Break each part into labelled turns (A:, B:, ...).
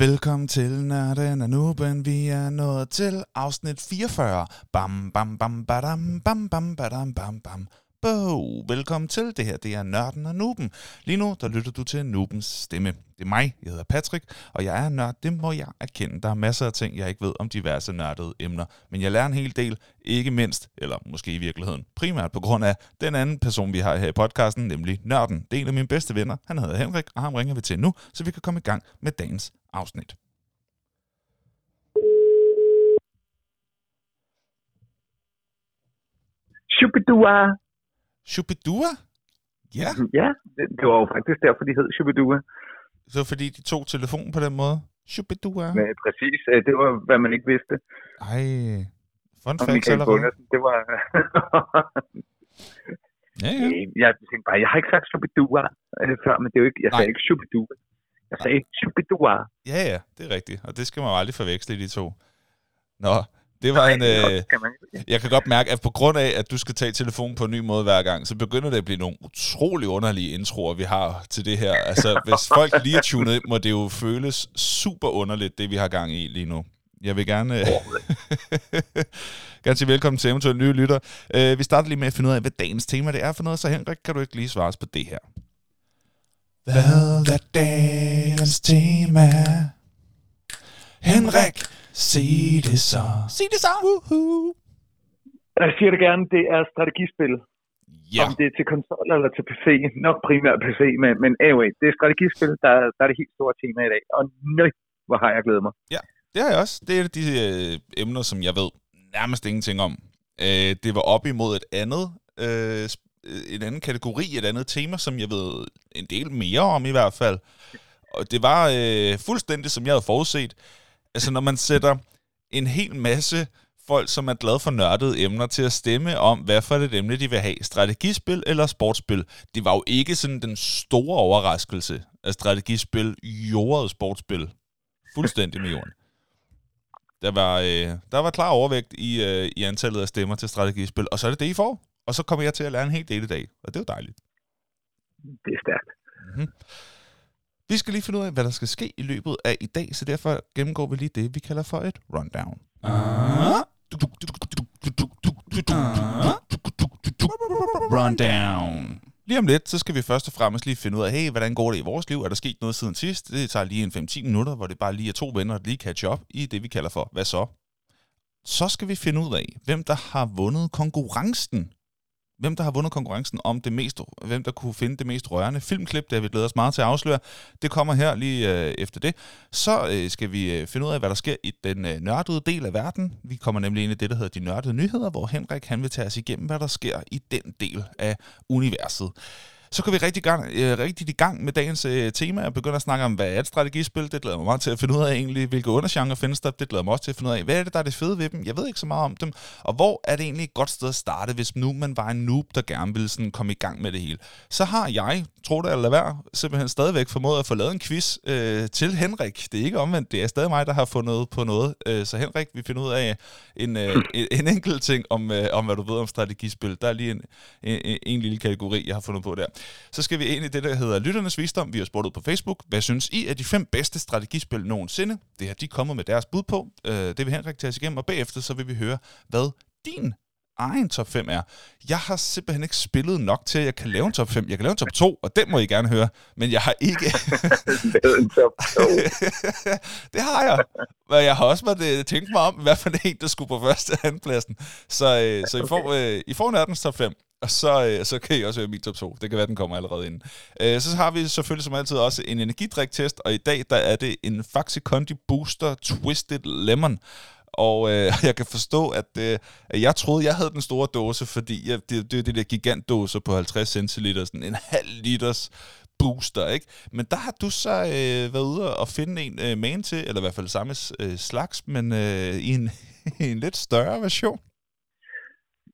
A: Velkommen til Nørden og Nuben. Vi er nået til afsnit 44. Bam, bam, bam, badam, bam, bam, badam, bam, bam. Bo. Velkommen til. Det her det er Nørden og Nuben. Lige nu der lytter du til Nubens stemme. Det er mig, jeg hedder Patrick, og jeg er nørd. Det må jeg erkende. Der er masser af ting, jeg ikke ved om diverse nørdede emner. Men jeg lærer en hel del, ikke mindst, eller måske i virkeligheden primært på grund af den anden person, vi har her i podcasten, nemlig Nørden. Det er en af mine bedste venner. Han hedder Henrik, og ham ringer vi til nu, så vi kan komme i gang med dagens afsnit.
B: Shubidua.
A: Shubidua? Ja,
B: Ja, det, det var jo faktisk derfor, de hed Shubidua.
A: så fordi de tog telefonen på den måde. Shubidua.
B: Men præcis, øh, det var, hvad man ikke vidste.
A: Ej, fun
B: Michael
A: allerede.
B: Det var...
A: Ja, ja.
B: jeg tænkte bare, jeg har ikke sagt Shubidua øh, før, men det er jo ikke, jeg sagde
A: Nej.
B: ikke Shubidua. Jeg sagde Shubidua.
A: Ja, ja, det er rigtigt. Og det skal man jo aldrig forveksle de to. Nå, det var en... Øh, jeg kan godt mærke, at på grund af, at du skal tage telefonen på en ny måde hver gang, så begynder det at blive nogle utrolig underlige introer, vi har til det her. Altså, hvis folk lige er tunet ind, må det jo føles super underligt, det vi har gang i lige nu. Jeg vil gerne, øh, gerne sige velkommen til eventuelt nye lytter. Øh, vi starter lige med at finde ud af, hvad dagens tema det er for noget, så Henrik, kan du ikke lige svare os på det her? Hvad er dagens tema? Henrik, sig det så. Sig det så. Woohoo.
B: jeg siger det gerne, det er strategispil.
A: Ja,
B: Om det er til konsol eller til PC. Nok primært PC, men, men anyway, det er strategispil, der, der er det helt store tema i dag. Og nøj, hvor har jeg glædet mig.
A: det har jeg også. Det er de øh, emner, som jeg ved nærmest ingenting om. Øh, det var op imod et andet, øh, Øh, en anden kategori, et andet tema, som jeg ved en del mere om i hvert fald. Og det var øh, fuldstændig, som jeg havde forudset. Altså, når man sætter en hel masse folk, som er glade for nørdede emner, til at stemme om, hvad for et emne de vil have. Strategispil eller sportsspil. Det var jo ikke sådan den store overraskelse, at strategispil jordede sportsspil fuldstændig med jorden. Der var, øh, der var klar overvægt i, øh, i antallet af stemmer til strategispil, og så er det det, I får. Og så kommer jeg til at lære en hel del i dag, og det er jo dejligt.
B: Det er stærkt.
A: Vi skal lige finde ud af, hvad der skal ske i løbet af i dag, så derfor gennemgår vi lige det, vi kalder for et rundown. Rundown. Lige om lidt, så skal vi først og fremmest lige finde ud af, hey, hvordan går det i vores liv? Er der sket noget siden sidst? Det tager lige en 5-10 minutter, hvor det bare lige er to venner, der lige catch up i det, vi kalder for, hvad så? Så skal vi finde ud af, hvem der har vundet konkurrencen hvem der har vundet konkurrencen om det mest, hvem der kunne finde det mest rørende filmklip. Det har vi glædet os meget til at afsløre. Det kommer her lige øh, efter det. Så øh, skal vi øh, finde ud af, hvad der sker i den øh, nørdede del af verden. Vi kommer nemlig ind i det, der hedder de nørdede nyheder, hvor Henrik han vil tage os igennem, hvad der sker i den del af universet. Så kan vi rigtig, gang, øh, rigtig i gang med dagens øh, tema og begynde at snakke om, hvad er et strategispil? Det glæder mig meget til at finde ud af egentlig, hvilke undergenre findes der. Det glæder mig også til at finde ud af, hvad er det, der er det fede ved dem? Jeg ved ikke så meget om dem. Og hvor er det egentlig et godt sted at starte, hvis nu man var en noob, der gerne ville sådan komme i gang med det hele? Så har jeg, tro det eller være, simpelthen stadigvæk formået at få lavet en quiz øh, til Henrik. Det er ikke omvendt, det er stadig mig, der har fundet på noget. Øh, så Henrik, vi finder ud af en, øh, en, en enkelt ting om, øh, om, hvad du ved om strategispil. Der er lige en, en, en, en lille kategori, jeg har fundet på der. Så skal vi ind i det, der hedder Lytternes Visdom. Vi har spurgt ud på Facebook. Hvad synes I er de fem bedste strategispil nogensinde? Det har de kommet med deres bud på. Øh, det vil Henrik tage os igennem, og bagefter så vil vi høre, hvad din egen top 5 er. Jeg har simpelthen ikke spillet nok til, at jeg kan lave en top 5. Jeg kan lave en top 2, og den må I gerne høre. Men jeg har ikke...
B: Lavet en top to.
A: det har jeg. Men jeg har også måttet tænke mig om, hvad for en, der skulle på første og anden pladsen. Så, øh, så I, får, øh, I får nørdens top 5. Og så, øh, så kan I også høre min top 2. Det kan være, den kommer allerede ind. Øh, så har vi selvfølgelig som altid også en energidriktest, og i dag der er det en Faxi Kondi Booster Twisted Lemon. Og øh, jeg kan forstå, at, øh, jeg troede, jeg havde den store dåse, fordi jeg, det, det er det der gigantdåser på 50 centiliter, sådan en halv liters booster, ikke? Men der har du så øh, været ude og finde en øh, man til, eller i hvert fald samme øh, slags, men øh, i en, i en lidt større version.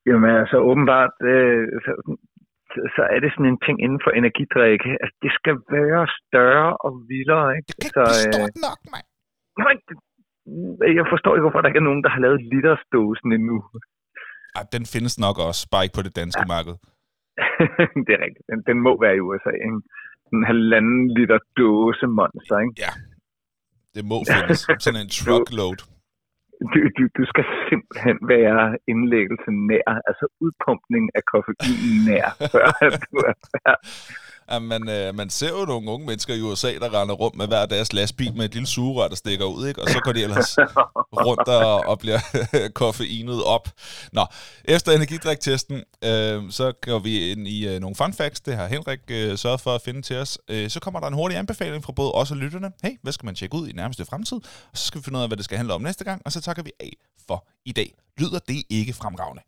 B: Jamen altså åbenbart, øh, så, så er det sådan en ting inden for energidrik. Altså, det skal være større og vildere, ikke?
A: Det kan
B: Så,
A: ikke blive
B: øh,
A: stort nok, mand.
B: nej, jeg forstår ikke, hvorfor der ikke er nogen, der har lavet litersdåsen endnu.
A: Ej, den findes nok også, bare ikke på det danske ja. marked.
B: det er rigtigt. Den, den må være i USA, ikke? En halvanden liter dåse monster, ikke?
A: Det må findes. Sådan en truckload.
B: Du, du, du skal simpelthen være indlæggelse nær, altså udpumpning af koffein nær, før du er færdig.
A: Ja, man, øh, man ser jo nogle unge mennesker i USA, der render rundt med hver deres lastbil med et lille sugerør, der stikker ud, ikke? og så går de ellers rundt og, og bliver koffeinet op. Nå, efter energidriktesten, øh, så går vi ind i øh, nogle fun facts. Det har Henrik øh, sørget for at finde til os. Øh, så kommer der en hurtig anbefaling fra både os og lytterne. Hey, hvad skal man tjekke ud i nærmeste fremtid? Og så skal vi finde ud af, hvad det skal handle om næste gang, og så takker vi af for i dag. Lyder det ikke fremragende?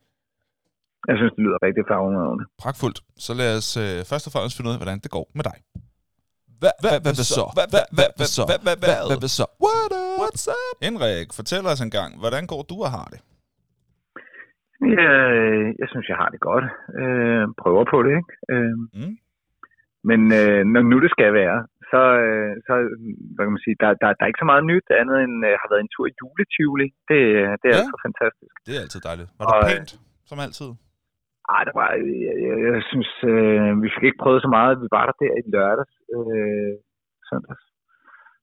B: Jeg synes, det lyder rigtig farvende.
A: Pragtfuldt. Så lad os øh, først og fremmest finde ud af, hvordan det går med dig. Hvad hvad så? Hvad så? Hvad så? What up? What's up? Henrik, fortæl os en gang, hvordan går du og har det?
B: Ja, jeg synes, jeg har det godt. Øh, prøver på det, ikke? Øh,
A: Mm.
B: Men øh, når nu det skal være, så, øh, så hvad kan man sige, der, der, der er ikke så meget nyt andet end øh, har været en tur i juletivoli. Det, det er
A: Ja.
B: ja. altså fantastisk.
A: Det er altid dejligt. Var det
B: Og, øh,
A: pænt, som altid?
B: Ej, det var, jeg, jeg, jeg synes, øh, vi fik ikke prøvet så meget. Vi var der der i lørdags, øh, søndags.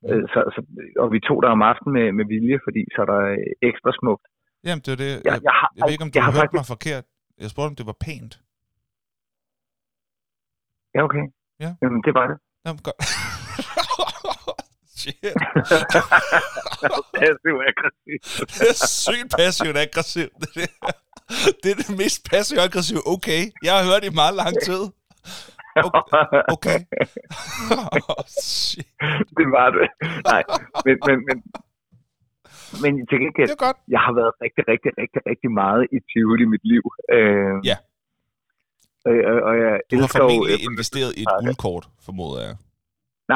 B: Øh, så, så, og vi tog der om aftenen med, med vilje, fordi så er der øh, ekstra smukt.
A: Jamen, det er det.
B: Jeg,
A: Jeg,
B: har,
A: jeg ved ikke, om du
B: har
A: hørte
B: faktisk...
A: mig forkert. Jeg spurgte, om det var pænt.
B: Ja, okay.
A: Ja.
B: Jamen, det var det.
A: Jamen, godt. Shit.
B: Passiv aggressiv.
A: Det er sygt passivt aggressivt. Det, der. det er det mest passivt aggressive. Okay, jeg har hørt i meget lang tid. Okay. Shit.
B: det var det. Nej, men, men, men, men til gengæld,
A: Det er godt.
B: jeg har været rigtig, rigtig, rigtig, rigtig meget i Tivoli i mit liv. Øh,
A: Ja.
B: Og, og, og jeg
A: Du har
B: elsker jo...
A: formentlig investeret i et guldkort, formoder jeg.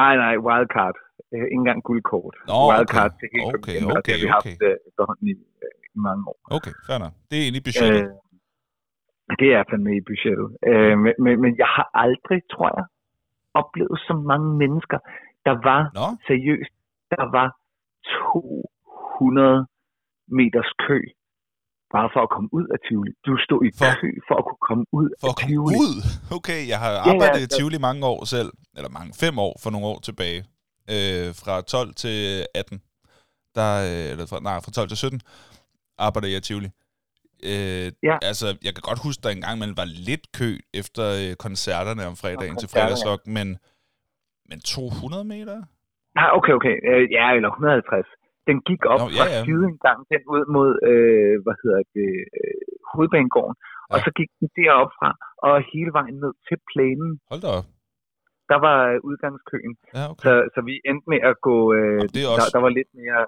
B: Nej, nej, wildcard. Øh, ikke engang guldkort.
A: Nå,
B: wildcard
A: okay.
B: til hele
A: Okay,
B: familien, og det har vi
A: okay,
B: haft øh, efterhånden i, i mange år.
A: Okay, fair nok. Det er inde i budgettet.
B: Øh, det er fandme i budgettet. Øh, men, men, men jeg har aldrig, tror jeg, oplevet så mange mennesker. Der var
A: Nå,
B: seriøst, der var 200 meters kø bare for at komme ud af Tivoli. Du stod i
A: For-
B: kø for at kunne komme ud
A: for
B: af
A: at komme
B: Tivoli.
A: ud. Okay, jeg har
B: ja,
A: arbejdet i
B: ja.
A: Tivoli mange år selv. Eller mange, fem år for nogle år tilbage. Øh, fra 12 til 18. Der, øh, eller fra, nej, fra 12 til 17 arbejdede jeg i Tivoli. Øh,
B: Ja.
A: Altså, jeg kan godt huske, der engang man var lidt kø efter øh, koncerterne om fredagen til fredagsrock, men, men 200 meter?
B: Nej, okay, okay. Øh, ja, eller 150. Den gik op
A: Nå,
B: Nå,
A: ja,
B: fra
A: ja.
B: sideindgang, den ud mod, øh, hvad hedder det, øh, hovedbanegården. Ja. Og
A: Ja.
B: så gik den derop fra, og hele vejen ned til plænen.
A: Hold da op.
B: Der var udgangskøen.
A: Ja, okay.
B: Så, så vi endte med at gå, øh,
A: Jamen, det er
B: der,
A: også-
B: der var lidt mere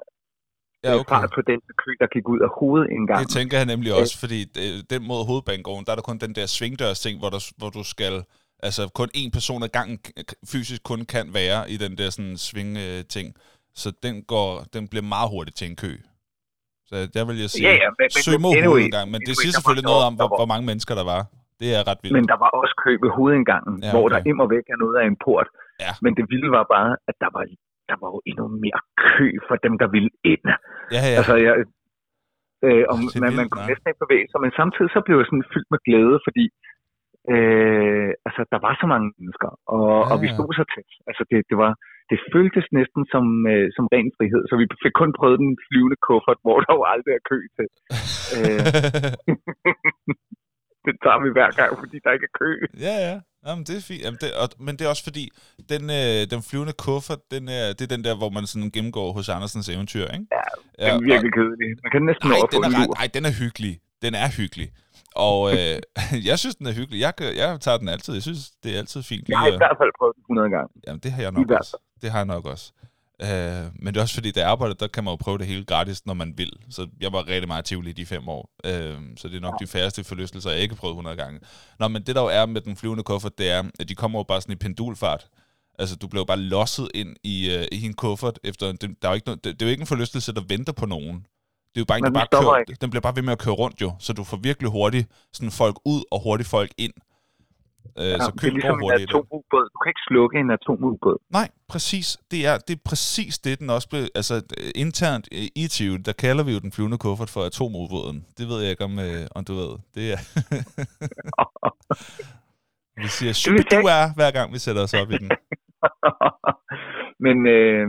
A: Ja,
B: ja,
A: okay.
B: fart på den kø, der gik ud af hovedindgangen.
A: Det tænker jeg nemlig også, fordi øh, den mod hovedbanegården, der er der kun den der svingdørsting, hvor, der, hvor du skal, altså kun én person ad gangen fysisk kun kan være i den der sådan svingting. Så den, går, den bliver meget hurtigt til en kø. Så der vil jeg sige,
B: Ja, ja, men,
A: søg mod
B: anyway,
A: hovedindgang, men det siger selvfølgelig noget om, hvor, hvor mange mennesker der var. Det er ret vildt.
B: Men der var også kø ved hovedindgangen,
A: Ja,
B: ja, hvor
A: okay.
B: der immer væk er noget af en port.
A: Ja.
B: Men det vilde var bare, at der var, der var jo endnu mere kø for dem, der ville ind.
A: ja, ja.
B: Altså, jeg, øh, om, man, man kunne næsten ikke bevæge sig, men samtidig så blev jeg sådan fyldt med glæde, fordi øh, altså, der var så mange mennesker, og,
A: Ja,
B: ja, og vi stod så tæt. Altså, det, det, var, det føltes næsten som, øh, som ren frihed, så vi fik kun prøvet den flyvende kuffert, hvor der jo aldrig er kø til. Øh, det tager vi hver gang, fordi der ikke er kø.
A: Ja, ja. Jamen, det er fint. Jamen, det, og, men det er også fordi, den, øh, den flyvende kuffert, den er, det er den der, hvor man sådan gennemgår hos Andersens eventyr, ikke?
B: Ja, Den er virkelig kedelig. Man kan næsten få
A: den er, ret, den er hyggelig. Den er hyggelig. Og øh, jeg synes, den er hyggelig. Jeg, jeg tager den altid. Jeg synes, det er altid fint.
B: Jeg har i hvert fald prøvet den 100 gange.
A: Jamen, det har jeg nok også. Det har jeg nok også. Øh, men det er også fordi, jeg arbejder, der kan man jo prøve det hele gratis, når man vil. Så jeg var rigtig meget tivoli i de fem år. Øh, så det er nok de færreste forlystelser, jeg ikke har prøvet 100 gange. Nå, men det der jo er med den flyvende kuffert, det er, at de kommer jo bare sådan i pendulfart. Altså, du bliver jo bare losset ind i, øh, i en kuffert. Efter, det, der er jo ikke det, det er jo ikke en forlystelse, der venter på nogen. Det er jo bare ikke,
B: Men
A: der
B: den
A: bare kører, den bliver bare ved med at køre rundt jo, så du får virkelig hurtigt sådan folk ud og hurtigt folk ind. Øh,
B: Ja,
A: så
B: det er ligesom en atomubåd. Du kan ikke slukke en atomubåd.
A: Nej, præcis. Det er, det er præcis det, den også blev... Altså, internt i Tivoli, der kalder vi jo den flyvende kuffert for atomubåden. Det ved jeg ikke, om, øh, om du ved. Det er... vi siger, du er, hver gang vi sætter os op i den.
B: Men øh,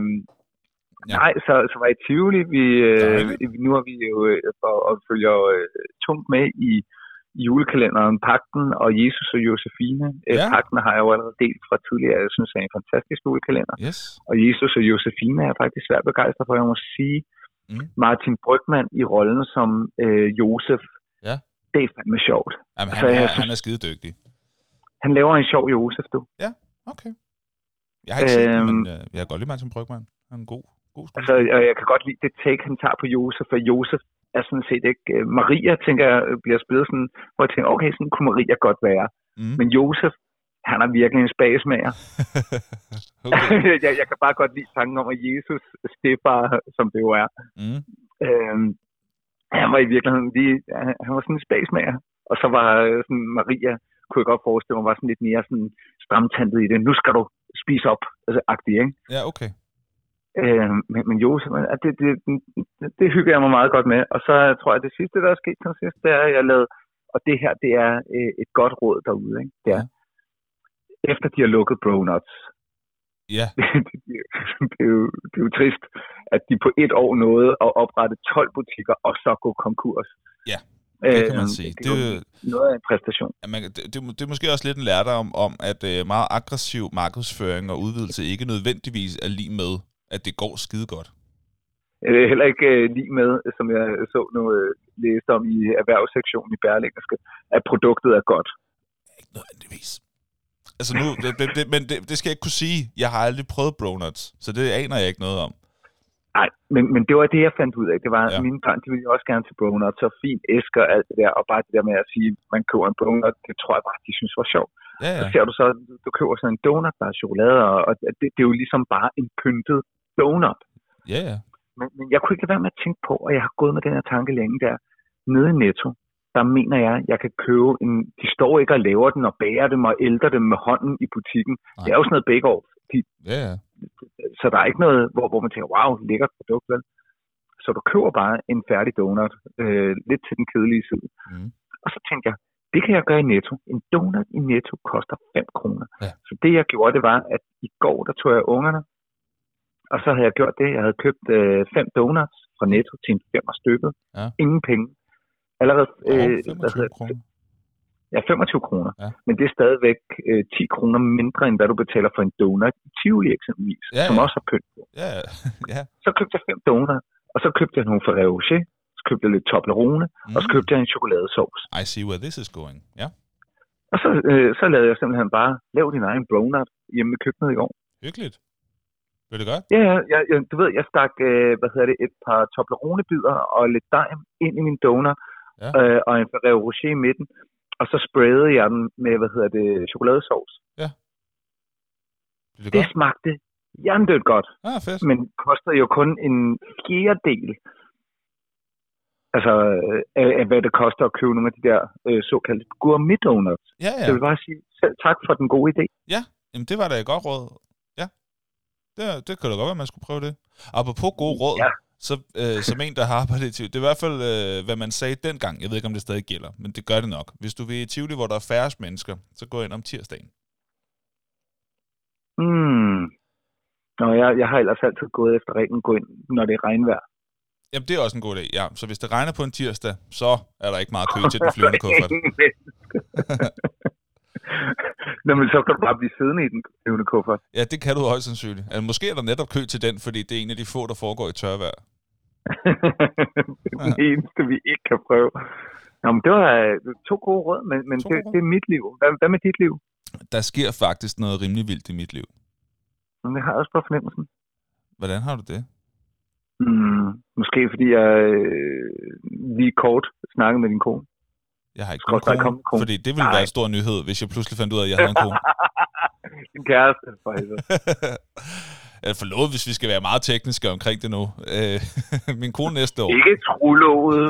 A: Ja.
B: Nej, så, så var i Tivoli. Vi, øh, nu er vi jo øh, og, og følger øh, tungt med i julekalenderen Pakten og Jesus og Josefine. Øh,
A: Ja.
B: Pakten har jeg jo allerede delt fra tidligere. Jeg synes, er en fantastisk julekalender.
A: Yes.
B: Og Jesus og Josefine er jeg faktisk svært begejstret for. Jeg må sige,
A: Mm.
B: Martin Brygman i rollen som øh, Josef,
A: Ja.
B: det er fandme sjovt.
A: Jamen,
B: Altså,
A: han,
B: jeg
A: er,
B: synes-
A: han er skide dygtig.
B: Han laver en sjov Josef, du.
A: Okay. Jeg har ikke set
B: Øhm.
A: men øh, jeg kan godt lide Martin Brygman. Han er en god, god
B: Altså, og jeg kan godt lide det take, han tager på Josef, for Josef er sådan set ikke... øh, Maria, tænker jeg, bliver spillet sådan, hvor jeg tænker, okay, sådan kunne Maria godt være.
A: Mm.
B: Men Josef, han er virkelig en spagesmager.
A: okay.
B: jeg, jeg kan bare godt lide tanken om, at Jesus stefar, som det jo er,
A: Mm.
B: øhm, han var i virkeligheden lige, han, var sådan en spagesmager. Og så var øh, sådan Maria, kunne jeg godt forestille mig, var sådan lidt mere sådan stramtandet i det. Nu skal du spise op, altså agtig, ikke?
A: Ja, okay.
B: Øh, men, men Josef, at det, det, det, det hygger jeg mig meget godt med. Og så tror jeg, at det sidste, der er sket til sidst, det er, at jeg lavede, og det her, det er øh, et godt råd derude. Ikke? Det er, efter de har lukket Bronuts,
A: Ja,
B: det, det, er jo, det er jo trist, at de på et år nåede at oprette 12 butikker og så gå konkurs.
A: Ja, det kan man
B: Øh,
A: sige.
B: Det,
A: Det,
B: det er jo noget af en præstation.
A: Ja, man, det, det, det er måske også lidt en lærdom om, at øh, meget aggressiv markedsføring og udvidelse ikke nødvendigvis er lige med, at det går skide godt.
B: Det er heller ikke øh, lige med, som jeg så nu øh, læste om i erhvervssektionen i Berlingske, at produktet er godt.
A: Ikke nødvendigvis. Altså nu, det, det, det, men det, det skal jeg ikke kunne sige. Jeg har aldrig prøvet Bronuts, så det aner jeg ikke noget om.
B: Nej, men, men det var det, jeg fandt ud af. Det var,
A: Ja.
B: mine børn, de ville også gerne til Bronuts, så fin æske og alt det der, og bare det der med at sige, man køber en donut, det tror jeg bare, de synes var sjovt.
A: Ja,
B: Så
A: ja.
B: ser du så, du køber sådan en donut, der er chokolade, og, og det, det er jo ligesom bare en pyntet donut.
A: Ja, ja.
B: Men, men jeg kunne ikke lade være med at tænke på, og jeg har gået med den her tanke længe der, nede i Netto, der mener jeg, jeg kan købe en, de står ikke og laver den og bager dem og ældrer dem med hånden i butikken.
A: Nej.
B: Det er jo sådan noget bake off. De,
A: Ja, ja.
B: så der er ikke noget, hvor, hvor man tænker, wow, lækkert produkt, vel? Så du køber bare en færdig donut, øh, lidt til den kedelige side.
A: Mm.
B: Og så tænkte jeg, det kan jeg gøre i Netto. En donut i Netto koster 5 kroner.
A: Ja.
B: Så det jeg gjorde, det var, at i går, der tog jeg ungerne, og så havde jeg gjort det. Jeg havde købt øh, fem donuts fra Netto til en femmer stykket.
A: Ja.
B: Ingen penge. Allerede, øh, hvad
A: 25
B: hedder det?
A: kroner.
B: Ja, 25 kroner.
A: Ja.
B: Men det er stadigvæk øh, 10 kroner mindre, end hvad du betaler for en donut i Tivoli eksempelvis,
A: Ja,
B: som
A: ja.
B: også har pynt på.
A: Ja, ja. ja.
B: Så købte jeg fem donuts, og så købte jeg nogle Ferrero Rocher, købte jeg lidt Toblerone, mm. og så købte jeg en chokoladesauce.
A: I see where this is going. Ja,
B: Og så, øh, så lavede jeg simpelthen bare, lav din egen donut hjemme i køkkenet i går.
A: hyggeligt. Vil det godt?
B: Ja, ja, ja, ja, du ved, jeg stak, øh, hvad hedder det, et par Toblerone-bidder og lidt dej ind i min donut,
A: Ja.
B: øh, og en Ferrero Rocher i midten, og så sprayede jeg den med, hvad hedder det, chokoladesauce.
A: Vil det
B: Det
A: godt?
B: smagte jerndødt godt.
A: Ah, fedt.
B: men koster jo kun en fjerdedel altså, af, af, hvad det koster at købe nogle af de der øh, såkaldte gourmet donuts.
A: Ja,
B: Ja.
A: ja.
B: Jeg vil bare sige selv tak for den gode idé.
A: Jamen, det var da et godt råd. Ja. Det, det kunne da godt være, man skulle prøve det. Apropos gode råd,
B: Ja.
A: så øh, som en, der har arbejdet i Tivoli, det er i hvert fald, øh, hvad man sagde dengang. Jeg ved ikke, om det stadig gælder, men det gør det nok. Hvis du vil i Tivoli, hvor der er færrest mennesker, så gå ind om tirsdagen.
B: Mm. Nå, jeg, jeg har ellers altid gået efter reglen, gå ind, når det er regnvejr.
A: Jamen, det er også en god idé, ja. Så hvis det regner på en tirsdag, så er der ikke meget kø til den flyvende kuffert.
B: Nå, men så kan du bare blive siddende i den flyvende kuffert.
A: Ja, det kan du højst sandsynligt. Altså, måske er der netop kø til den, fordi det er en af de få, der foregår i tørvejr.
B: det er den eneste, vi ikke kan prøve. Nå, men det var øh, to gode råd, men, men
A: To
B: det,
A: råd.
B: det er mit liv. Hvad, hvad med dit liv?
A: Der sker faktisk noget rimelig vildt i mit liv.
B: Men jeg har også på fornemmelsen.
A: Hvordan har du det?
B: Mm, måske fordi jeg øh, lige kort snakkede med din kone.
A: Jeg har ikke
B: komme
A: kone,
B: kone.
A: fordi det ville
B: Nej.
A: være en stor nyhed, hvis jeg pludselig fandt ud af, at jeg havde en kone.
B: Din kæreste, for
A: forlovet, hvis vi skal være meget tekniske omkring det nu. Øh, min kone næste år.
B: Ikke trolovet.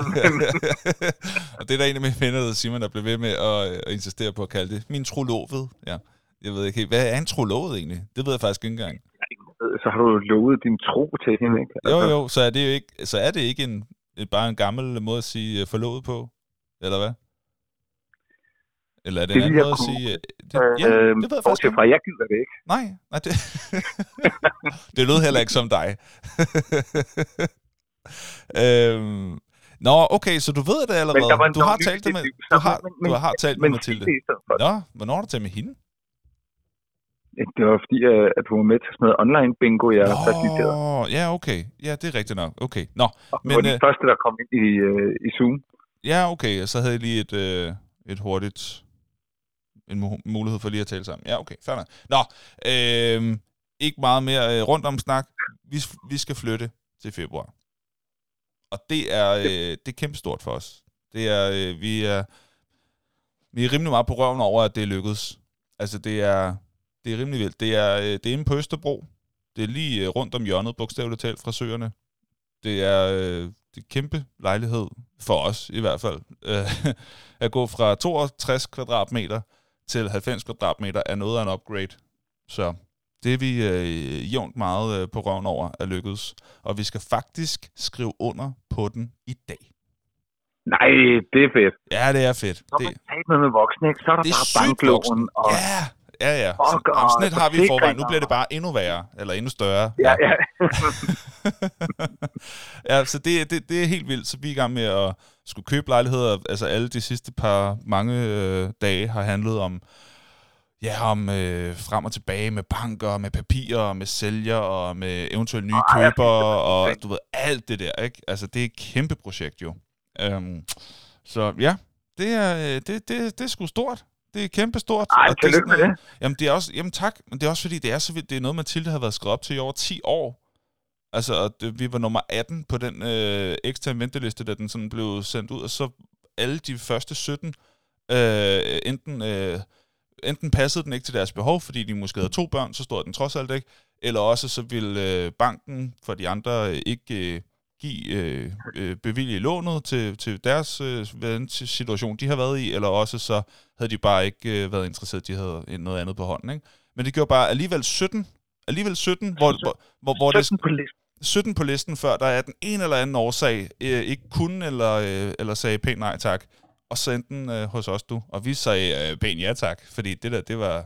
A: og det er der en af mine venner, der Simon, der blev ved med at, at insistere på at kalde det. Min trolovet. Ja. Jeg ved ikke helt. Hvad er en trolovet egentlig? Det ved jeg faktisk ikke engang.
B: Så har du lovet din tro til hende, ikke?
A: Jo, jo, så er det jo ikke, så er det ikke en, bare en gammel måde at sige øh, forlovet på? Eller hvad? Eller er det,
B: Det
A: en anden måde at sige... øh, Det, ja,
B: Øh,
A: det ved jeg faktisk
B: bortset
A: ikke.
B: fra, jeg gider det ikke.
A: Nej, nej det, det lød heller ikke som dig. øhm, nå, okay, så du ved det allerede. Du har talt det med, du har, du har talt med Mathilde. Nå, hvornår har du talt med hende?
B: Det var fordi, at hun var med til sådan noget online bingo, jeg faciliterede.
A: Nå, ja, okay. Ja, det er rigtigt nok. Okay. Nå,
B: Og
A: men,
B: var den
A: øh,
B: første, der kom ind i, øh, i Zoom.
A: ja, okay. og Så havde jeg lige et, øh, et hurtigt... En mu- mulighed for lige at tale sammen. Ja, okay. Nok. Nå, øh, ikke meget mere øh, rundt om snak. Vi, vi skal flytte til februar. Og det er, øh, det er kæmpestort for os. Det er, øh, vi er, vi er rimelig meget på røven over, at det er lykkedes. Altså, det er, det er rimelig vildt. Det er, øh, det er inde på Østerbro. Det er lige øh, rundt om hjørnet, bogstaveligt talt, fra søerne. Det er, øh, det er kæmpe lejlighed, for os i hvert fald. Øh, at gå fra 62 kvadratmeter til 90 kvadratmeter er noget af en upgrade. Så det er vi øh, jævnt meget øh, på røven over er lykkedes. Og vi skal faktisk skrive under på den i dag.
B: Nej, det er fedt.
A: Ja, det er fedt.
B: Når
A: Det,
B: man taler med, voksne, ikke, så er der
A: det er
B: bare banklån. Og,
A: Ja, ja, ja.
B: Fuck,
A: Så, jamen, sådan et har vi i forvejen. Nu bliver det bare endnu værre, eller endnu større.
B: ja, ja.
A: ja, så det, det, det er helt vildt. Så vi er i gang med at skulle købe lejligheder. Altså alle de sidste par mange øh, dage har handlet om, ja, om øh, frem og tilbage med banker, med papirer, med sælger og med eventuelle nye
B: jeg
A: købere og du ved, alt det der, ikke? Altså det er et kæmpe projekt jo. Øhm, så ja, det er, øh, det, det, det er sgu stort. Det er kæmpe stort.
B: Ej,
A: og det
B: med
A: noget- Jamen, det er også, jamen tak, men det er også fordi, det er så vildt. Det er noget, Mathilde har været skrevet op til i over 10 år. Altså, og det, vi var nummer 18 på den øh, eksterne venteliste, da den sådan blev sendt ud, og så alle de første 17, øh, enten, øh, enten passede den ikke til deres behov, fordi de måske havde to børn, så stod den trods alt ikke, eller også så ville øh, banken for de andre øh, ikke øh, give øh, øh, bevilge lånet til, til deres øh, situation, de har været i, eller også så havde de bare ikke øh, været interesseret, de havde noget andet på hånden. Ikke? Men det gjorde bare alligevel 17, alligevel 17, hvor, hvor, hvor, hvor det,
B: 17 på listen.
A: 17 på listen, før der er den en eller anden årsag, øh, ikke kunne eller, øh, eller sagde pænt nej tak, og så endte den øh, hos os du. Og vi sagde øh, pænt ja tak, fordi det der, det var,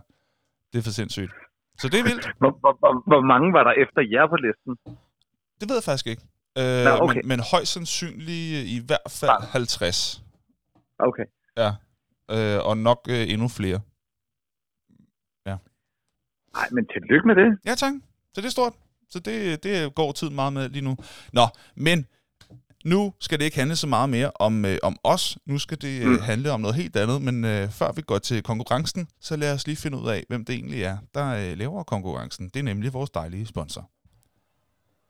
A: det er for sindssygt. Så det er vildt.
B: Hvor, hvor, hvor, hvor mange var der efter jer på listen?
A: Det ved jeg faktisk ikke. Øh,
B: Nå, okay.
A: men, men højst sandsynligt i hvert fald
B: Ah.
A: 50.
B: Okay.
A: Ja. Øh, og nok øh, endnu flere.
B: Nej, men tillykke med det.
A: Ja, tak. Så det er stort. Så det, det går tiden meget med lige nu. Nå, men nu skal det ikke handle så meget mere om, øh, om os. Nu skal det øh,
B: Mm.
A: handle om noget helt andet. Men øh, før vi går til konkurrencen, så lad os lige finde ud af, hvem det egentlig er, der øh, laver konkurrencen. Det er nemlig vores dejlige sponsor.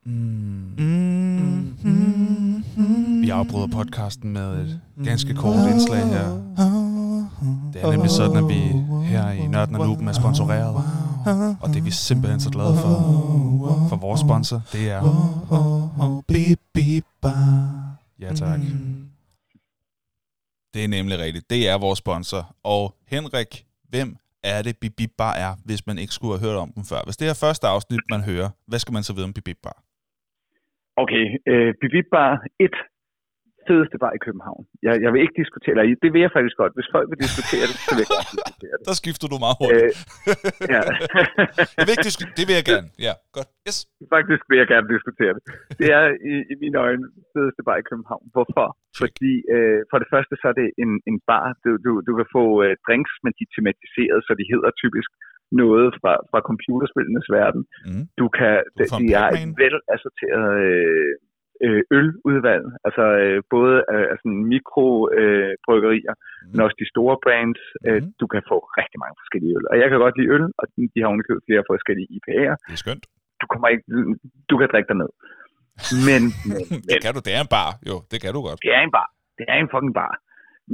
A: Mm. Vi afbryder podcasten med et ganske kort indslag her. Det er nemlig sådan, at vi her i Nørden og Nuben er sponsoreret. Og det er vi simpelthen så glade for. For vores sponsor, det er... Ja tak. Det er nemlig rigtigt. Det er vores sponsor. Og Henrik, hvem er det Bibib Bar er, hvis man ikke skulle have hørt om dem før? Hvis det er første afsnit, man hører, hvad skal man så vide om Bibib Bar?
B: Okay, øh, Bibib Bar 1. Fedeste bar i København. Jeg, jeg vil ikke diskutere, eller det vil jeg faktisk godt. Hvis folk vil diskutere det, så vil jeg godt diskutere det.
A: Der skifter du meget hurtigt.
B: Øh, ja.
A: Jeg vil ikke disku- det vil jeg gerne. Ja, godt. Yes.
B: Faktisk vil jeg gerne diskutere det. Det er i, i mine øjne fedeste bar i København. Hvorfor?
A: Check.
B: Fordi øh, for det første så er det en, en bar, du, du, du kan få øh, drinks, men de er tematiseret, så de hedder typisk noget fra, fra computerspillenes verden.
A: Mm.
B: Du kan,
A: Du
B: de, de har et
A: Pac-Man.
B: vel assorteret øh, øh, øludvalg, altså øh, både øh, altså mikrobryggerier, øh,
A: Mm.
B: men også de store brands. Øh,
A: Mhm.
B: du kan få rigtig mange forskellige øl. Og jeg kan godt lide øl, og de, har underkøbet flere forskellige IPA'er.
A: Det er skønt.
B: Du kommer ikke, du kan drikke dig ned. Men, men,
A: Det kan du. Det er en bar. Jo, det kan du godt.
B: det er en bar. Det er en fucking bar.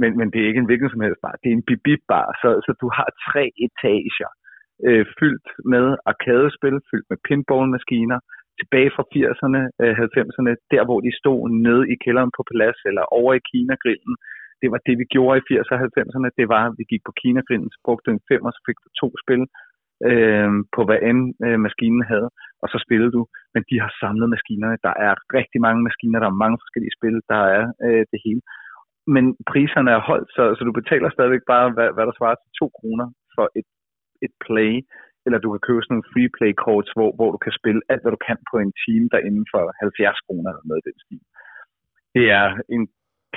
B: Men, men det er ikke en hvilken som helst bar. Det er en bibib-bar. Så, så du har tre etager øh, fyldt med arkadespil, fyldt med pinballmaskiner, tilbage fra 80'erne, øh, 90'erne, der hvor de stod nede i kælderen på Palads eller over i Kina-grillen. Det var det, vi gjorde i 80'erne og 90'erne. Det var, at vi gik på Kina-grillen, så brugte en fem, og så fik du to spil øh, på hvad end øh, maskinen havde, og så spillede du. Men de har samlet maskinerne. Der er rigtig mange maskiner, der er mange forskellige spil, der er øh, det hele. men priserne er holdt, så, så du betaler stadigvæk bare, hvad, hvad der svarer til 2 kroner for et, et play, eller du kan købe sådan nogle free play courts, hvor, hvor du kan spille alt, hvad du kan på en time, der inden for 70 kroner eller noget i den stil. Det er en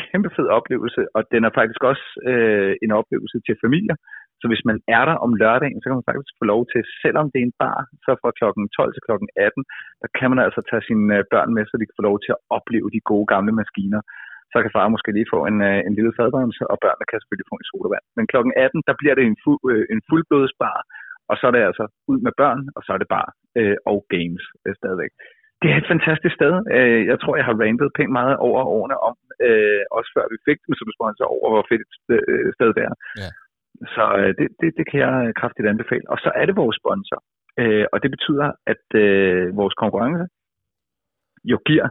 B: kæmpe fed oplevelse, og den er faktisk også øh, en oplevelse til familier. Så hvis man er der om lørdagen, så kan man faktisk få lov til, selvom det er en bar, så fra kl. 12 til kl. 18, der kan man altså tage sine øh, børn med, så de kan få lov til at opleve de gode gamle maskiner. Så kan far måske lige få en, øh, en lille fadbremse, og børnene kan selvfølgelig få en sodavand. Men kl. 18, der bliver det en, fu, øh, en fuldblodsbar, og så er det altså ud med børn, og så er det bare øh, og games øh, stadigvæk det er et fantastisk sted. Øh, jeg tror, jeg har rantet pænt meget over årene om, øh, også før vi fik dem som sponsor, over hvor fedt et øh, sted det er. Ja. Så det, det, det kan jeg kraftigt anbefale. Og så er det vores sponsor. Og det betyder, at vores konkurrence jo giver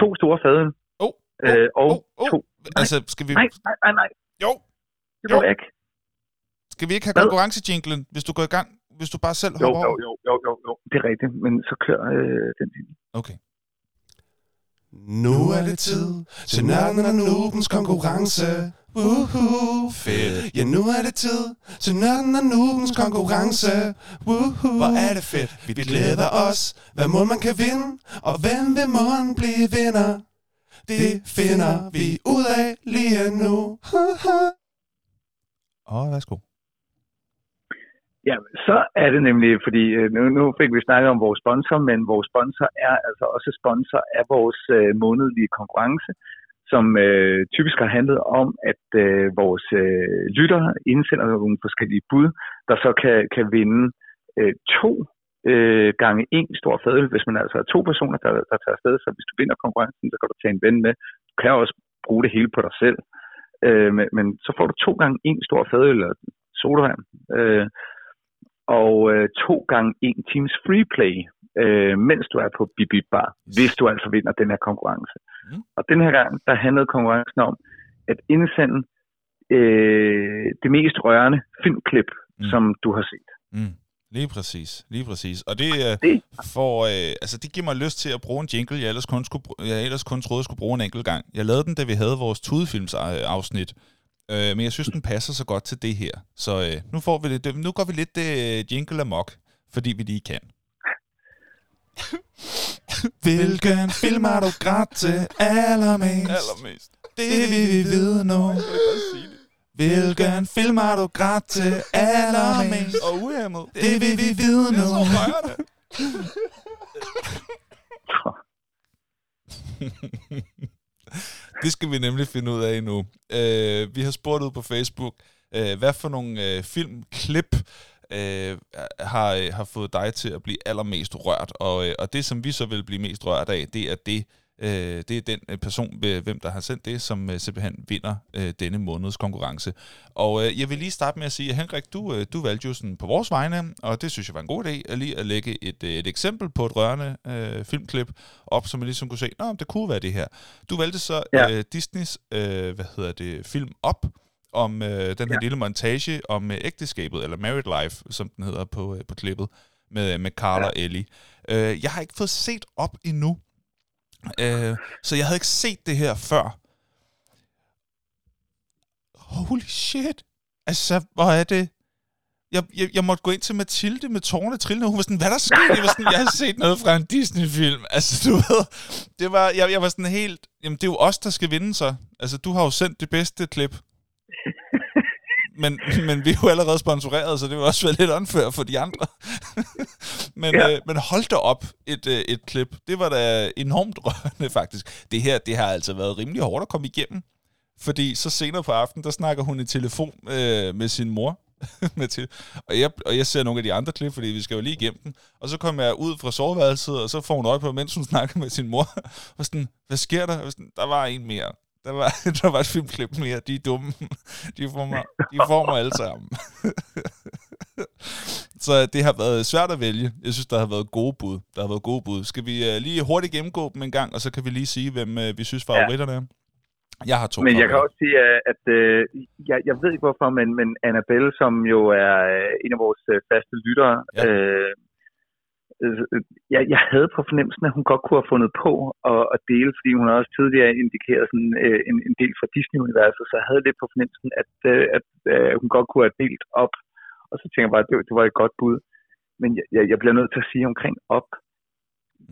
B: to store fadøl.
A: Oh, oh, øh, og oh, oh. to... Nej, altså, skal vi...
B: Nej, nej, nej, nej.
A: Jo.
B: Det jo. ikke.
A: Skal vi ikke have konkurrencejinglen, hvis du går i gang? hvis du bare selv
B: jo, hopper jo, jo, jo, jo, jo, det er rigtigt, men så kører øh, den tid.
A: Okay.
C: Nu er det tid til nørden og nubens konkurrence. Woohoo, fedt. Ja, nu er det tid til nørden og nubens konkurrence. Woohoo, hvor er det fedt. Vi glæder os. Hvad må man kan vinde? Og hvem vil måden blive vinder? Det finder vi ud af lige nu.
A: Åh, oh, værsgo.
B: Ja, så er det nemlig, fordi øh, nu, nu fik vi snakket om vores sponsor, men vores sponsor er altså også sponsor af vores øh, månedlige konkurrence, som øh, typisk har handlet om, at øh, vores øh, lyttere indsender nogle forskellige bud, der så kan, kan vinde øh, to øh, gange en stor fadøl, hvis man altså er to personer, der, der tager afsted. Så hvis du vinder konkurrencen, så kan du tage en ven med. Du kan også bruge det hele på dig selv. Øh, men, men så får du to gange en stor fadøl eller sodavand. Øh, og øh, to gange en times free play, øh, mens du er på Bibi Bar, hvis du altså vinder den her konkurrence. Mm. Og den her gang, der handlede konkurrencen om at indsende øh, det mest rørende filmklip, mm. som du har set.
A: Mm. Lige præcis, lige præcis. Og det, øh, det. For, øh, altså, det giver mig lyst til at bruge en jingle, jeg ellers kun, skulle, jeg ellers kun troede, jeg skulle bruge en enkelt gang. Jeg lavede den, da vi havde vores tudefilms afsnit, Øh, men jeg synes, den passer så godt til det her. Så øh, nu, får vi det, nu går vi lidt øh, jingle amok, fordi vi lige kan.
C: Hvilken film har du grædt til allermest?
A: Allermest.
C: Det vil vi vide nu. Hvilken film har du grædt til allermest?
A: Og uhemmet.
C: Det vil vi vide nu.
A: Det er så Det skal vi nemlig finde ud af nu. Øh, vi har spurgt ud på Facebook, øh, hvad for nogle øh, filmklip øh, har, har fået dig til at blive allermest rørt. Og, øh, og det, som vi så vil blive mest rørt af, det er det, Øh, det er den øh, person, hvem der har sendt det, som øh, simpelthen vinder øh, denne måneds konkurrence. Og øh, jeg vil lige starte med at sige, at Henrik, du, øh, du valgte jo sådan på vores vegne, og det synes jeg var en god idé, at lige at lægge et, øh, et eksempel på et rørende øh, filmklip op, som man ligesom kunne se, Nå, det kunne være det her. Du valgte så ja. øh, Disneys, øh, hvad hedder det, film op, om øh, den her ja. lille montage om øh, ægteskabet, eller Married Life, som den hedder på, øh, på klippet, med, med Carl ja. og Ellie. Øh, jeg har ikke fået set op endnu, Øh, så jeg havde ikke set det her før. Holy shit. Altså, hvor er det? Jeg, jeg, jeg måtte gå ind til Mathilde med tårne trillende, hun var sådan, hvad der sker? Jeg var sådan, jeg har set noget fra en Disney-film. Altså, du ved, det var, jeg, jeg var sådan helt, jamen det er jo os, der skal vinde så. Altså, du har jo sendt det bedste klip men, men vi er jo allerede sponsoreret, så det vil også være lidt unfair for de andre. men, ja. øh, men hold da op et, øh, et klip. Det var da enormt rørende, faktisk. Det her, det har altså været rimelig hårdt at komme igennem. Fordi så senere på aftenen, der snakker hun i telefon øh, med sin mor. med til. Og, jeg, og jeg ser nogle af de andre klip, fordi vi skal jo lige igennem den. Og så kommer jeg ud fra soveværelset, og så får hun øje på, mens hun snakker med sin mor. Og sådan, hvad sker der? Og sådan, der var en mere. Der var, der var et filmklip mere. De er dumme. De får mig, de får mig alle sammen. Så det har været svært at vælge. Jeg synes, der har været gode bud. Der har været gode bud. Skal vi uh, lige hurtigt gennemgå dem en gang, og så kan vi lige sige, hvem uh, vi synes favoritterne er? Jeg har to
B: Men jeg kan også sige, at uh, jeg, jeg ved ikke hvorfor, men, men Annabelle, som jo er en af vores uh, faste lyttere, ja. øh, jeg, jeg havde på fornemmelsen, at hun godt kunne have fundet på at, at dele, fordi hun også tidligere indikeret sådan, øh, en, en del fra Disney-universet, så jeg havde lidt på fornemmelsen, at, øh, at øh, hun godt kunne have delt op. Og så tænker jeg bare, at det, det var et godt bud. Men jeg, jeg, jeg bliver nødt til at sige omkring op,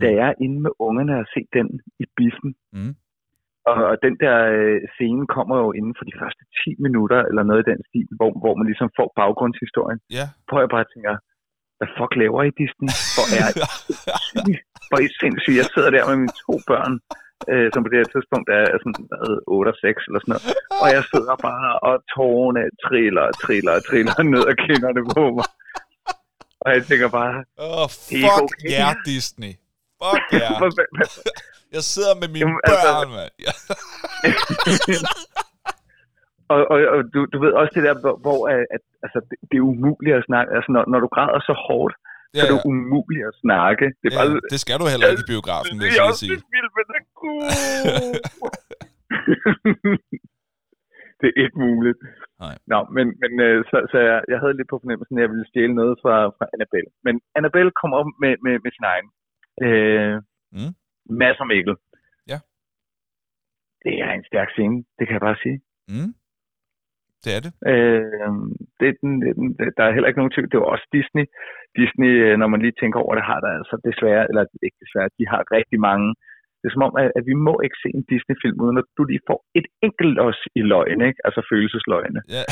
B: da jeg er inde med ungerne og se den i biffen,
A: Mm.
B: og, og den der øh, scene kommer jo inden for de første 10 minutter, eller noget i den stil, hvor, hvor man ligesom får baggrundshistorien.
A: Ja.
B: Hvor jeg bare tænker, hvad fuck laver I Disney? Hvor er I? Hvor I sindssyge? Jeg sidder der med mine to børn, øh, som på det her tidspunkt er sådan hvad, 8 og 6 eller sådan noget. Og jeg sidder bare, og tårerne triller og triller og triller ned ad kinderne på mig. Og jeg tænker bare,
A: Åh, oh, fuck
B: okay,
A: ja,
B: det
A: Disney. Fuck
B: hvad, hvad,
A: Jeg sidder med mine
B: Jamen, altså-
A: børn, mand.
B: Og, og, og du, du ved også det der, hvor, hvor at, at, altså, det, det er umuligt at snakke. Altså, når, når du græder så hårdt,
A: Ja,
B: så er
A: ja.
B: det umuligt at snakke. Det er
A: Ja,
B: bare,
A: det skal du heller ikke i biografen, vil
B: det
A: jeg
B: også
A: sige.
B: det er god. det er ikke muligt.
A: Nej.
B: Nå, men, men øh, så, så jeg, jeg havde lidt på fornemmelsen, at jeg ville stjæle noget fra, fra Annabelle. Men Annabelle kom op med, med, med sin egen. Øh,
A: Mm.
B: Mads og Mikkel.
A: Ja.
B: Det er en stærk scene, det kan jeg bare sige.
A: Mm. Det er det.
B: Øh, det, den, det, er der er heller ikke nogen tvivl. Det var også Disney. Disney, øh, når man lige tænker over det, har der altså desværre, eller ikke desværre, de har rigtig mange. Det er som om, at, at vi må ikke se en Disney-film, uden at du lige får et enkelt os i løgn, ikke? Altså følelsesløgne.
A: Ja.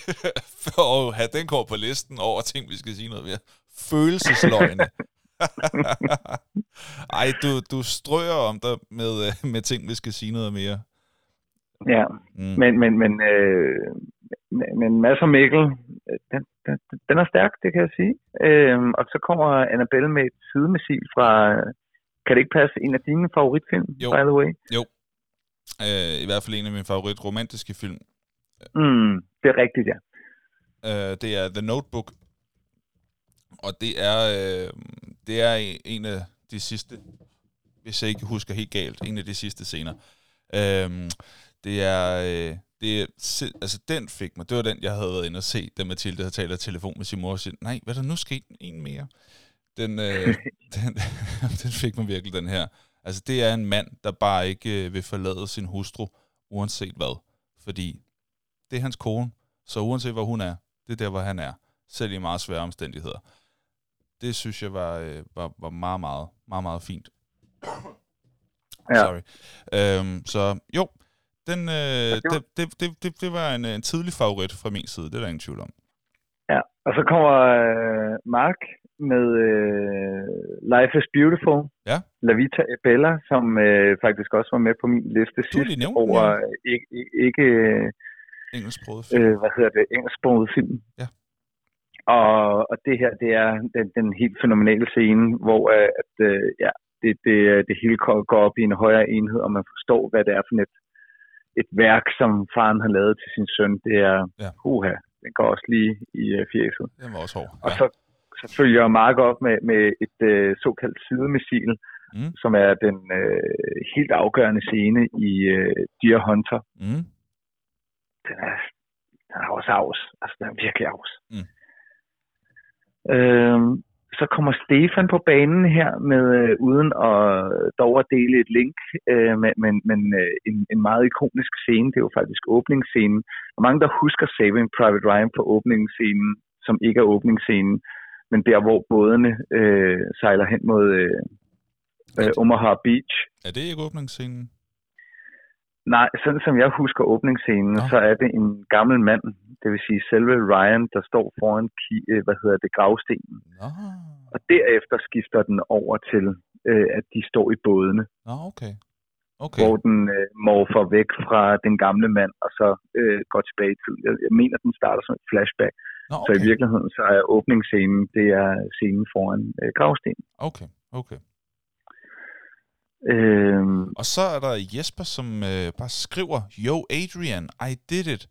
A: For at have den går på listen over ting, vi skal sige noget mere. Følelsesløgne. Ej, du, du strøger om dig med, øh, med ting, vi skal sige noget mere.
B: Ja,
A: Mm.
B: men, men, men, øh, men, men Mads og Mikkel, øh, den, den, den er stærk, det kan jeg sige. Øh, og så kommer Annabelle med et sidemissil fra, kan det ikke passe, en af dine favoritfilm,
A: Jo.
B: by the way?
A: Øh, I hvert fald en af mine favorit romantiske film.
B: Mm, det er rigtigt, ja.
A: Øh, det er The Notebook. Og det er, øh, det er en af de sidste, hvis jeg ikke husker helt galt, en af de sidste scener. Øh, det er, øh, det er, altså den fik mig, det var den, jeg havde været inde og se, da Mathilde havde talt i telefon med sin mor og siger, nej, hvad er der nu sket? En mere. Den, øh, den, den fik mig virkelig, den her. Altså, det er en mand, der bare ikke øh, vil forlade sin hustru, uanset hvad. Fordi det er hans kone, så uanset hvor hun er, det er der, hvor han er. Selv i meget svære omstændigheder. Det synes jeg var, øh, var, var meget, meget, meget, meget fint.
B: Ja.
A: Sorry. Øhm, så jo, den, øh,
B: det var-
A: det, det, det, det, var en, en tidlig favorit fra min side, det er der ingen tvivl om.
B: Ja, og så kommer øh, Mark med øh, Life is Beautiful.
A: Ja.
B: La Vita e Bella, som øh, faktisk også var med på min liste
A: Du
B: sidst
A: nævnt
B: over
A: ja.
B: øh, ikke, ikke, ikke
A: Engelsksproget film.
B: øh, hvad hedder det, engelsksproget film.
A: Ja.
B: Og, og det her, det er den, den helt fænomenale scene, hvor øh, at, øh, ja, det, det, det hele går går op i en højere enhed, og man forstår, hvad det er for et, et værk, som faren har lavet til sin søn. Det er,
A: Ja.
B: uha, den går også lige i øh, fjeset.
A: Den var også hård.
B: Og
A: Ja.
B: så, så følger Mark op med, med et øh, såkaldt sidemissil,
A: Mm.
B: som er den øh, helt afgørende scene i øh, Deer Hunter.
A: Mm.
B: Den er, den er også afs. Altså, den er virkelig afs.
A: Mm.
B: Øhm, så kommer Stefan på banen her, med øh, uden at øh, dog at dele et link, øh, men, men, men øh, en, en meget ikonisk scene. Det er jo faktisk åbningsscenen. Der er mange, der husker Saving Private Ryan på åbningsscenen, som ikke er åbningsscenen, men der, hvor bådene øh, sejler hen mod øh, øh, Omaha Beach.
A: Er det ikke åbningsscenen?
B: Nej, sådan som jeg husker åbningsscenen,
A: Nå.
B: så er det en gammel mand, det vil sige selve Ryan, der står foran ki- øh, hvad hedder det, gravstenen.
A: Nå,
B: Og derefter skifter den over til, øh, at de står i bådene,
A: Nå okay.
B: okay. Hvor den øh, morfer væk fra den gamle mand, og så øh, går tilbage i tid. Jeg, jeg mener, den starter som et flashback,
A: Nå,
B: okay. så i virkeligheden så er åbningsscenen, det er scenen foran øh, gravstenen.
A: Okay, okay.
B: Øh,
A: Og så er der Jesper, som øh, bare skriver, Yo Adrian, I did it.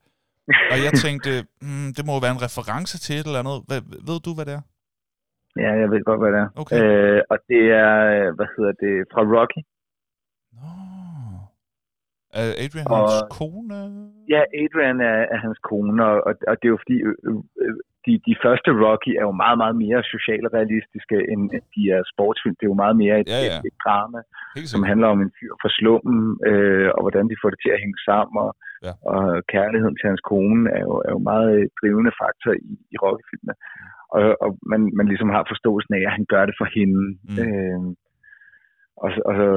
A: Og jeg tænkte, mm, det må jo være en reference til et eller andet. Hvad, ved du, hvad det er?
B: ja, jeg ved godt, hvad det er.
A: Okay.
B: Øh, og det er, hvad hedder det, fra Rocky.
A: Nå. Er Adrian
B: Og-
A: hans kone?
B: Ja, Adrian er, er hans kone, og, og, og det er jo fordi, øh, øh, de, de første Rocky er jo meget, meget mere socialrealistiske, end end de er sportsfilm. Det er jo meget mere et,
A: Ja,
B: ja, et, et drama, som handler om en fyr fra slummen, øh, og hvordan de får det til at hænge sammen, og,
A: Ja.
B: og kærligheden til hans kone er jo, er jo meget øh, drivende faktor i, i Rocky-filmene. Og, og man, man ligesom har forståelsen af, at han gør det for hende.
A: Mm.
B: Øh, og, og så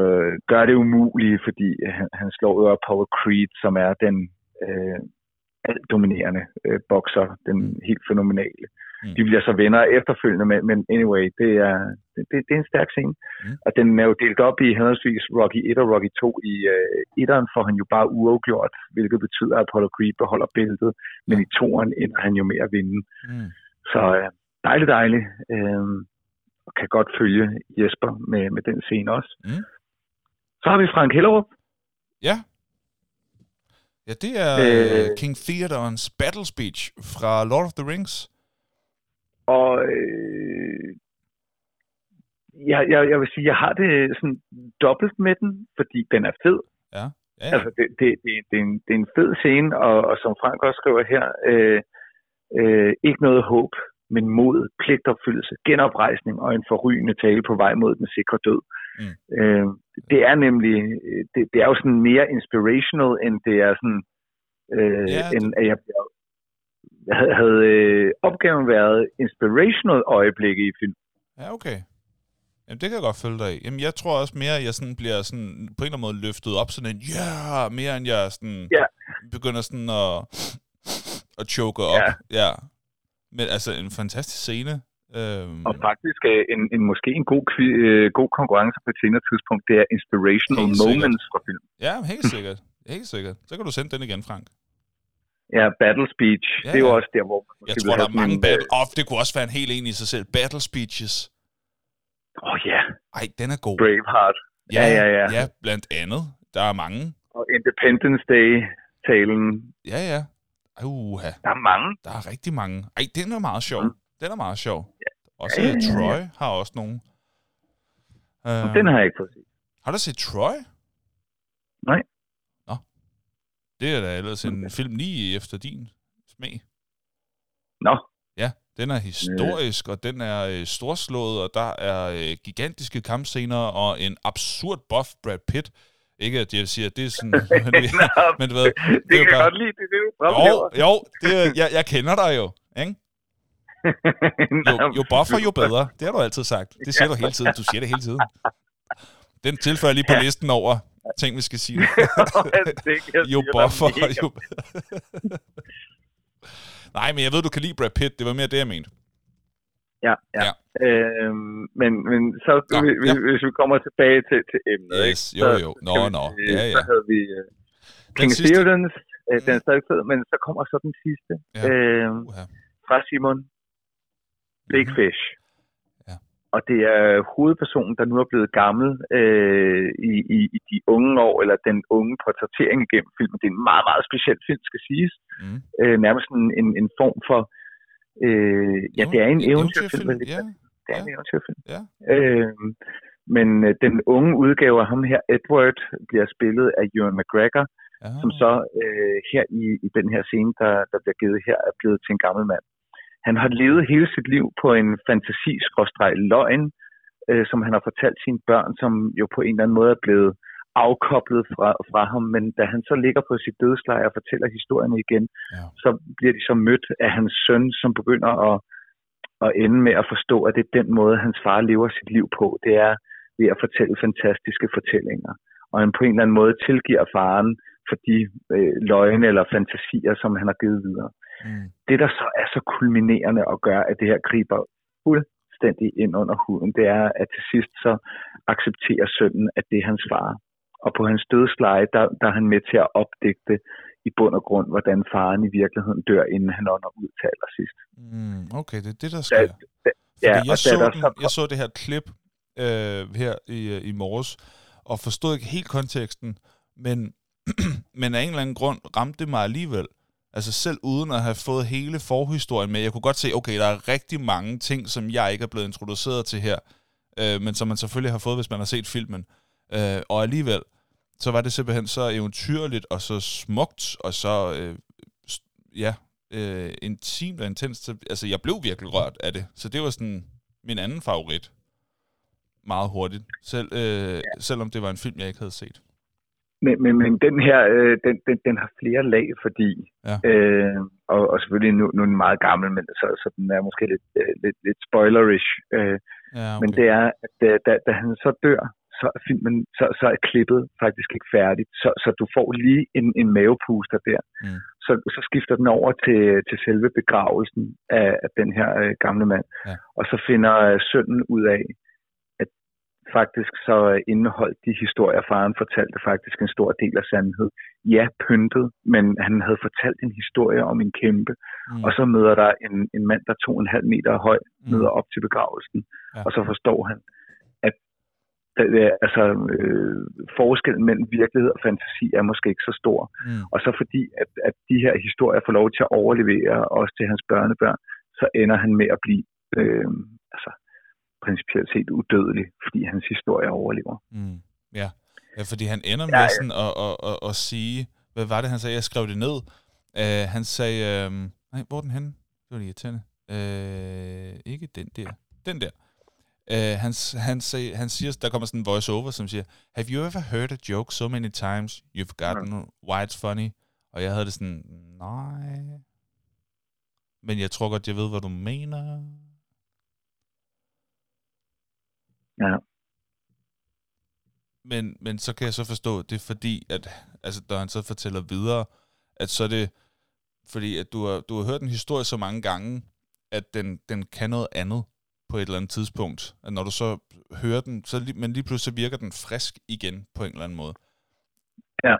B: gør det umulige, fordi han, han slår jo Apollo Creed, som er den øh, alt dominerende øh, bokser, den
A: Mm.
B: helt fænomenale.
A: Mm.
B: De bliver så venner efterfølgende, men, men anyway, det er, det, det, det er en stærk scene.
A: Mm.
B: Og den er jo delt op i henholdsvis Rocky 1 og Rocky 2. I øh, etteren får han jo bare uafgjort, hvilket betyder, at Apollo Creed beholder bæltet, men i toeren ender han jo med at vinde.
A: Mm.
B: Så øh, dejligt, dejligt. Øh, og kan godt følge Jesper med, med den scene også.
A: Mm.
B: Så har vi Frank Hellerup.
A: Ja. Ja, det er
B: Øh.
A: øh, King Theodorens battle speech fra Lord of the Rings.
B: Og øh, jeg, jeg, jeg vil sige, jeg har det sådan dobbelt med den, fordi den er fed.
A: Ja, ja.
B: Altså, det, det, det, det, er en, det er en fed scene, og, og som Frank også skriver her, øh, øh, ikke noget håb, men mod, pligtopfyldelse, genoprejsning og en forrygende tale på vej mod den sikre død.
A: Mm.
B: Øh, det er nemlig, øh, det, det er jo sådan mere inspirational, end det er sådan, øh,
A: Ja,
B: end at jeg havde, havde øh, opgaven været inspirational øjeblikke i film.
A: Ja, okay. Jamen, det kan jeg godt følge dig i. Jamen, jeg tror også mere, at jeg sådan bliver sådan, på en eller anden måde løftet op sådan en, ja, yeah! mere end jeg sådan,
B: Ja.
A: begynder sådan at, at choke op.
B: Ja.
A: ja. Men altså, en fantastisk scene. Øhm,
B: Og faktisk øh, en, en måske en god, øh, god konkurrence på et senere tidspunkt, det er inspirational
A: Helt sikkert.
B: moments fra film.
A: ja, helt sikkert. Helt sikkert. Så kan du sende den igen, Frank.
B: Ja, Battle Speech,
A: Ja,
B: ja, det er jo
A: ja.
B: også der, hvor...
A: Jeg tror, der er mange battle... Åh, det kunne også være en helt en i sig selv. Battle speeches.
B: Åh oh, ja,
A: Ej, den er god.
B: Braveheart Ja, ja, ja.
A: Ja, blandt andet. Der er mange.
B: og Independence Day-talen.
A: Ja, ja. Uha,
B: Der er mange.
A: der er rigtig mange. Ej, den er meget sjov.
B: Mm.
A: Den er meget sjov. Også
B: Ja, ja, ja, ja.
A: Troy har også nogen. Uh,
B: Den har jeg ikke fået set.
A: Har du set Troy?
B: Nej.
A: Nå. Det er da ellers en film lige efter din smag.
B: Nå,
A: Ja, den er historisk, og den er øh, storslået, og der er øh, gigantiske kampscener, og en absurd buff Brad Pitt. Ikke at jeg siger, at det er sådan... men, men du ved,
B: det,
A: det
B: kan jeg
A: bare-
B: godt lide, det er det, du
A: jo, jo, det, jeg, jeg kender dig jo, ikke? Jo, jo buffer, jo bedre. Det har du altid sagt. Det siger du hele tiden. Du siger det hele tiden. Den tilføjer lige på listen over ting, vi skal sige. Jo buffer, jo... Nej, men jeg ved, du kan lide Brad Pitt. Det var mere det, jeg mente.
B: Ja, ja.
A: Ja.
B: ja. Øhm, men, men så,
A: Nå,
B: hvis,
A: ja.
B: hvis vi kommer tilbage til, til emnet,
A: Yes,
B: ikke?
A: jo, jo. Nå,
B: vi
A: nå.
B: sige,
A: Ja,
B: Så
A: ja.
B: havde vi uh, King Theodens, uh, den
A: Mm.
B: er stadig fed, men så kommer så den sidste
A: Ja.
B: øh, fra Simon. Big
A: Mhm.
B: Fish.
A: Ja.
B: Og det er hovedpersonen, der nu er blevet gammel øh, i, i, i de unge år, eller den unge portrættering igennem filmen. Det er en meget, meget speciel film, skal siges.
A: Mm.
B: Øh, nærmest en, en, en form for... Øh, ja, det er en eventyrfilm. ikke?
A: Ja,
B: Det er en
A: Ja.
B: eventyrfilm.
A: ja.
B: Øh, men øh, den unge udgave af ham her, Edward, bliver spillet af Ewan McGregor,
A: ja.
B: som så øh, her i, i den her scene, der, der bliver givet her, er blevet til en gammel mand. Han har levet hele sit liv på en fantasi løgn, øh, som han har fortalt sine børn, som jo på en eller anden måde er blevet afkoblet fra, fra ham, men da han så ligger på sit dødsleje og fortæller historierne igen,
A: Ja.
B: så bliver de så mødt af hans søn, som begynder at, at ende med at forstå, at det er den måde, hans far lever sit liv på. Det er ved at fortælle fantastiske fortællinger. Og han på en eller anden måde tilgiver faren for de øh, løgne eller fantasier, som han har givet videre.
A: Mm.
B: Det, der så er så kulminerende og gør, at det her griber fuldstændig ind under huden, det er, at til sidst så accepterer sønnen, at det er hans far. Og på hans dødsleje, der, der er han med til at opdigte i bund og grund, hvordan faren i virkeligheden dør, inden han ånder ud til allersidst.
A: Mm. Okay, det er det, der
B: Da,
A: sker.
B: da,
A: Fordi
B: ja,
A: jeg, så
B: da der
A: den,
B: så
A: jeg så det her klip øh, her i, øh, i morges, og forstod ikke helt konteksten, men, men af en eller anden grund ramte det mig alligevel. Altså selv uden at have fået hele forhistorien med. Jeg kunne godt se, okay, der er rigtig mange ting, som jeg ikke er blevet introduceret til her, øh, men som man selvfølgelig har fået, hvis man har set filmen. Øh, og alligevel, så var det simpelthen så eventyrligt og så smukt, og så, øh, ja, øh, intimt og intenst. Så, altså, jeg blev virkelig rørt af det. Så det var sådan min anden favorit. Meget hurtigt. Selv, øh, ja. Selvom det var en film, jeg ikke havde set.
B: Men, men, men den her, øh, den, den, den har flere lag, fordi,
A: Ja.
B: øh, og, og selvfølgelig nu, nu er den meget gammel, men så, så den er måske lidt, øh, lidt, lidt spoilerish. Øh,
A: Ja, okay.
B: Men det er, at da, da han så dør, så er filmen, så, så er klippet faktisk ikke færdigt. Så, så du får lige en, en mavepuster der.
A: Mm.
B: Så, så skifter den over til, til selve begravelsen af, af den her øh, gamle mand.
A: Ja.
B: Og så finder øh, sønnen ud af, faktisk så øh, indeholdt de historier, faren fortalte faktisk en stor del af sandhed. Ja, pyntet, men han havde fortalt en historie om en kæmpe.
A: Mm.
B: Og så møder der en, en mand, der er to en halv meter høj,
A: Mm.
B: møder op til begravelsen.
A: Ja.
B: Og så forstår han, at er- altså, øh, forskellen mellem virkelighed og fantasi er måske ikke så stor.
A: Mm.
B: Og så fordi, at, at de her historier får lov til at overlevere også til hans børnebørn, så ender han med at blive øh, altså, principielt set udødelig, fordi hans historie overlever.
A: Mm. Ja. ja, fordi han ender
B: Ja,
A: med
B: ja.
A: sådan at, at, at, at sige, hvad var det, han sagde? Jeg skrev det ned. Uh, han sagde, uh, nej, hvor er den henne? Det var lige irriterende. Uh, ikke den der. Den der. Uh, han, han, sag, han siger, der kommer sådan en voice-over, som siger, Have you ever heard a joke so many times, you've forgotten why it's funny? Og jeg havde det sådan, nej. Men jeg tror godt, jeg ved, hvad du mener.
B: Ja.
A: Men, men så kan jeg så forstå, at det er fordi, at altså, når han så fortæller videre, at så er det fordi, at du har, du har hørt en historie så mange gange, at den, den kan noget andet på et eller andet tidspunkt. At når du så hører den, så lige, men lige pludselig så virker den frisk igen på en eller anden måde.
B: Ja.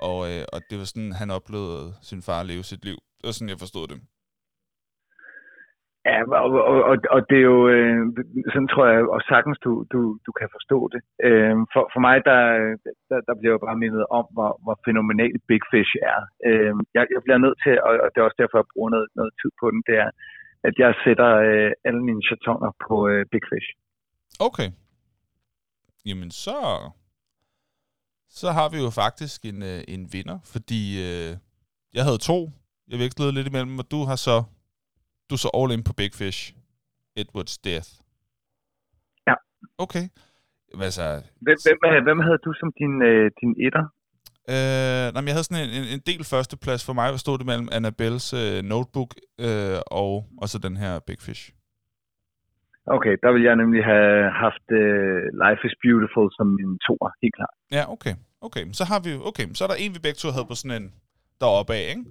A: Og, øh, og det var sådan, han oplevede sin far leve sit liv. Det var sådan, jeg forstod det.
B: Ja, og, og, og, og det er jo, øh, sådan tror jeg, og sagtens du, du, du kan forstå det. Øh, for, for mig, der, der, der bliver jeg bare mindet om, hvor, hvor fænomenal Big Fish er. Øh, jeg, jeg bliver nødt til, og og det er også derfor, jeg bruger noget, noget tid på den, det er, at jeg sætter øh, alle mine chatoner på øh, Big Fish.
A: Okay. Jamen så... Så har vi jo faktisk en, øh, en vinder, fordi øh, jeg havde to. Jeg vekslede lidt imellem, og du har så... Du så all in på Big Fish. Edward's Death.
B: Ja.
A: Okay. Altså,
B: Hvem, hvem, hvem havde du som din, øh, din etter?
A: øh, nej, men jeg havde sådan en, en, en del førsteplads for mig, stod det mellem Annabelles øh, notebook øh, og, og så den her Big Fish.
B: Okay, der vil jeg nemlig have haft øh, Life is Beautiful som min toer, helt klart.
A: Ja, okay. Okay, så har vi okay, så er der en, vi begge to havde på sådan en deroppe af, ikke?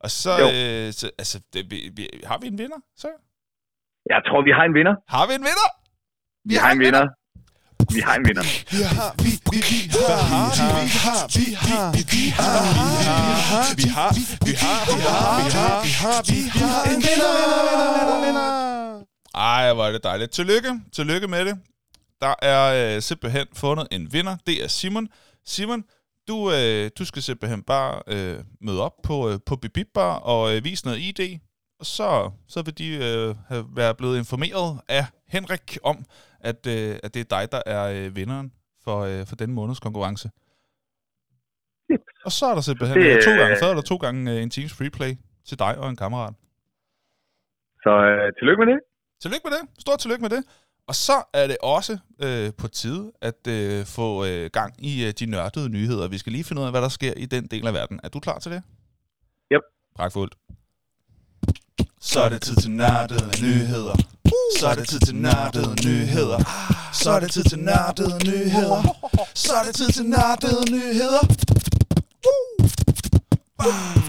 A: Og så,
B: Jo.
A: øh, så altså, det, vi, vi, har vi en vinder, så?
B: Jeg tror, vi har en vinder.
A: Har vi en vinder?
B: Vi har en vinder. Vi har en vinder.
C: Vi har, vi, vi, vi har, vi har, vi har, vi har, vi har, vi har, vi har, vi har, vi har, vi har en vinder.
A: Ej, hvor er det dejligt. Tillykke, tillykke med det. Der er øh, simpelthen fundet en vinder. Det er Simon. Simon, du, øh, du skal simpelthen bare øh, møde op på, øh, på Bibib Bar og øh, vise noget ID. Og så, så vil de øh, have være blevet informeret af Henrik om, at, øh, at det er dig, der er øh, vinderen for, øh, for denne måneds konkurrence.
B: Yep.
A: Og så er der simpelthen
B: Det,
A: det, to
B: øh,
A: gange, så er der to gange øh, en Teams Free Play til dig og en kammerat.
B: Så øh, tillykke med det.
A: Tillykke med det. Stort tillykke med det. Og så er det også øh, på tide at øh, få øh, gang i øh, de nørdede nyheder. Vi skal lige finde ud af, hvad der sker i den del af verden. Er du klar til det?
B: Yep.
A: Pragtfuldt. Så er det tid til nørdede nyheder. Så er det tid til nørdede nyheder. Så er det tid til nørdede nyheder. Så er det tid til nørdede nyheder. Bam.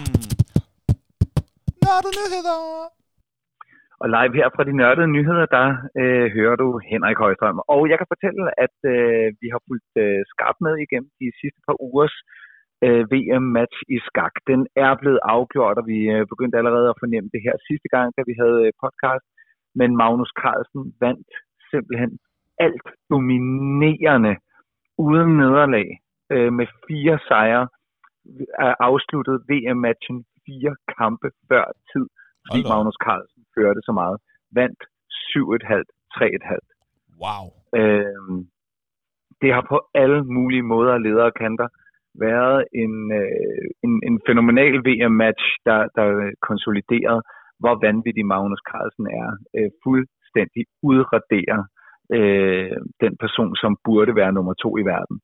A: Nørdede nyheder.
B: Og live her fra de nørdede nyheder, der øh, hører du Henrik Højstrøm. Og jeg kan fortælle, at øh, vi har fulgt øh, skarpt med igennem de sidste par ugers øh, VM-match i skak. Den er blevet afgjort, og vi øh, begyndte allerede at fornemme det her sidste gang, da vi havde øh, podcast. Men Magnus Carlsen vandt simpelthen alt dominerende uden nederlag øh, med fire sejre er afsluttet VM-matchen fire kampe før tid, fordi. Magnus Carlsen førte så meget. Vandt 7,5, 3,5.
A: Wow.
B: Øhm, det har på alle mulige måder ledere og kanter været en, øh, en, en fænomenal VM-match, der, der konsoliderede, hvor vanvittig Magnus Carlsen er. Øh, fuldstændig udradere øh, den person, som burde være nummer to i verden.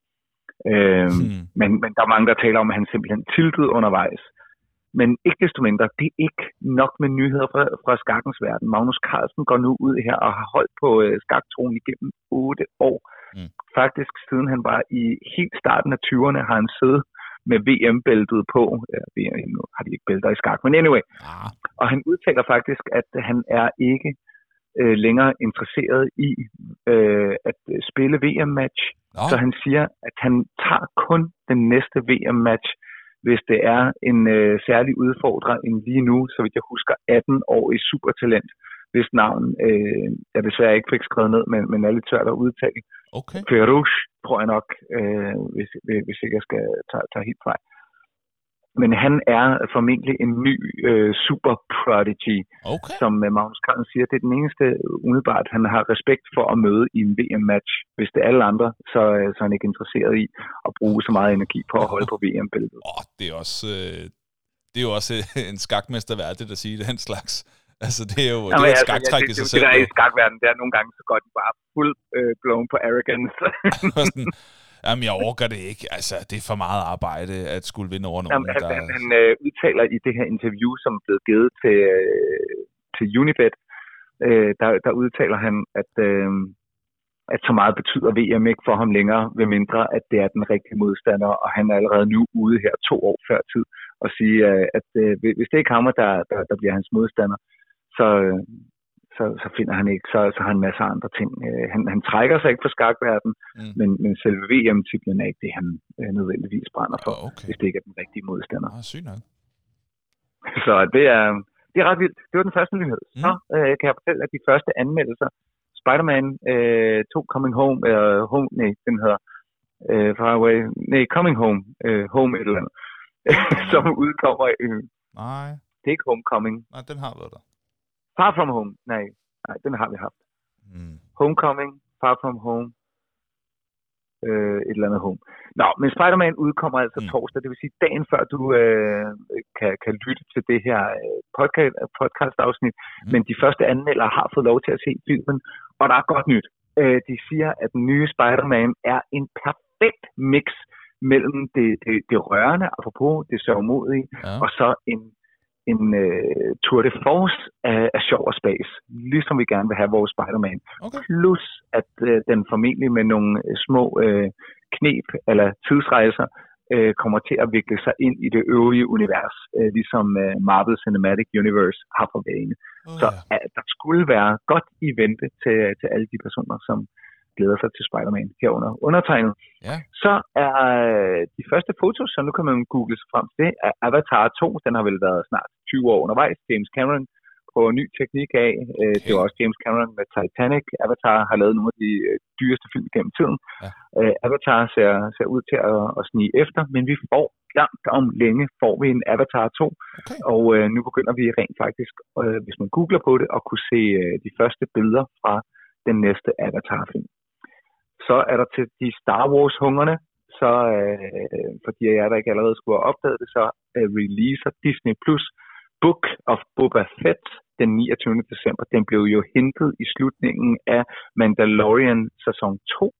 B: Øh, hmm. men, men der er mange, der taler om, at han simpelthen tiltede undervejs. Men ikke desto mindre, det er ikke nok med nyheder fra, fra skakkens verden. Magnus Carlsen går nu ud her og har holdt på øh, skaktronen igennem otte år. Mm. Faktisk siden han var i helt starten af 20'erne, har han siddet med VM-bæltet på. Ja, VM, nu har de ikke bælter i skak, men anyway. Ah. Og han udtaler faktisk, at han er ikke øh, længere interesseret i øh, at spille VM-match. Oh. Så han siger, at han tager kun den næste VM-match, hvis det er en øh, særlig udfordrer end lige nu, så vidt jeg husker, 18 år i supertalent, hvis navn øh, jeg desværre ikke fik skrevet ned, men, men er lidt svært at udtale. Okay. Ferouche, tror jeg nok, øh, hvis, hvis ikke jeg skal tage, tage helt fejl. Men han er formentlig en ny øh, super prodigy, okay. som øh, Magnus Carlsen siger. Det er den eneste umiddelbart, han har respekt for at møde i en VM-match. Hvis det er alle andre, så, øh, så er han ikke interesseret i at bruge så meget energi på at holde på VM-billedet.
A: Oh, det er også... Øh, det er jo også en skakmester værdigt at sige den slags. Altså, det er jo Jamen, det er et skaktræk
B: ja, det,
A: i sig
B: det,
A: selv.
B: Det der er i skakverdenen, det er nogle gange, så går de bare fuld øh, blown på arrogance.
A: Jamen, jeg orker det ikke. Altså, det er for meget arbejde at skulle vinde over nogen. Jamen,
B: han, der... han, han øh, udtaler i det her interview, som er blevet givet til, øh, til Unibet, øh, der, der udtaler han, at, øh, at så meget betyder VM ikke for ham længere, ved mindre at det er den rigtige modstander, og han er allerede nu ude her to år før tid, og sige, øh, at øh, hvis det ikke hammer, der, der, der bliver hans modstander, så, øh, så, så finder han ikke, så, så har han en masse andre ting. Øh, han, han trækker sig ikke for skakverden, mm. men, men selve VM-titlen er ikke det, han øh, nødvendigvis brænder for, oh, okay. hvis det ikke er den rigtige modstander.
A: Ah, sygt nok.
B: Så det er, det er ret vildt. Det var den første nyhed. Mm. Så øh, kan jeg fortælle, at de første anmeldelser, Spider-Man øh, 2 Coming Home, eller øh, Home, nej, den hedder øh, Far Away, nej, Coming Home, øh, Home et eller andet, som udkommer i...
A: Nej.
B: Det er ikke Homecoming.
A: Nej, den har været der.
B: Far From Home, nej, nej den har vi haft. Mm. Homecoming, Far From Home, øh, et eller andet home. Nå, men Spider-Man udkommer altså mm. torsdag, det vil sige dagen før du øh, kan, kan lytte til det her øh, podcast, podcast-afsnit. Mm. Men de første anmeldere har fået lov til at se filmen, og der er godt nyt. Øh, de siger, at den nye Spider-Man er en perfekt mix mellem det, det, det rørende, apropos det sørgmodige, ja. og så en en uh, tour de force af, af sjov og spas, ligesom vi gerne vil have vores Spider-Man. Okay. Plus at uh, den formentlig med nogle uh, små uh, knep eller tidsrejser uh, kommer til at vikle sig ind i det øvrige univers, uh, ligesom uh, Marvel Cinematic Universe har for vane. Oh, Så uh, der skulle være godt i vente til, til alle de personer, som glæder sig til Spider-Man herunder undertegnet. Ja. Så er øh, de første fotos, så nu kan man google sig frem til det, er Avatar 2. Den har vel været snart 20 år undervejs. James Cameron på ny teknik af. Okay. Øh, det var også James Cameron med Titanic. Avatar har lavet nogle af de øh, dyreste film gennem tiden. Ja. Avatar ser, ser ud til at, at snige efter, men vi får langt om længe får vi en Avatar 2, okay. og øh, nu begynder vi rent faktisk, øh, hvis man googler på det, at kunne se øh, de første billeder fra den næste Avatar-film. Så er der til de Star Wars-hungerne, så øh, fordi jeg der ikke allerede skulle have opdaget det, så øh, releaser Disney Plus Book of Boba Fett den 29. december. Den blev jo hentet i slutningen af Mandalorian sæson 2,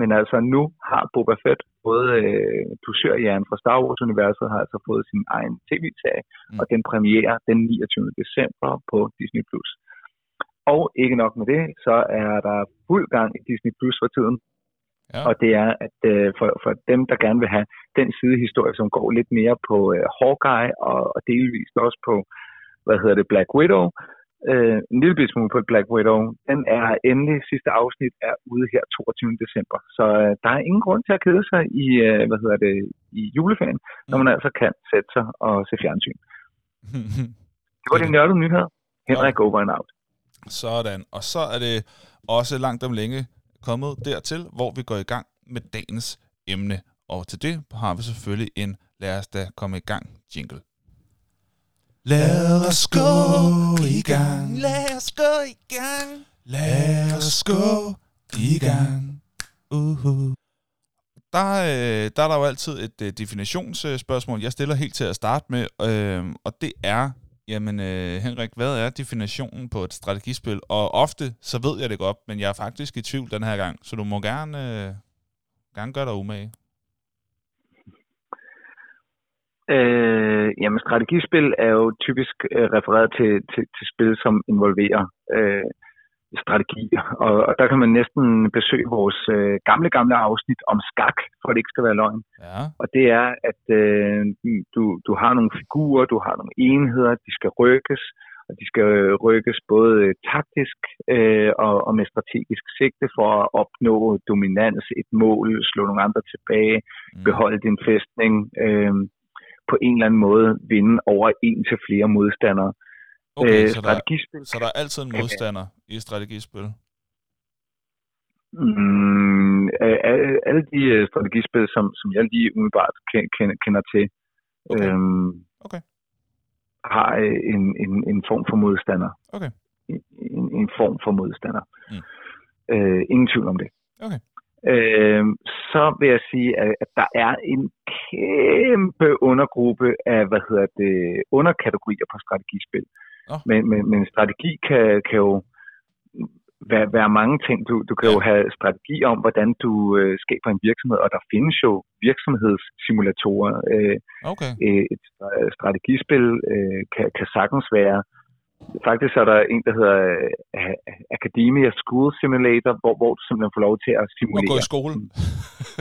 B: men altså nu har Boba Fett, både øh, dusørhjernen fra Star Wars-universet, har altså fået sin egen tv-serie, mm. og den premierer den 29. december på Disney+. Plus. Og ikke nok med det, så er der fuld gang i Disney Plus for tiden. Ja. Og det er, at øh, for, for dem, der gerne vil have den sidehistorie, som går lidt mere på øh, Hawkeye og, og delvist også på, hvad hedder det, Black Widow, øh, en lille smule på Black Widow, den er endelig, sidste afsnit er ude her 22. december. Så øh, der er ingen grund til at kede sig i, øh, hvad hedder det, i juleferien, mm. når man altså kan sætte sig og se fjernsyn. det var de nørdede nyheder. Henrik over and out.
A: Sådan. Og så er det også langt om længe kommet dertil, hvor vi går i gang med dagens emne. Og til det har vi selvfølgelig en lad os da komme i gang jingle.
C: Lad os gå i gang.
A: Lad os gå i gang.
C: Lad os gå i gang. Uh-huh.
A: der, øh, der er der jo altid et øh, definitionsspørgsmål, jeg stiller helt til at starte med, øh, og det er, jamen øh, Henrik, hvad er definitionen på et strategispil? Og ofte, så ved jeg det godt, men jeg er faktisk i tvivl den her gang, så du må gerne, øh, gerne gøre dig umage.
B: Øh, jamen, strategispil er jo typisk øh, refereret til, til, til spil, som involverer øh, strategi. Og, og der kan man næsten besøge vores øh, gamle, gamle afsnit om skak, for at det ikke skal være løgn.
A: Ja.
B: Og det er, at øh, du, du har nogle figurer, du har nogle enheder, de skal rykkes, og de skal rykkes både taktisk øh, og, og med strategisk sigte for at opnå dominans, et mål, slå nogle andre tilbage,
A: Mm.
B: beholde din fæstning, øh, på en eller anden måde vinde over en til flere modstandere.
A: Okay,
B: øh,
A: så, der,
B: strategispil
A: så der er altid en modstander i strategispil?
B: Mm, alle de øh, strategispil, som, som jeg lige umiddelbart ke- kender, kender til,
A: Okay.
B: øhm,
A: Okay.
B: har øh, en, en, en form for modstander.
A: Okay.
B: En, en, en form for modstander.
A: Mm.
B: Øh, ingen tvivl om det.
A: Okay.
B: Øh, så vil jeg sige, at, at der er en kæmpe undergruppe af, hvad hedder det, underkategorier på strategispil. Men, men, men strategi kan, kan jo være, være mange ting. Du, du kan jo have strategi om, hvordan du øh, skaber en virksomhed, og der findes jo virksomhedssimulatorer. Øh,
A: Okay.
B: øh, et stra- strategispil øh, kan, kan sagtens være. Faktisk er der en, der hedder øh, Academia School Simulator, hvor, hvor du simpelthen får lov til at
A: At
B: simulere.
A: gå i skole.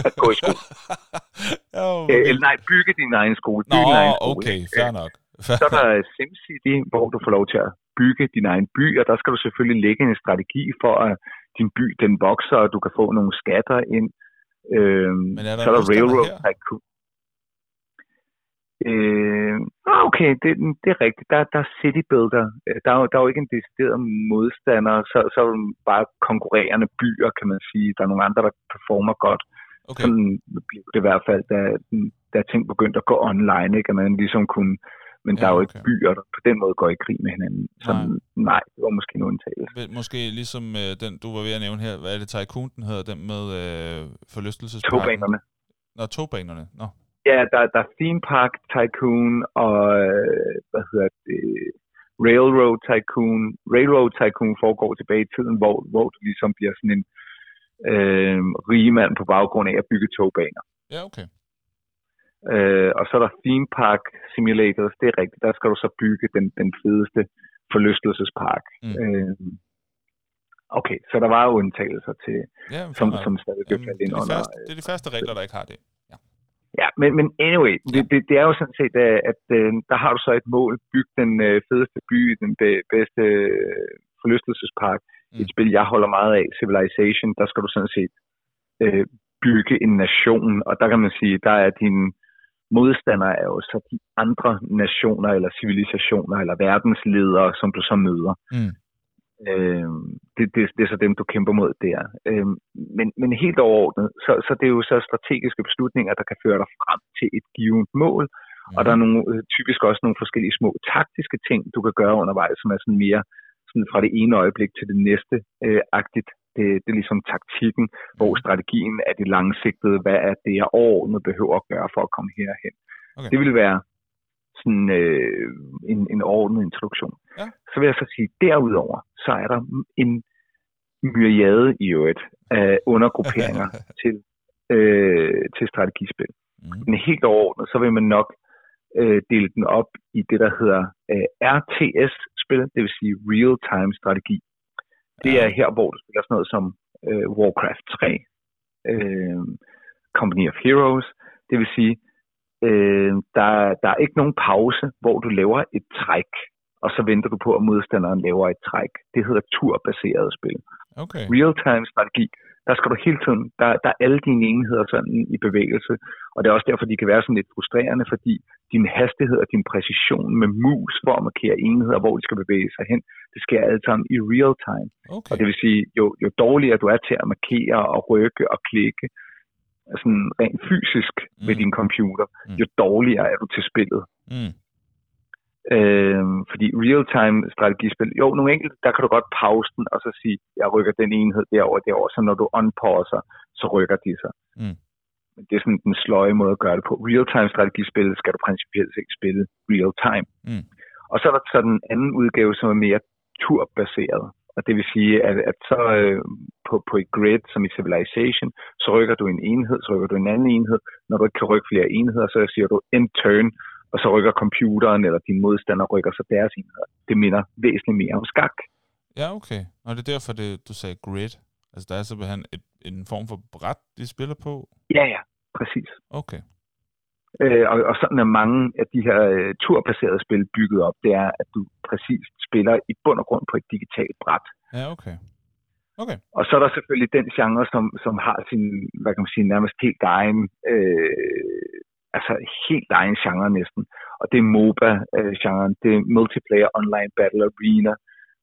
B: At gå i skole. Øh,
A: okay.
B: eller nej, bygge din egen skole.
A: Nå,
B: din egen skole.
A: okay,
B: Øh,
A: fair nok.
B: Så er der SimCity, hvor du får lov til at bygge din egen by, og der skal du selvfølgelig lægge en strategi for, at din by den vokser, og du kan få nogle skatter ind. Øhm,
A: Men er der
B: så er der Railroad? Tycoon. Øh, okay, det, det er rigtigt. Der, der er City Builder. Øh, Der er, der er jo ikke en decideret modstander, så, så er det bare konkurrerende byer, kan man sige. Der er nogle andre, der performer godt.
A: Okay,
B: Sådan blev det i hvert fald, da, da ting begyndte at gå online, ikke? at man ligesom kunne... Men
A: Ja,
B: der er jo ikke
A: okay.
B: byer, der på den måde går i krig med hinanden. Så nej, nej det var måske en undtagelse.
A: Måske ligesom øh, den, du var ved at nævne her. Hvad er det, Tycoon, den hedder? Den med øh, forlystelsesparken?
B: Togbanerne.
A: Nå, togbanerne. Nå.
B: Ja, der, der er Theme Park Tycoon og, øh, hvad hedder det, Railroad Tycoon. Railroad Tycoon foregår tilbage i tiden, hvor, hvor du ligesom bliver sådan en øh, rigemand på baggrund af at bygge togbaner.
A: Ja, okay.
B: Øh, og så er der Theme Park Simulators, det er rigtigt. Der skal du så bygge den, den fedeste forlystelsespark.
A: Mm.
B: Øh, okay, så der var jo undtagelser til,
A: Ja,
B: som, som stadig blev faldt ind
A: er de
B: under.
A: første, det er de første regler, der ikke har det.
B: Ja, men, men anyway, det, det, det er jo sådan set, at, at øh, der har du så et mål, byg den øh, fedeste by, den be- bedste øh, forlystelsespark.
A: Mm.
B: Et spil, jeg holder meget af, Civilization, der skal du sådan set øh, bygge en nation, og der kan man sige, der er dine modstandere er jo så de andre nationer, eller civilisationer, eller verdensledere, som du så møder.
A: Mm.
B: Øh, det, det, det er så dem, du kæmper mod der. Øh, men, men helt overordnet, så, så det er jo så strategiske beslutninger, der kan føre dig frem til et givet mål,
A: Mm.
B: og der er nogle, øh, typisk også nogle forskellige små taktiske ting, du kan gøre undervejs, som er sådan mere sådan fra det ene øjeblik til det næste øh, agtigt. Det, det er ligesom taktikken, hvor
A: Mm.
B: strategien er det langsigtede. Hvad er det, jeg overordnet behøver at gøre for at komme herhen?
A: Okay.
B: Det vil være sådan øh, en, en overordnet introduktion.
A: Ja.
B: Så vil jeg så sige, derudover, så er der en myriade i øvrigt af undergrupperinger til, øh, til strategispil.
A: Mm.
B: Men helt overordnet, så vil man nok øh, dele den op i det, der hedder øh, RTS-spil, det vil sige real-time strategi. Det er her, hvor du spiller sådan noget som øh, Warcraft 3, øh, Company of Heroes. Det vil sige, øh, der, der er ikke nogen pause, hvor du laver et træk, og så venter du på, at modstanderen laver et træk. Det hedder turbaseret spil
A: Okay.
B: real-time strategi, der skal du hele tiden, der, der er alle dine enheder sådan i bevægelse, og det er også derfor, de kan være sådan lidt frustrerende, fordi din hastighed og din præcision med mus for at markere enheder, hvor de skal bevæge sig hen, det sker alt sammen i real time.
A: Okay.
B: Og det vil sige, jo, jo dårligere du er til at markere og rykke og klikke, sådan rent fysisk mm.
A: Mm.
B: din computer,
A: Mm.
B: jo dårligere er du til spillet.
A: Mm.
B: Øh, fordi real-time strategispil, jo, nogle enkelte, der kan du godt pause den, og så sige, jeg rykker den enhed derover derover, så når du unpauser, så rykker de sig.
A: Mm.
B: Men det er sådan den sløje måde at gøre det på. Real-time strategispil skal du principielt ikke spille real-time.
A: Mm.
B: Og så er der så den anden udgave, som er mere turbaseret. Og det vil sige, at, at så øh, på, på et grid, som i Civilization, så rykker du en enhed, så rykker du en anden enhed. Når du ikke kan rykke flere enheder, så siger du end turn, og så rykker computeren eller din modstander rykker så deres enheder. Det minder væsentligt mere om skak.
A: Ja, okay. Og det er derfor, det, du sagde grid. Altså, der er simpelthen et, en form for bræt, de spiller på?
B: Ja, ja, præcis.
A: Okay.
B: Øh, og, og sådan er mange af de her øh, turbaserede spil bygget op. Det er, at du præcis spiller i bund og grund på et digitalt bræt.
A: Ja, okay. Okay.
B: Og så er der selvfølgelig den genre, som, som har sin, hvad kan man sige, nærmest helt egen, øh, altså helt egen genre næsten. Og det er MOBA-genren, det er Multiplayer Online Battle Arena,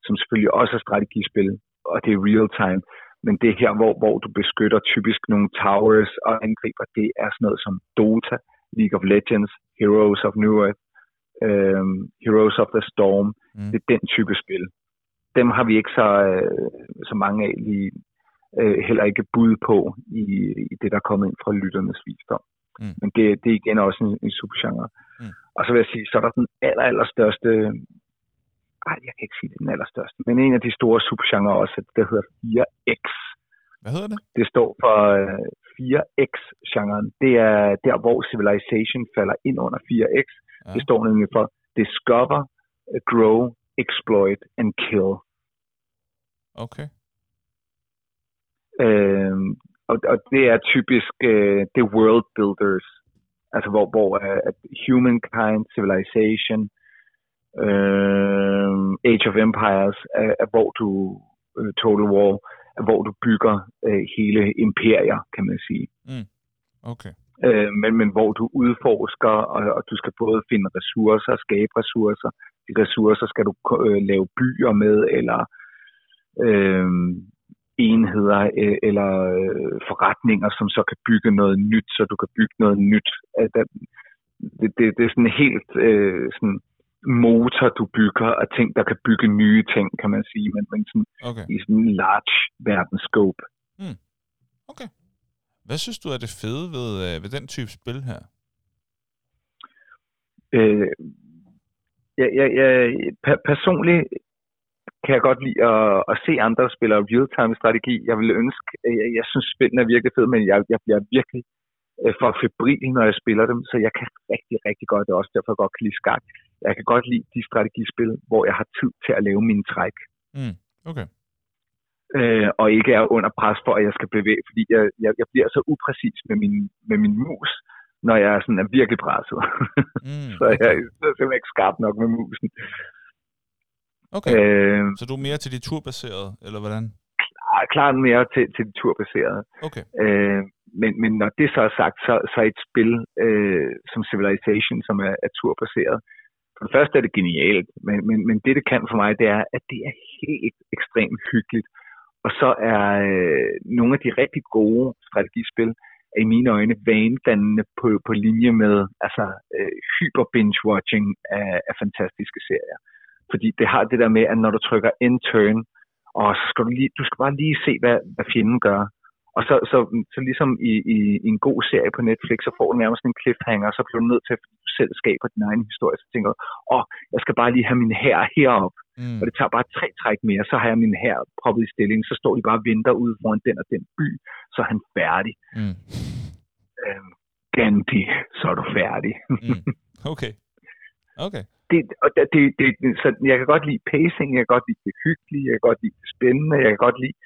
B: som selvfølgelig også er strategispil, og det er real-time. Men det er her, hvor, hvor du beskytter typisk nogle towers og angriber, det er sådan noget som Dota, League of Legends, Heroes of New Earth, øhm, Heroes of the Storm.
A: Mm.
B: Det er den type spil. Dem har vi ikke så, øh, så mange af lige, øh, heller ikke bud på i, i det, der er kommet ind fra lytternes visdom.
A: Mm.
B: Men det, det er igen også en, en subgenre.
A: Mm.
B: Og så vil jeg sige, så er der den aller, aller største, ej, jeg kan ikke sige det er den allerstørste, men en af de store subgenre også, der hedder 4X.
A: Hvad hedder det?
B: Det står for øh, 4X-genren. Det er der, hvor Civilization falder ind under 4X.
A: Ja.
B: Det står nemlig for Discover, Grow, Exploit and Kill.
A: Okay.
B: Øh, og, og det er typisk øh, det world builders. Altså hvor, hvor uh, humankind, civilization, øh, Age of Empires, er, er hvor du, uh, Total War, er hvor du bygger uh, hele imperier, kan man sige.
A: Okay.
B: Øh, men, men hvor du udforsker, og, og du skal både finde ressourcer, skabe ressourcer. De ressourcer skal du øh, lave byer med, eller øh, enheder, øh, eller øh, forretninger, som så kan bygge noget nyt, så du kan bygge noget nyt. Øh, det, det, det er sådan en helt øh, sådan motor, du bygger, af ting, der kan bygge nye ting, kan man sige, men, men sådan,
A: Okay.
B: i sådan en large verdensscope.
A: Okay. Hvad synes du er det fede ved, øh, ved den type spil her?
B: Øh, jeg, jeg, jeg, per- personligt kan jeg godt lide at, at se andre spillere real-time strategi. Jeg vil ønske, jeg, jeg synes spillene er virkelig fed, men jeg, jeg bliver virkelig øh, for febril, når jeg spiller dem, så jeg kan rigtig, rigtig godt, det er også derfor, jeg godt kan lide skak. Jeg kan godt lide de strategispil, hvor jeg har tid til at lave mine træk,
A: Mm. Okay.
B: øh, og ikke er under pres for, at jeg skal bevæge, fordi jeg, jeg, jeg bliver så upræcis med min, med min mus, når jeg sådan er virkelig presset.
A: Mm.
B: så jeg, jeg er simpelthen ikke skarp nok med musen.
A: Okay.
B: Øh,
A: Så du er mere til de turbaserede, eller hvordan?
B: er klart mere til, til det turbaserede.
A: Okay.
B: Øh, men, men når det så er sagt, så, så er et spil øh, som Civilization, som er, er turbaseret, for det første er det genialt, men, men, men det, det kan for mig, det er, at det er helt ekstremt hyggeligt. Og så er øh, nogle af de rigtig gode strategispil, er i mine øjne vanedannende på, på linje med altså, øh, hyper binge-watching af, af fantastiske serier. Fordi det har det der med, at når du trykker end turn, og så skal du, lige, du skal bare lige se, hvad, hvad fjenden gør. Og så, så, så ligesom i, i, i en god serie på Netflix, så får du nærmest en cliffhanger, så bliver du nødt til, at du selv skaber din egen historie, så tænker du, åh, jeg skal bare lige have min her herop,
A: Mm.
B: og det tager bare tre træk mere, så har jeg min her proppet i stilling, så står de bare og venter ude foran den og den by, så er han færdig.
A: Mm.
B: Øhm, Gandhi, så er du færdig.
A: Mm. Okay. Okay
B: det, og det, det, det, så jeg kan godt lide pacing, jeg kan godt lide det hyggelige, jeg kan godt lide det spændende, jeg kan godt lide,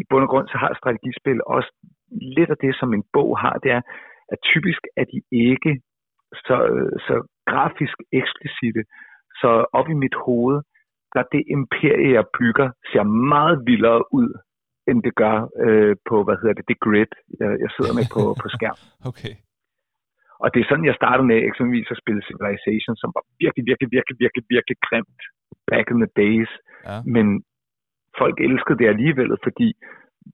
B: i bund og grund, så har strategispil også lidt af det, som en bog har, det er, at typisk er de ikke så, så grafisk eksplicite, så op i mit hoved, der det imperie, jeg bygger, ser meget vildere ud, end det gør øh, på, hvad hedder det, det grid, jeg, jeg sidder med på, på skærm.
A: Okay.
B: Og det er sådan, jeg startede med eksempelvis at spille Civilization, som var virkelig, virkelig, virkelig, virkelig, virkelig grimt back in the days.
A: Ja.
B: Men folk elskede det alligevel, fordi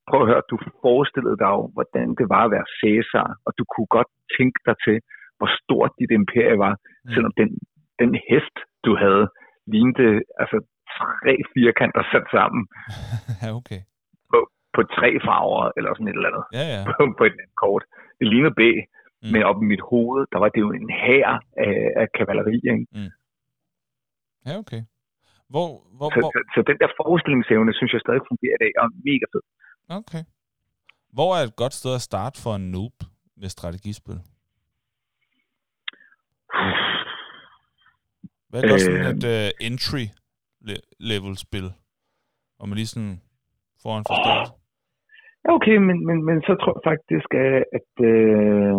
B: prøv at høre, du forestillede dig jo, hvordan det var at være Caesar, og du kunne godt tænke dig til, hvor stort dit imperie var,
A: Mm.
B: selvom den, den hest, du havde, lignede altså tre firkanter sat sammen.
A: ja, okay.
B: på tre farver, eller sådan et eller andet,
A: Ja, ja.
B: på, på et kort. Det lignede B,
A: Mm.
B: mm. men op i mit hoved, der var det jo en hær af, af kavaleri, ikke?
A: Ja, okay. Hvor, hvor,
B: Så,
A: hvor,
B: så, så den der forestillingsevne, synes jeg stadig fungerer i dag, og er mega fed.
A: okay. Hvor er et godt sted at starte for en noob med strategispil? Hvad er godt sådan
B: Øh.
A: et uh, entry-level-spil? Hvor man lige sådan får en forståelse.
B: Ja, okay, men, men, men så tror jeg faktisk, at, at øh,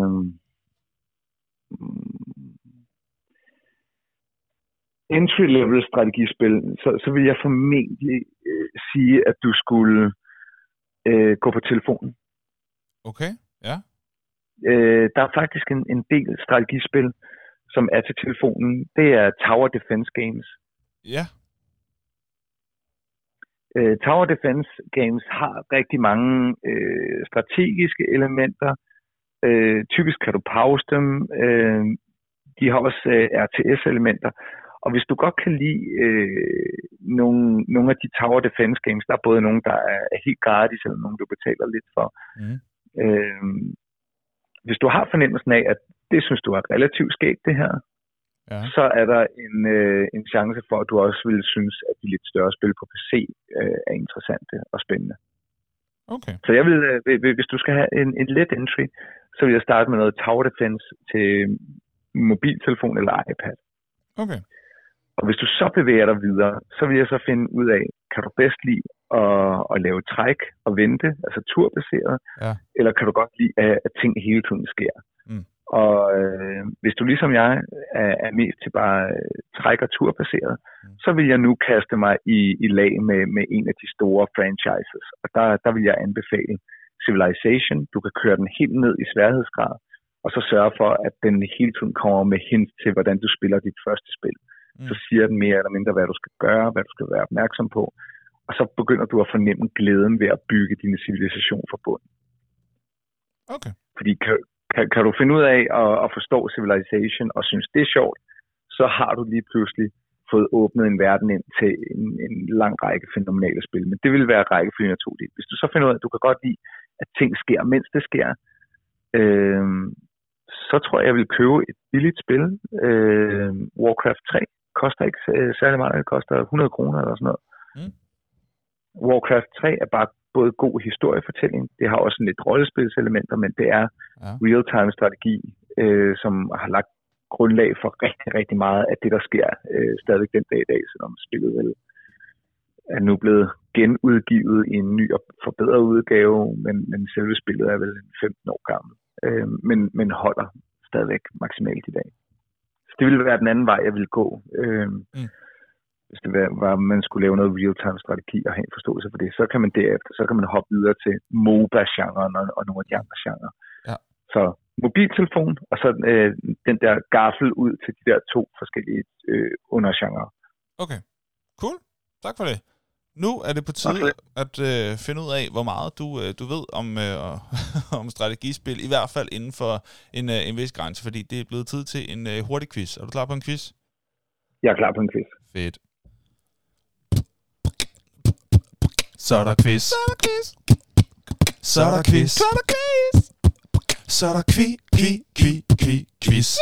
B: entry-level strategispil, så, så vil jeg formentlig øh, sige, at du skulle øh, gå på telefonen.
A: Okay, ja.
B: Øh, der er faktisk en, en del strategispil, som er til telefonen. Det er Tower Defense Games.
A: Ja,
B: Øh, Tower Defense Games har rigtig mange øh, strategiske elementer. Øh, typisk kan du pause dem. Øh, de har også øh, RTS-elementer. Og hvis du godt kan lide øh, nogle, nogle af de Tower Defense Games, der er både nogle, der er helt gratis, eller nogle, du betaler lidt for.
A: mm.
B: Øh, hvis du har fornemmelsen af, at det synes du er relativt skægt, det her,
A: ja.
B: så er der en, øh, en chance for, at du også vil synes, at de lidt større spil på PC øh, er interessante og spændende.
A: Okay.
B: Så jeg vil, øh, hvis du skal have en, en let entry, så vil jeg starte med noget Tower Defense til mobiltelefon eller iPad.
A: Okay.
B: Og hvis du så bevæger dig videre, så vil jeg så finde ud af, kan du bedst lide at, at lave træk og vente, altså turbaseret,
A: Ja.
B: eller kan du godt lide, at, at ting hele tiden sker. Og øh, hvis du ligesom jeg er, er mest til bare øh, træk og turbaseret,
A: Mm.
B: så vil jeg nu kaste mig i, i lag med, med en af de store franchises. Og der, der vil jeg anbefale Civilization. Du kan køre den helt ned i sværhedsgrad, og så sørge for, at den hele tiden kommer med hint til, hvordan du spiller dit første spil.
A: Mm.
B: Så siger den mere eller mindre, hvad du skal gøre, hvad du skal være opmærksom på. Og så begynder du at fornemme glæden ved at bygge din civilisation fra bunden.
A: Okay.
B: Fordi kan, kan, du finde ud af at, at forstå Civilization og synes, det er sjovt, så har du lige pludselig fået åbnet en verden ind til en, en lang række fænomenale spil. Men det vil være rækkefølgen af 2D. Hvis du så finder ud af, at du kan godt lide, at ting sker, mens det sker, øh, så tror jeg, jeg vil købe et billigt spil. Øh, Warcraft 3 koster ikke øh, særlig meget. Det koster 100 kroner eller sådan noget.
A: Mm.
B: Warcraft 3 er bare både god historiefortælling, det har også lidt rollespilselementer, men det er
A: Ja.
B: real-time strategi, øh, som har lagt grundlag for rigtig, rigtig meget af det, der sker øh, stadig den dag i dag, selvom spillet vel er nu blevet genudgivet i en ny og forbedret udgave, men, men selve spillet er vel 15 år gammel, øh, men, men holder stadigvæk maksimalt i dag. Så det ville være den anden vej, jeg ville gå. Øh,
A: Mm.
B: Hvis det var, var, man skulle lave noget real-time strategi og have en forståelse for det, så kan man derefter, så kan man hoppe videre til MOBA-genren og, og nogle af de andre genrer. Så mobiltelefon, og så øh, den der gaffel ud til de der to forskellige øh, undergenrer.
A: Okay. Cool. Tak for det. Nu er det på tide at øh, finde ud af, hvor meget du, øh, du ved om, øh, om strategispil, i hvert fald inden for en, øh, en vis grænse, fordi det er blevet tid til en øh, hurtig quiz. Er du klar på en quiz?
B: Jeg er klar på en quiz.
A: Fedt.
C: Så er der quiz.
A: Så er der quiz.
C: Så er der quiz.
A: Så er der quiz.
C: Så er der kvi, kvi, kvi, kvi, quiz.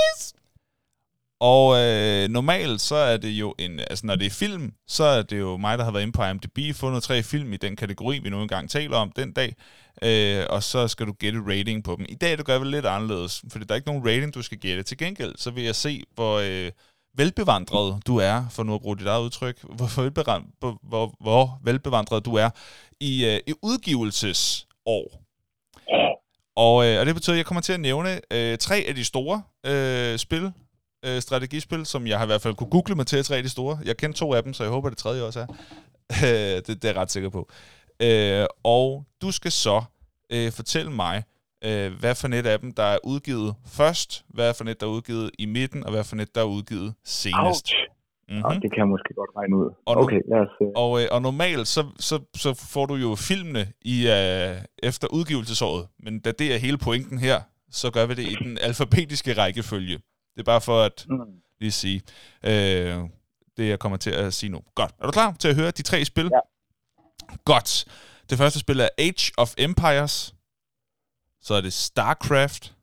A: Og øh, normalt så er det jo en, altså når det er film, så er det jo mig, der har været inde på IMDb, fundet tre film i den kategori, vi nu engang taler om den dag, øh, og så skal du gætte rating på dem. I dag det gør vi lidt anderledes, fordi der er ikke nogen rating, du skal gætte. Til gengæld, så vil jeg se, hvor øh, velbevandret du er, for nu at bruge dit eget udtryk, hvor, velbevandret, hvor, hvor, hvor velbevandret du er i, øh, i udgivelsesår. Og, øh, og det betyder, at jeg kommer til at nævne øh, tre af de store øh, spil, øh, strategispil, som jeg har i hvert fald kunne google mig til, tre af de store. Jeg kender to af dem, så jeg håber, at det tredje også er. Øh, det, det er jeg ret sikker på. Øh, og du skal så øh, fortælle mig, øh, hvad for net af dem, der er udgivet først, hvad for net, der er udgivet i midten, og hvad for net, der er udgivet senest.
B: Ouch!
A: Mm-hmm.
B: Mm. det kan jeg måske godt regne ud.
A: Og nu-
B: okay, lad os... Øh,
A: Og, øh, og normalt, så, så, så får du jo filmene i, øh, efter udgivelsesåret. Men da det er hele pointen her, så gør vi det i den alfabetiske rækkefølge. Det er bare for at
B: mm.
A: lige sige øh, det, jeg kommer til at sige nu. Godt. Er du klar til at høre de tre spil?
B: Ja.
A: Godt. Det første spil er Age of Empires. Så er det StarCraft.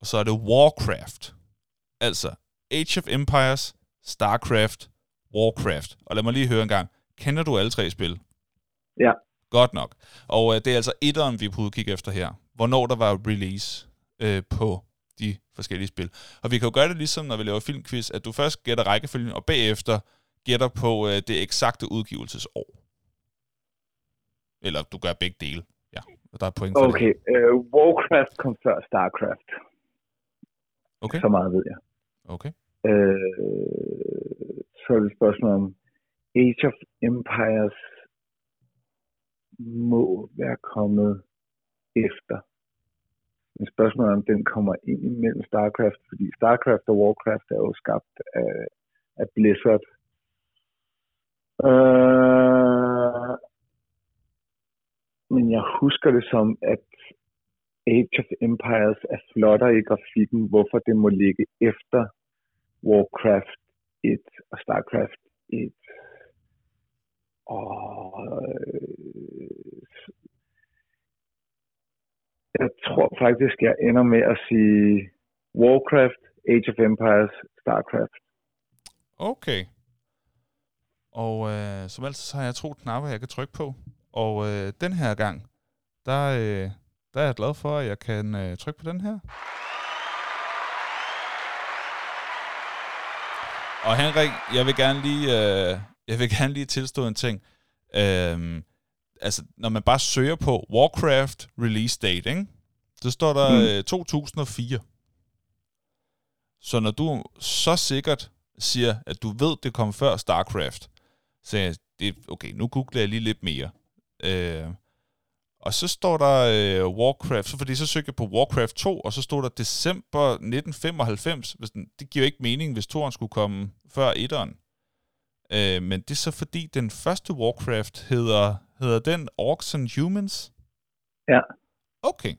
A: Og så er det Warcraft. Altså, Age of Empires, StarCraft, Warcraft. Og lad mig lige høre en gang. Kender du alle tre spil?
B: Ja.
A: Godt nok. Og øh, det er altså etteren, vi er på udkig efter her. Hvornår der var release øh, på de forskellige spil. Og vi kan jo gøre det ligesom, når vi laver filmquiz, at du først gætter rækkefølgen, og bagefter gætter på øh, det eksakte udgivelsesår. Eller du gør begge dele. Ja, og der er point for det.
B: Okay, uh, Warcraft kom før StarCraft.
A: Okay.
B: Så meget ved jeg.
A: Okay.
B: Øh, så er det et spørgsmål om Age of Empires må være kommet efter. Men spørgsmålet er, om den kommer ind imellem StarCraft, fordi StarCraft og Warcraft er jo skabt af, af Blizzard. Øh, men jeg husker det som, at Age of Empires er flottere i grafikken, hvorfor det må ligge efter Warcraft 1 og StarCraft 1. Og øh, jeg tror faktisk, jeg ender med at sige Warcraft, Age of Empires, StarCraft.
A: Okay. Og øh, som altid, så har jeg to knapper, jeg kan trykke på. Og øh, den her gang, der, øh, der er jeg glad for, at jeg kan øh, trykke på den her. Og Henrik, jeg vil gerne lige, øh, jeg vil gerne lige tilstå en ting. Øhm, altså, når man bare søger på Warcraft release date, ikke? så står der
B: Mm.
A: øh, 2004. Så når du så sikkert siger, at du ved, det kom før StarCraft, så jeg, det, okay, nu googler jeg lige lidt mere. Øh, og så står der øh, Warcraft, så fordi så søgte jeg på Warcraft 2, og så stod der december 1995. Hvis den, det giver ikke mening, hvis toeren skulle komme før etteren. Øh, men det er så fordi, den første Warcraft hedder, hedder den Orcs and Humans?
B: Ja.
A: Okay.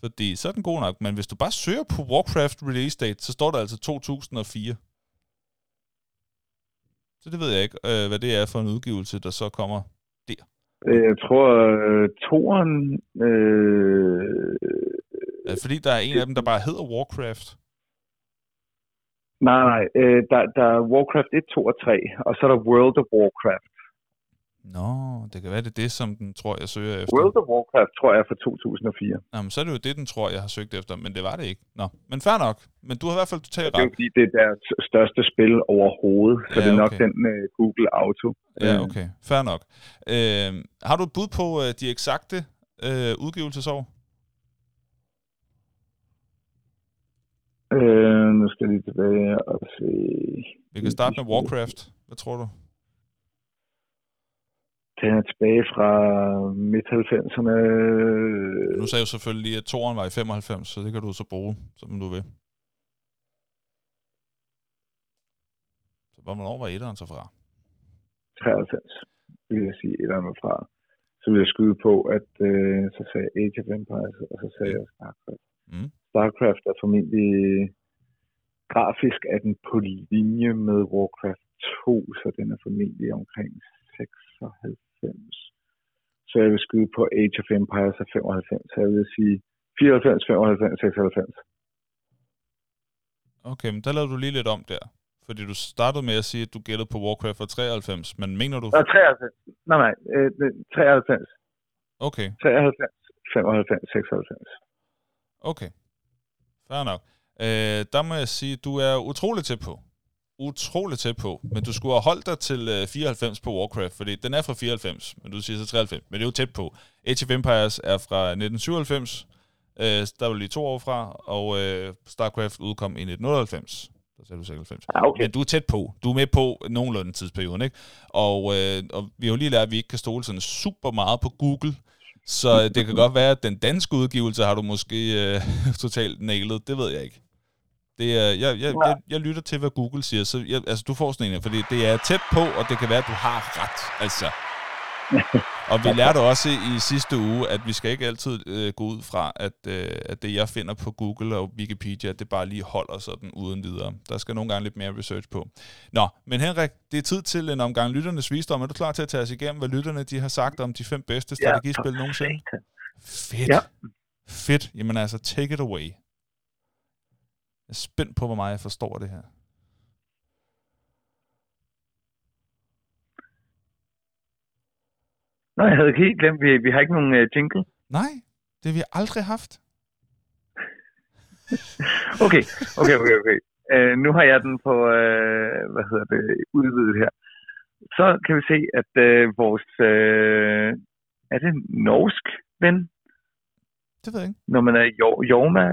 A: Fordi så er den god nok, men hvis du bare søger på Warcraft release date, så står der altså 2004. Så det ved jeg ikke, øh, hvad det er for en udgivelse, der så kommer.
B: Øh, Jeg tror, øh, toren... Øh,
A: Øh, fordi der er en af dem, der bare hedder Warcraft.
B: nej, nej. Øh, der, der er Warcraft 1, 2 og 3, og så er der World of Warcraft.
A: Nå, det kan være, det er det, som den tror, jeg søger efter.
B: World of Warcraft tror jeg er fra 2004.
A: Jamen, så er det jo det, den tror, jeg har søgt efter, men det var det ikke. Nå, men fair nok. Men du har i hvert fald totalt
B: Det er
A: ret.
B: fordi, det er deres største spil overhovedet, så
A: Ja,
B: det er nok
A: okay.
B: den med Google Auto.
A: Ja,
B: Øh,
A: okay. Fair nok. Øh, har du et bud på øh, de eksakte øh, udgivelsesår?
B: Øh, nu skal jeg lige tilbage og se.
A: Vi kan starte med Warcraft. Hvad tror du?
B: Den er tilbage fra midt-90'erne.
A: Nu sagde jeg jo selvfølgelig lige, at toren var i 95, så det kan du så bruge, som du vil. Så hvornår var etteren så fra?
B: 93, vil jeg sige, et eller andet fra. Så vil jeg skyde på, at øh, så sagde jeg Age of Empires, og så sagde jeg StarCraft.
A: Mm.
B: StarCraft er formentlig grafisk er den på linje med Warcraft 2, så den er formentlig omkring 96. Så jeg vil skyde på Age of Empires af 95, så jeg vil sige 94, 95, 96.
A: Okay, men der lavede du lige lidt om der. Fordi du startede med at sige, at du gættede på Warcraft fra 93, men mener du...
B: Nå, 93. Nej, nej, øh, 93.
A: Okay,
B: 93, 95, 96.
A: okay. Fair nok. Øh, der må jeg sige, at du er utrolig tæt på. Utrolig tæt på. Men du skulle have holdt dig til øh, 94 på Warcraft, fordi den er fra 94, men du siger så 93. Men det er jo tæt på. Age of Empires er fra 1997, øh, der var lige to år fra, og øh, StarCraft udkom i 1998. Der sagde du 96.
B: Ja, okay.
A: Men du er tæt på. Du er med på nogenlunde tidsperioden, ikke? Og, øh, og vi har jo lige lært, at vi ikke kan stole sådan super meget på Google. Så det kan godt være, at den danske udgivelse har du måske øh, totalt nailet. Det ved jeg ikke. Det er, jeg, jeg, jeg, jeg lytter til, hvad Google siger. Så jeg, altså, du får sådan en, fordi det er tæt på, og det kan være, at du har ret. Altså, Og vi lærte også i sidste uge, at vi skal ikke altid øh, gå ud fra, at, øh, at det, jeg finder på Google og Wikipedia, det bare lige holder sådan uden videre. Der skal nogle gange lidt mere research på. Nå, men Henrik, det er tid til en omgang lytternes visdom. Er du klar til at tage os igennem, hvad lytterne de har sagt om de fem bedste strategispil ja, nogensinde? Fedt. Ja. Fedt. Jamen altså, take it away. Jeg er spændt på, hvor meget jeg forstår det her.
B: Nå, jeg havde helt glemt, vi, vi har ikke nogen uh, jingle.
A: Nej, det har vi aldrig haft.
B: okay, okay, okay, okay. Uh, nu har jeg den på, uh, hvad hedder det, udvidet her. Så kan vi se, at uh, vores, uh, er det norsk ven?
A: Det ved jeg ikke.
B: Når man er Jorma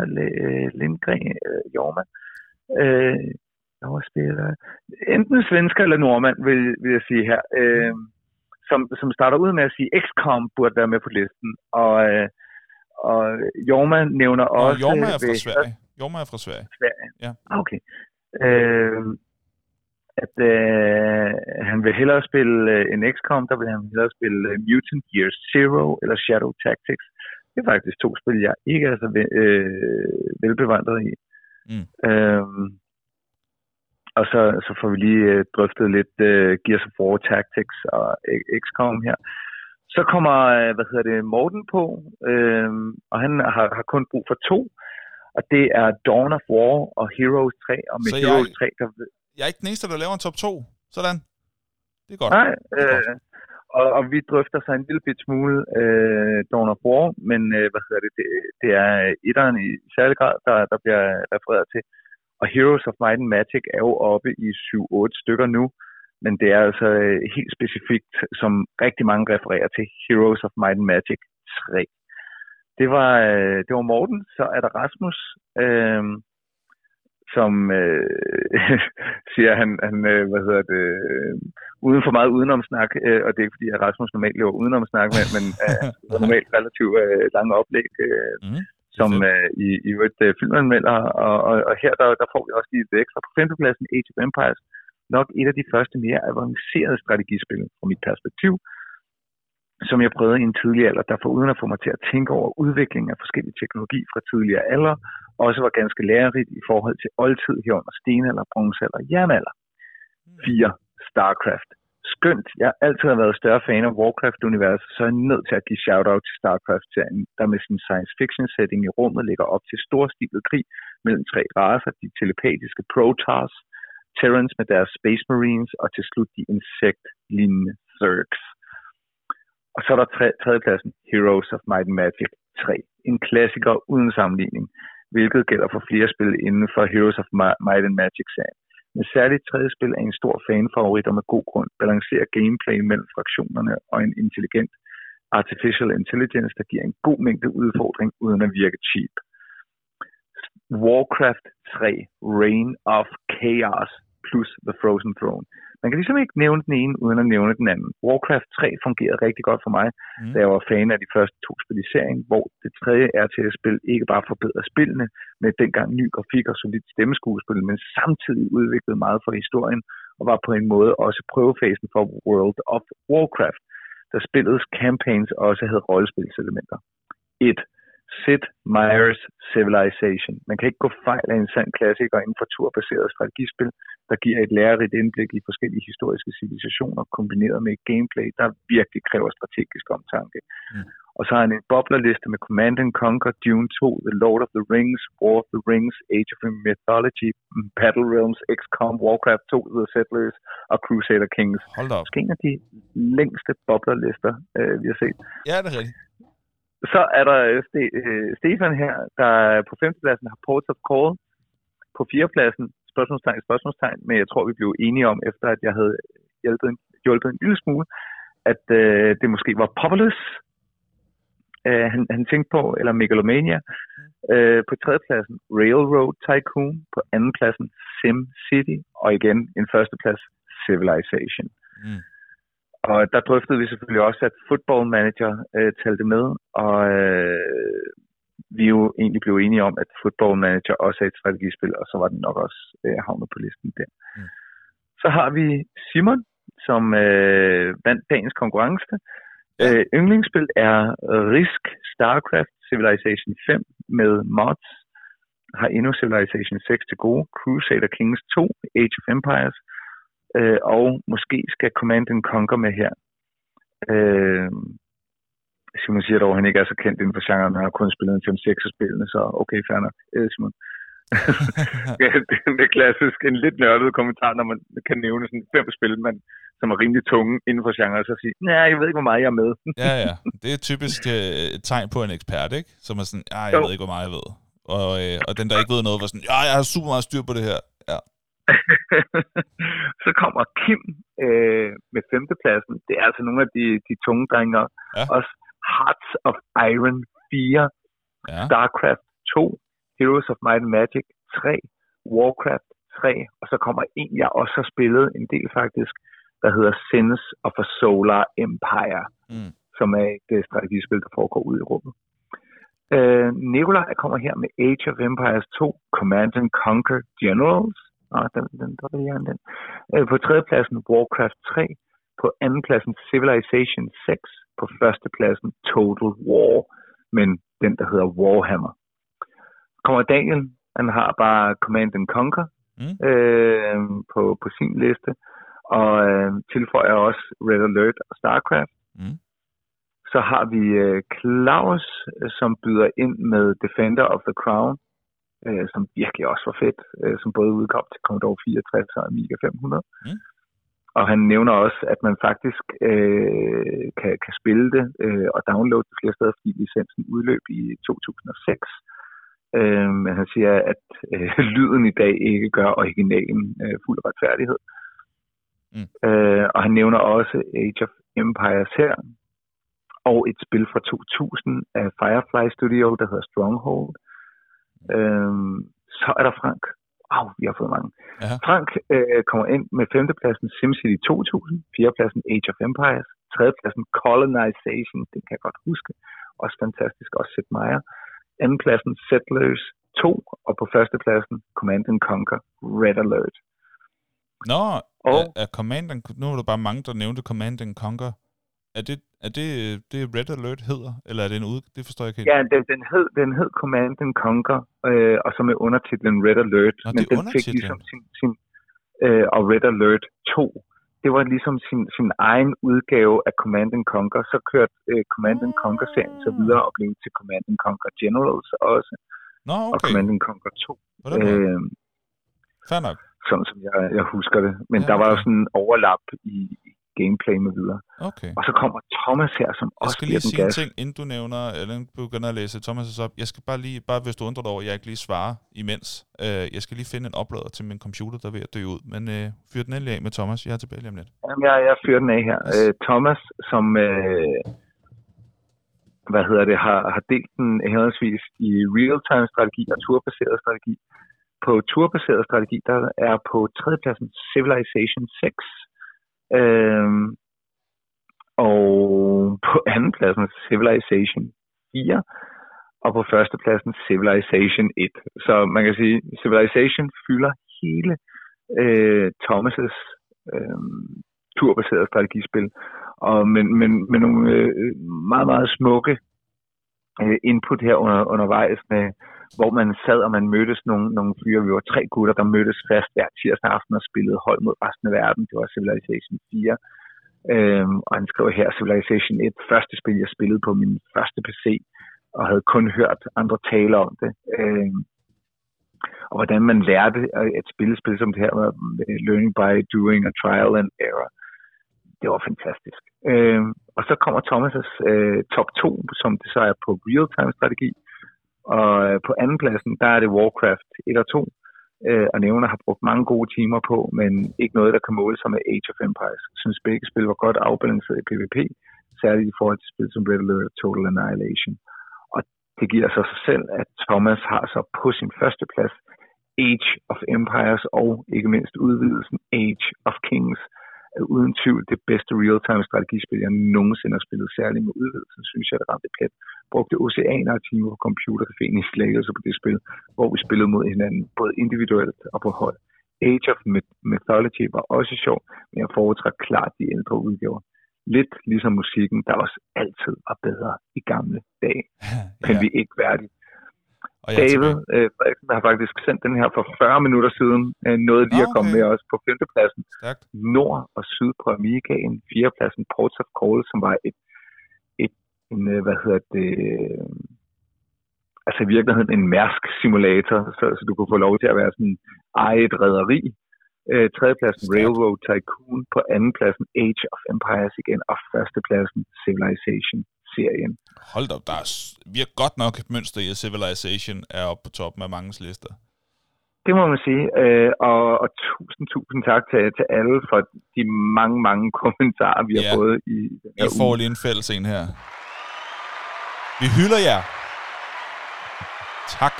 B: Lindgren, uh, Jorma, jeg spiller, enten svensker eller nordmand, vil, vil jeg sige her. Uh, som, som starter ud med at sige, XCOM burde være med på listen. Og, øh, og Jorma nævner og også...
A: Jorma er fra Sverige. Jorma er fra Sverige.
B: Sverige. Ja. Okay. Øh, at øh, han vil hellere spille øh, en XCOM, der vil han hellere spille øh, Mutant Gear Zero eller Shadow Tactics. Det er faktisk to spil, jeg ikke er så øh, velbevandret i. Mm. Øh, og så, så får vi lige øh, drøftet lidt øh, Gears of War Tactics og XCOM her. Så kommer, øh, hvad hedder det, Morten på, øh, og han har, har kun brug for to. Og det er Dawn of War og Heroes 3. Og med så Heroes jeg, 3, der...
A: Jeg er ikke den eneste, der laver en top 2. Sådan. Det er godt.
B: Nej, øh, og, og vi drøfter så en lille bit smule øh, Dawn of War, men øh, hvad hedder det, det, det er øh, etteren i særlig grad, der, der bliver refereret til. Og Heroes of Might and Magic er jo oppe i 7-8 stykker nu, men det er altså øh, helt specifikt, som rigtig mange refererer til, Heroes of Might and Magic 3. Det var, øh, det var Morten, så er der Rasmus, øh, som øh, siger, han, han øh, hvad hedder det, øh, uden for meget udenomsnak, øh, og det er ikke fordi, at Rasmus normalt lever udenomsnak, men, men øh, normalt relativt øh, lange oplæg, øh, mm som uh, i, i et uh, filmanmelder, og, og, og her der, der får vi også lige et ekstra. På femtepladsen Age of Empires, nok et af de første mere avancerede strategispil fra mit perspektiv, som jeg prøvede i en tidlig alder, der uden at få mig til at tænke over udviklingen af forskellige teknologi fra tidligere alder, også var ganske lærerigt i forhold til oldtid herunder stenalder, bronzealder og jernalder. 4. StarCraft skønt. Jeg har altid været større fan af Warcraft-universet, så er jeg nødt til at give shout-out til StarCraft-serien, der med sin science fiction-setting i rummet ligger op til storstilet krig mellem tre raser, de telepatiske Protars, Terrans med deres Space Marines, og til slut de insekt-lignende Zergs. Og så er der tre, tredjepladsen, Heroes of Might and Magic 3. En klassiker uden sammenligning, hvilket gælder for flere spil inden for Heroes of Might and Magic-serien. Men særligt tredje spil er en stor fanfavorit og med god grund balancerer gameplay mellem fraktionerne og en intelligent artificial intelligence, der giver en god mængde udfordring uden at virke cheap. Warcraft 3 Reign of Chaos plus The Frozen Throne man kan ligesom ikke nævne den ene, uden at nævne den anden. Warcraft 3 fungerede rigtig godt for mig, mm. da jeg var fan af de første to serien, hvor det tredje RTS-spil ikke bare forbedrede spillene med dengang ny grafik og solidt stemmeskuespil, men samtidig udviklede meget for historien og var på en måde også prøvefasen for World of Warcraft, der spillets campaigns også havde rollespilselementer. 1. Sid Meier's Civilization. Man kan ikke gå fejl af en sand klassiker inden for turbaseret strategispil, der giver et lærerigt indblik i forskellige historiske civilisationer, kombineret med et gameplay, der virkelig kræver strategisk omtanke. Mm. Og så har han en boblerliste med Command and Conquer, Dune 2, The Lord of the Rings, War of the Rings, Age of Mythology, Battle Realms, XCOM, Warcraft 2, The Settlers og Crusader Kings.
A: Hold
B: op. Måske en af de længste boblerlister, øh, vi har set.
A: Ja, det er rigtigt.
B: Så er der øh, Ste- øh, Stefan her, der på femtepladsen har Ports of Call. På fjerdepladsen, spørgsmålstegn, spørgsmålstegn, men jeg tror, vi blev enige om, efter at jeg havde hjulpet en, hjulpet en lille smule, at øh, det måske var Populous, øh, han, han tænkte på, eller Megalomania. Øh, på tredjepladsen Railroad Tycoon, på andenpladsen Sim City, og igen en førsteplads Civilization. Mm. Og der drøftede vi selvfølgelig også, at Football Manager øh, talte med, og øh, vi jo egentlig blev enige om, at Football Manager også er et strategispil, og så var den nok også øh, havnet på listen der. Mm. Så har vi Simon, som øh, vandt dagens konkurrence Øh, yndlingsspil er Risk StarCraft Civilization 5 med mods. Har endnu Civilization 6 til gode. Crusader Kings 2, Age of Empires. Øh, og måske skal Command and Conquer med her. Øh, Simon siger dog, at han ikke er så kendt inden for genren. Han har kun spillet en 5-6 af spillene, så okay, fair nok, øh, Simon. ja, det, er klassisk. En lidt nørdet kommentar, når man kan nævne sådan fem spil, man, som er rimelig tunge inden for genren, og så sige, nej, jeg ved ikke, hvor meget jeg er med.
A: ja, ja. Det er typisk øh, et tegn på en ekspert, ikke? Som er sådan, ja, jeg jo. ved ikke, hvor meget jeg ved. Og, øh, og den, der ikke ved noget, var sådan, ja, jeg har super meget styr på det her. Ja.
B: så kommer Kim øh, med femtepladsen. Det er altså nogle af de, de tunge drenge. Ja. Også Hearts of Iron 4, ja. StarCraft 2, Heroes of Might and Magic 3, Warcraft 3, og så kommer en, jeg også har spillet en del faktisk, der hedder Sins of a Solar Empire, mm. som er et uh, strategispil, der foregår ud i rummet. Uh, Nikolaj kommer her med Age of Empires 2, Command and Conquer Generals. Ah, den, den, der vil jeg den. Uh, på tredjepladsen Warcraft 3, på andenpladsen Civilization 6, på førstepladsen Total War, men den, der hedder Warhammer kommer Daniel, han har bare Command and Conquer mm. øh, på, på sin liste, og øh, tilføjer også Red Alert og StarCraft. Mm. Så har vi øh, Claus, som byder ind med Defender of the Crown, øh, som virkelig også var fedt, øh, som både udkom til Commodore 64 og Amiga 500. Mm. Og han nævner også, at man faktisk øh, kan, kan spille det øh, og downloade det flere steder, fordi licensen udløb i 2006. Øh, men han siger, at øh, lyden i dag ikke gør originalen øh, fuld retfærdighed. Mm. Øh, og han nævner også Age of Empires her, og et spil fra 2000 af Firefly Studio, der hedder Stronghold. Øh, så er der Frank. Wow, vi har fået mange. Ja. Frank øh, kommer ind med femtepladsen SimCity 2000, fjerdepladsen Age of Empires, tredjepladsen Colonization, det kan jeg godt huske, også fantastisk, også Sid Meier andenpladsen Settlers 2, og på førstepladsen Command and Conquer Red Alert.
A: Nå, og, er, er Command and, nu er der bare mange, der nævnte Command and Conquer. Er det, er det, det Red Alert hedder, eller er det en ud? Det forstår jeg ikke helt.
B: Ja, den, den, hed, den hed Command and Conquer, øh, og så med undertitlen Red Alert.
A: Nå, men den fik ligesom
B: sin, sin øh, og Red Alert 2 det var ligesom sin, sin egen udgave af Command and Conquer. Så kørte uh, Command and Conquer-serien så videre og blev til Command and Conquer Generals også.
A: Nå, okay.
B: Og Command and Conquer 2.
A: Øh, Fair nok.
B: Sådan som jeg, jeg husker det. Men ja, der var jo sådan en overlap i, gameplay med videre.
A: Okay.
B: Og så kommer Thomas her, som
A: jeg
B: også
A: skal lige sige gas. en ting, inden du nævner, eller inden du begynder at læse Thomas' op. Jeg skal bare lige, bare hvis du undrer dig over, at jeg ikke lige svarer imens. Øh, jeg skal lige finde en uploader til min computer, der er ved at dø ud. Men øh, fyr den endelig af med Thomas. Jeg er tilbage lige om lidt.
B: Jamen, jeg, jeg fyrer den af her. Yes. Øh, Thomas, som... Øh, hvad hedder det, har, har delt den henholdsvis i real-time strategi og turbaseret strategi. På turbaseret strategi, der er på tredjepladsen Civilization 6, Øhm, og på andenpladsen Civilization 4, og på førstepladsen Civilization 1. Så man kan sige, Civilization fylder hele øh, Thomas' øh, turbaserede strategispil, og men, men, med nogle øh, meget, meget smukke øh, input her under, undervejs, med, hvor man sad og man mødtes nogle, nogle fyre. Vi var tre gutter, der mødtes fast hver tirsdag aften og spillede hold mod resten af verden. Det var Civilization 4. Øhm, og han skrev her Civilization 1, første spil, jeg spillede på min første PC, og havde kun hørt andre tale om det. Øhm, og hvordan man lærte at spille spil som det her, learning by doing a trial and error. Det var fantastisk. Øhm, og så kommer Thomas' øh, top 2, som det så er på real-time strategi. Og øh, på andenpladsen, der er det Warcraft 1 og 2, øh, og nævner har brugt mange gode timer på, men ikke noget, der kan måle sig med Age of Empires. Jeg synes, begge spil var godt afbalanceret i PvP, særligt i forhold til spil som Red Alert Total Annihilation. Og det giver så sig selv, at Thomas har så på sin første plads Age of Empires og ikke mindst udvidelsen Age of Kings, er uden tvivl det bedste real-time strategispil, jeg nogensinde har spillet. Særligt med udvidelsen, synes jeg, det ramte plet. Brugte oceaner af timer på computercaféen i slækkelse på det spil, hvor vi spillede mod hinanden, både individuelt og på hold. Age of Mythology var også sjov, men jeg foretrækker klart de ældre udgaver. lidt ligesom musikken, der også altid var bedre i gamle dage. Men
A: ja.
B: vi ikke værdige.
A: Og jeg
B: David øh, Frederiksen har faktisk sendt den her for 40 minutter siden. Øh, nåede lige
A: Nå,
B: at komme
A: okay.
B: med os på femtepladsen.
A: Stærkt.
B: Nord og syd på Amigaen. Fjerdepladsen Ports of Call, som var et, et en, øh, hvad hedder det, øh, altså i virkeligheden en mærsk simulator, så, så du kunne få lov til at være sådan, eje et rederi. Øh, tredjepladsen
A: Stærkt.
B: Railroad Tycoon, på andenpladsen Age of Empires igen, og førstepladsen Civilization-serien.
A: Hold op, der er, vi har godt nok et mønster i, at Civilization er oppe på toppen af manges lister.
B: Det må man sige. Øh, og, og tusind, tusind tak til, til alle for de mange, mange kommentarer, vi har
A: Ja.
B: fået i den her
A: I får
B: uge.
A: lige en fælles en her. Vi hylder jer. Tak.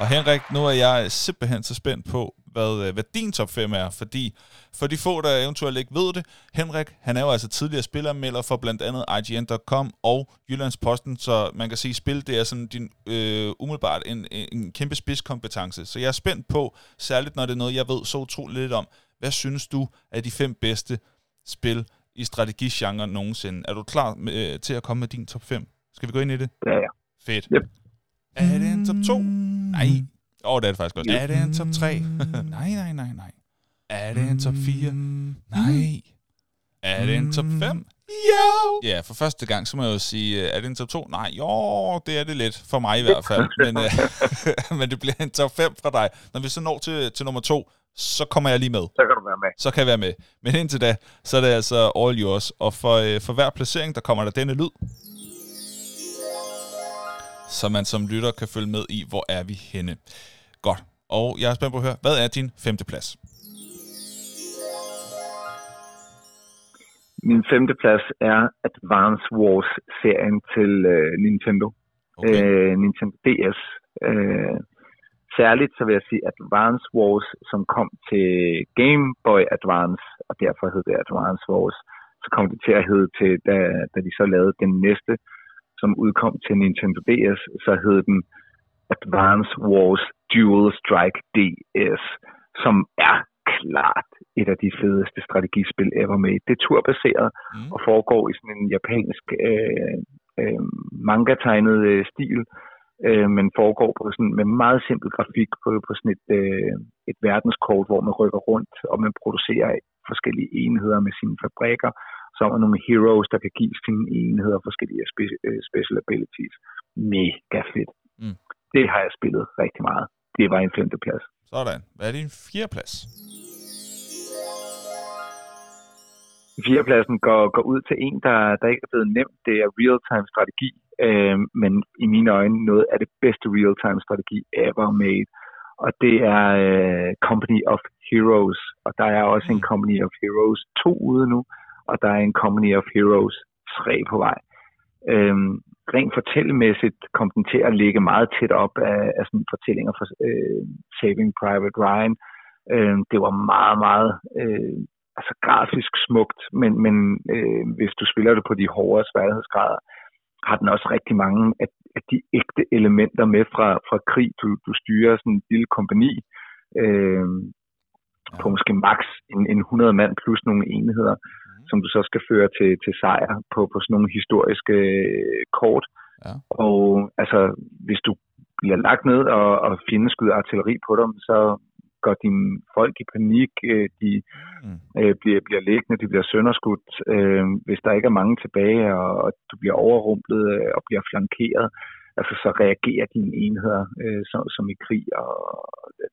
A: Og Henrik, nu er jeg simpelthen så spændt på, hvad, øh, hvad din top 5 er, fordi for de få, der eventuelt ikke ved det, Henrik, han er jo altså tidligere spilleranmelder for blandt andet IGN.com og Jyllandsposten, så man kan sige, at spil det er sådan din øh, umiddelbart en, en kæmpe spidskompetence. Så jeg er spændt på, særligt når det er noget, jeg ved så utroligt lidt om, hvad synes du er de fem bedste spil i strategigenre nogensinde? Er du klar øh, til at komme med din top 5? Skal vi gå ind i det?
B: Ja, ja.
A: Fedt.
B: Yep.
A: Er det en top 2? Nej. Åh, oh, det er det faktisk godt.
B: Yep.
A: Er det en top 3? nej, nej, nej, nej. Er det en top 4? Nej. Er det en top 5? Jo! Ja, for første gang, så må jeg jo sige, øh, er det en top 2? Nej, jo, det er det lidt. For mig i hvert fald. Men, øh, men det bliver en top 5 fra dig. Når vi så når til, til nummer 2, så kommer jeg lige med.
B: Så kan du være med.
A: Så kan jeg være med. Men indtil da, så er det altså all yours. Og for, øh, for hver placering, der kommer der denne lyd. Så man som lytter kan følge med i, hvor er vi henne. Godt. Og jeg er spændt på at høre, hvad er din femte plads?
B: Min femte plads er Advance Wars-serien til øh, Nintendo.
A: Okay.
B: Øh, Nintendo DS. Øh, særligt så vil jeg sige Advance Wars, som kom til Game Boy Advance, og derfor hed det Advance Wars. Så kom det til at hedde til, da, da de så lavede den næste, som udkom til Nintendo DS, så hed den Advance Wars Dual Strike DS, som er klart et af de fedeste strategispil ever made. Det er turbaseret
A: Mm.
B: og foregår i sådan en japansk øh, øh, manga-tegnet øh, stil, øh, men foregår på sådan, med meget simpel grafik på, på sådan et, øh, et verdenskort, hvor man rykker rundt, og man producerer forskellige enheder med sine fabrikker. Så er nogle heroes, der kan give sine enheder forskellige spe- øh, special abilities. Mega fedt.
A: Mm.
B: Det har jeg spillet rigtig meget. Det var en femteplads.
A: Sådan. Hvad er din fjerde plads?
B: Fjerdepladsen går, går ud til en, der, der ikke er blevet nemt. Det er real-time strategi, øh, men i mine øjne noget af det bedste real-time strategi ever made. Og det er øh, Company of Heroes. Og der er også en Company of Heroes 2 ude nu, og der er en Company of Heroes 3 på vej. Øhm, rent fortællemæssigt kom den til at ligge meget tæt op af, af sådan fortællinger fra øh, Saving Private Ryan. Øhm, det var meget, meget øh, altså grafisk smukt, men, men øh, hvis du spiller det på de hårde sværhedsgrader, har den også rigtig mange af, af de ægte elementer med fra, fra krig. Du, du styrer sådan en lille kompani øh, på måske maks en, en 100 mand plus nogle enheder, som du så skal føre til, til sejr på, på sådan nogle historiske øh, kort.
A: Ja.
B: Og altså, hvis du bliver lagt ned og, og fjenden skyder artilleri på dem, så går dine folk i panik, øh, de
A: Mm.
B: øh, bliver, bliver liggende, de bliver sønderskudt. Øh, hvis der ikke er mange tilbage, og, og du bliver overrumplet øh, og bliver flankeret, altså så reagerer dine enheder øh, som, som i krig, og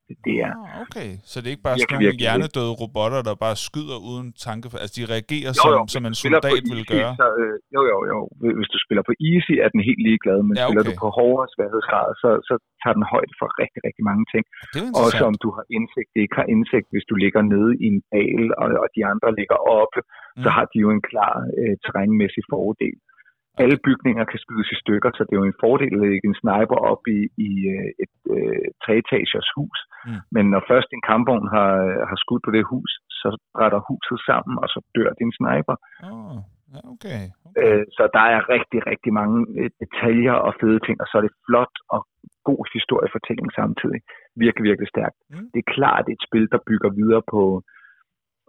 B: det, det er...
A: Ah, okay, så det er ikke bare sådan nogle hjernedøde robotter, der bare skyder uden tanke. Altså, de reagerer
B: Jo,
A: som,
B: jo,
A: som en
B: spiller på
A: soldat
B: easy,
A: gøre.
B: Så, øh, jo, jo, jo. Hvis du spiller på easy, er den helt ligeglad, men
A: Ja,
B: ja, spiller
A: okay.
B: du på hårdere sværhedsgrad, så, så tager den højde for rigtig, rigtig mange ting.
A: Det er jo
B: Også
A: interessant.
B: om du har indsigt, ikke har indsigt, hvis du ligger nede i en dal, og, og de andre ligger oppe, mm. så har de jo en klar øh, terrænmæssig fordel. Alle bygninger kan skydes i stykker, så det er jo en fordel at lægge en sniper op i, i øh, et øh, treetagers hus.
A: Mm.
B: Men når først en kampvogn har, har skudt på det hus, så brætter huset sammen, og så dør din sniper.
A: Oh, okay. okay.
B: Øh, så der er rigtig, rigtig mange øh, detaljer og fede ting, og så er det flot og god historiefortælling samtidig. Virkelig, virkelig stærkt.
A: Mm.
B: Det er klart et spil, der bygger videre på,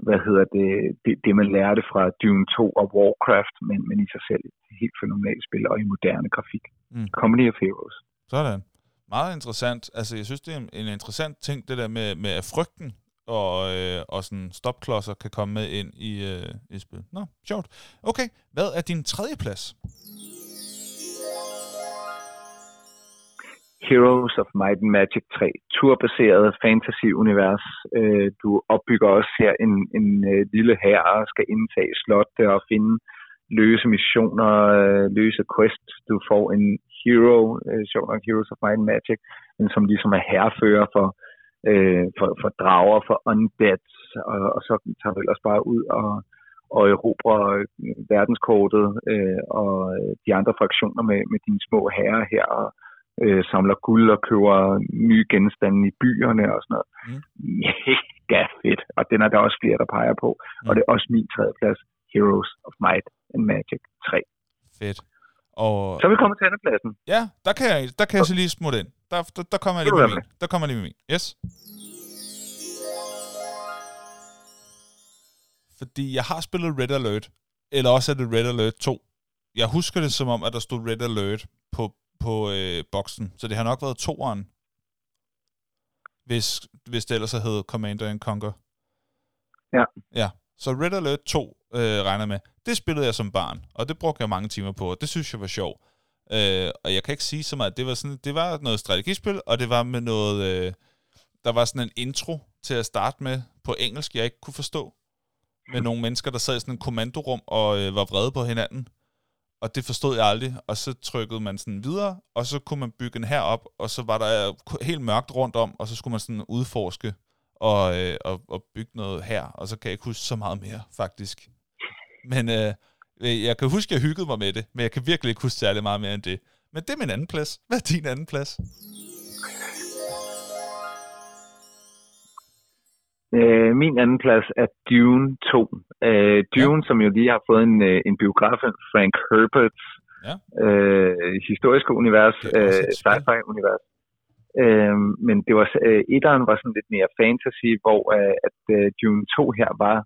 B: hvad hedder det, det, det, man lærte fra Dune 2 og Warcraft, men, men i sig selv et helt fænomenalt spil og i moderne grafik.
A: Mm.
B: Comedy of Heroes.
A: Sådan. Meget interessant. Altså, jeg synes, det er en, en interessant ting, det der med, med at frygten og, øh, og sådan stopklodser kan komme med ind i, øh, i spil. Nå, sjovt. Okay, hvad er din tredje plads?
B: Heroes of Might and Magic 3, turbaseret fantasy-univers. Øh, du opbygger også her en, en øh, lille hær og skal indtage slotte og finde løse missioner, øh, løse quests. Du får en hero, øh, sjov nok Heroes of Might and Magic, men som ligesom er herrefører for, øh, for, for drager, for undead, og, og så tager du ellers bare ud og, og erobrer øh, verdenskortet øh, og øh, de andre fraktioner med, med dine små herrer her, og øh, samler guld og køber nye genstande i byerne og sådan noget.
A: Mm.
B: Mega fedt. Og den er der også flere, der peger på. Mm. Og det er også min tredje plads, Heroes of Might and Magic 3.
A: Fedt. Og...
B: Så er vi kommet til andenpladsen.
A: Ja, der kan jeg, der kan jeg så lige smutte ind. Der, der, der kommer jeg lige med min. Der kommer jeg lige med min. Yes. Fordi jeg har spillet Red Alert, eller også er det Red Alert 2. Jeg husker det som om, at der stod Red Alert på, på øh, boksen, så det har nok været toeren, hvis, hvis det ellers hed Commander and Conquer.
B: Ja.
A: Ja, så Red Alert 2 øh, regner med. Det spillede jeg som barn, og det brugte jeg mange timer på, og det synes jeg var sjovt. Øh, og jeg kan ikke sige så meget. Det var, sådan, det var noget strategispil, og det var med noget... Øh, der var sådan en intro til at starte med på engelsk, jeg ikke kunne forstå. Med nogle mennesker, der sad i sådan en kommandorum og øh, var vrede på hinanden. Og det forstod jeg aldrig. Og så trykkede man sådan videre, og så kunne man bygge en her op, og så var der helt mørkt rundt om, og så skulle man sådan udforske og, øh, og, og bygge noget her. Og så kan jeg ikke huske så meget mere, faktisk. Men øh, jeg kan huske, at jeg hyggede mig med det, men jeg kan virkelig ikke huske særlig meget mere end det. Men det er min anden plads. Hvad er din anden plads?
B: Øh, min anden plads er Dune 2. Øh, Dune, ja. som jo lige har fået en, øh, en biograf, Frank Herberts
A: ja.
B: øh, historiske univers, øh, sci-fi-univers. Øh, men det var, øh, etteren var sådan lidt mere fantasy, hvor øh, at øh, Dune 2 her var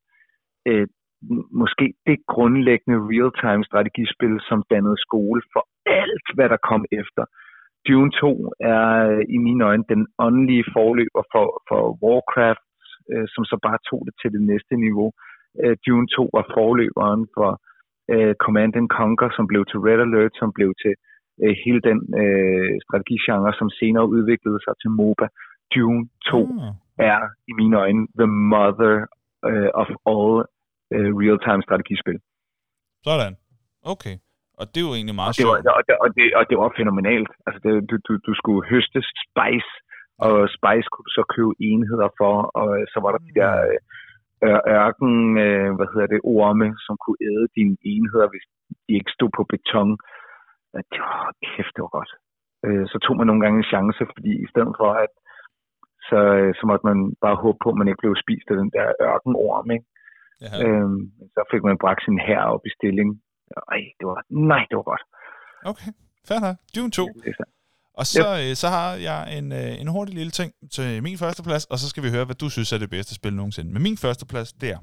B: øh, måske det grundlæggende real-time strategispil, som dannede skole for alt, hvad der kom efter. Dune 2 er øh, i mine øjne den åndelige forløber for, for Warcraft, øh, som så bare tog det til det næste niveau. Øh, Dune 2 var forløberen for øh, Command and Conquer, som blev til Red Alert, som blev til øh, hele den øh, strategigenre, som senere udviklede sig til MOBA. Dune 2 mm. er i mine øjne the mother uh, of all uh, real-time strategispil.
A: Sådan. Okay. Og det er jo egentlig meget
B: og det var. Og det, og, det, og det var fænomenalt. Altså, det, du, du, du skulle høste spice, og spice kunne du så købe enheder for, og så var der de der øh, ørken, øh, hvad hedder det, orme, som kunne æde dine enheder, hvis de ikke stod på beton. Det var, kæft, det var godt. Øh, så tog man nogle gange en chance, fordi i stedet for, at så, så måtte man bare håbe på, at man ikke blev spist af den der ørkenorm, ikke?
A: Ja.
B: Øhm, så fik man bragt sin her op i stilling. Ej, det var, nej, det var godt.
A: Okay, fair nok. Dune 2. Og så, yep. så har jeg en, en hurtig lille ting til min første plads, og så skal vi høre, hvad du synes er det bedste spil nogensinde. Men min første plads, det er...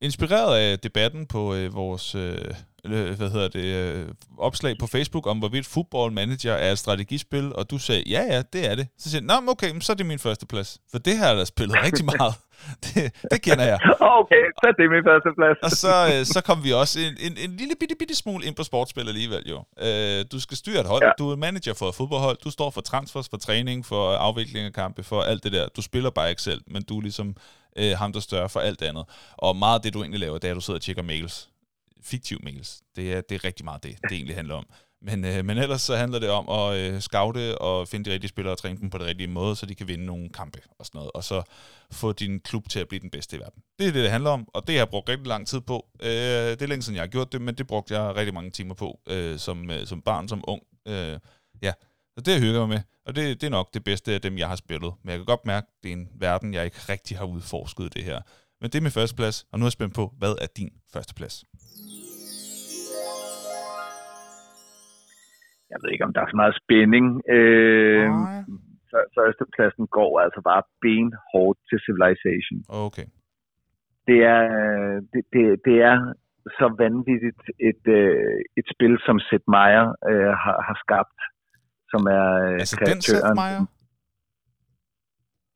A: Inspireret af debatten på øh, vores øh, hvad hedder det, øh, opslag på Facebook om, hvorvidt Football Manager er et strategispil, og du sagde, ja, ja, det er det. Så siger jeg, Nå, okay, så er det min første plads. For det har jeg da spillet rigtig meget. det, det kender jeg.
B: Okay, så er det min første plads.
A: og så, øh, så kom vi også en, en, en lille bitte, bitte smule ind på sportsspil alligevel, jo. Øh, du skal styre et hold, ja. du er manager for et fodboldhold, du står for transfers, for træning, for afvikling af kampe, for alt det der. Du spiller bare ikke selv, men du er ligesom øh, ham, der større for alt andet. Og meget af det, du egentlig laver, det er, at du sidder og tjekker mails fiktive mails. Det er, det er rigtig meget det, det egentlig handler om. Men, øh, men ellers så handler det om at øh, scoute og finde de rigtige spillere og træne dem på den rigtige måde, så de kan vinde nogle kampe og sådan noget. Og så få din klub til at blive den bedste i verden. Det er det, det handler om, og det har jeg brugt rigtig lang tid på. Øh, det er længe siden, jeg har gjort det, men det brugte jeg rigtig mange timer på øh, som, øh, som barn, som ung. Øh, ja, så det hygger jeg mig med. Og det, det er nok det bedste af dem, jeg har spillet. Men jeg kan godt mærke, at det er en verden, jeg ikke rigtig har udforsket det her. Men det er min første plads, og nu er jeg spændt på, hvad er din første
B: jeg ved ikke, om der er så meget spænding. Øh, før- førstepladsen går altså bare benhårdt til Civilization.
A: Okay.
B: Det er, det, det, det er så vanvittigt et, øh, et spil, som Sid Meier øh, har, har skabt, som er øh,
A: Altså den Seth
B: kreatøren.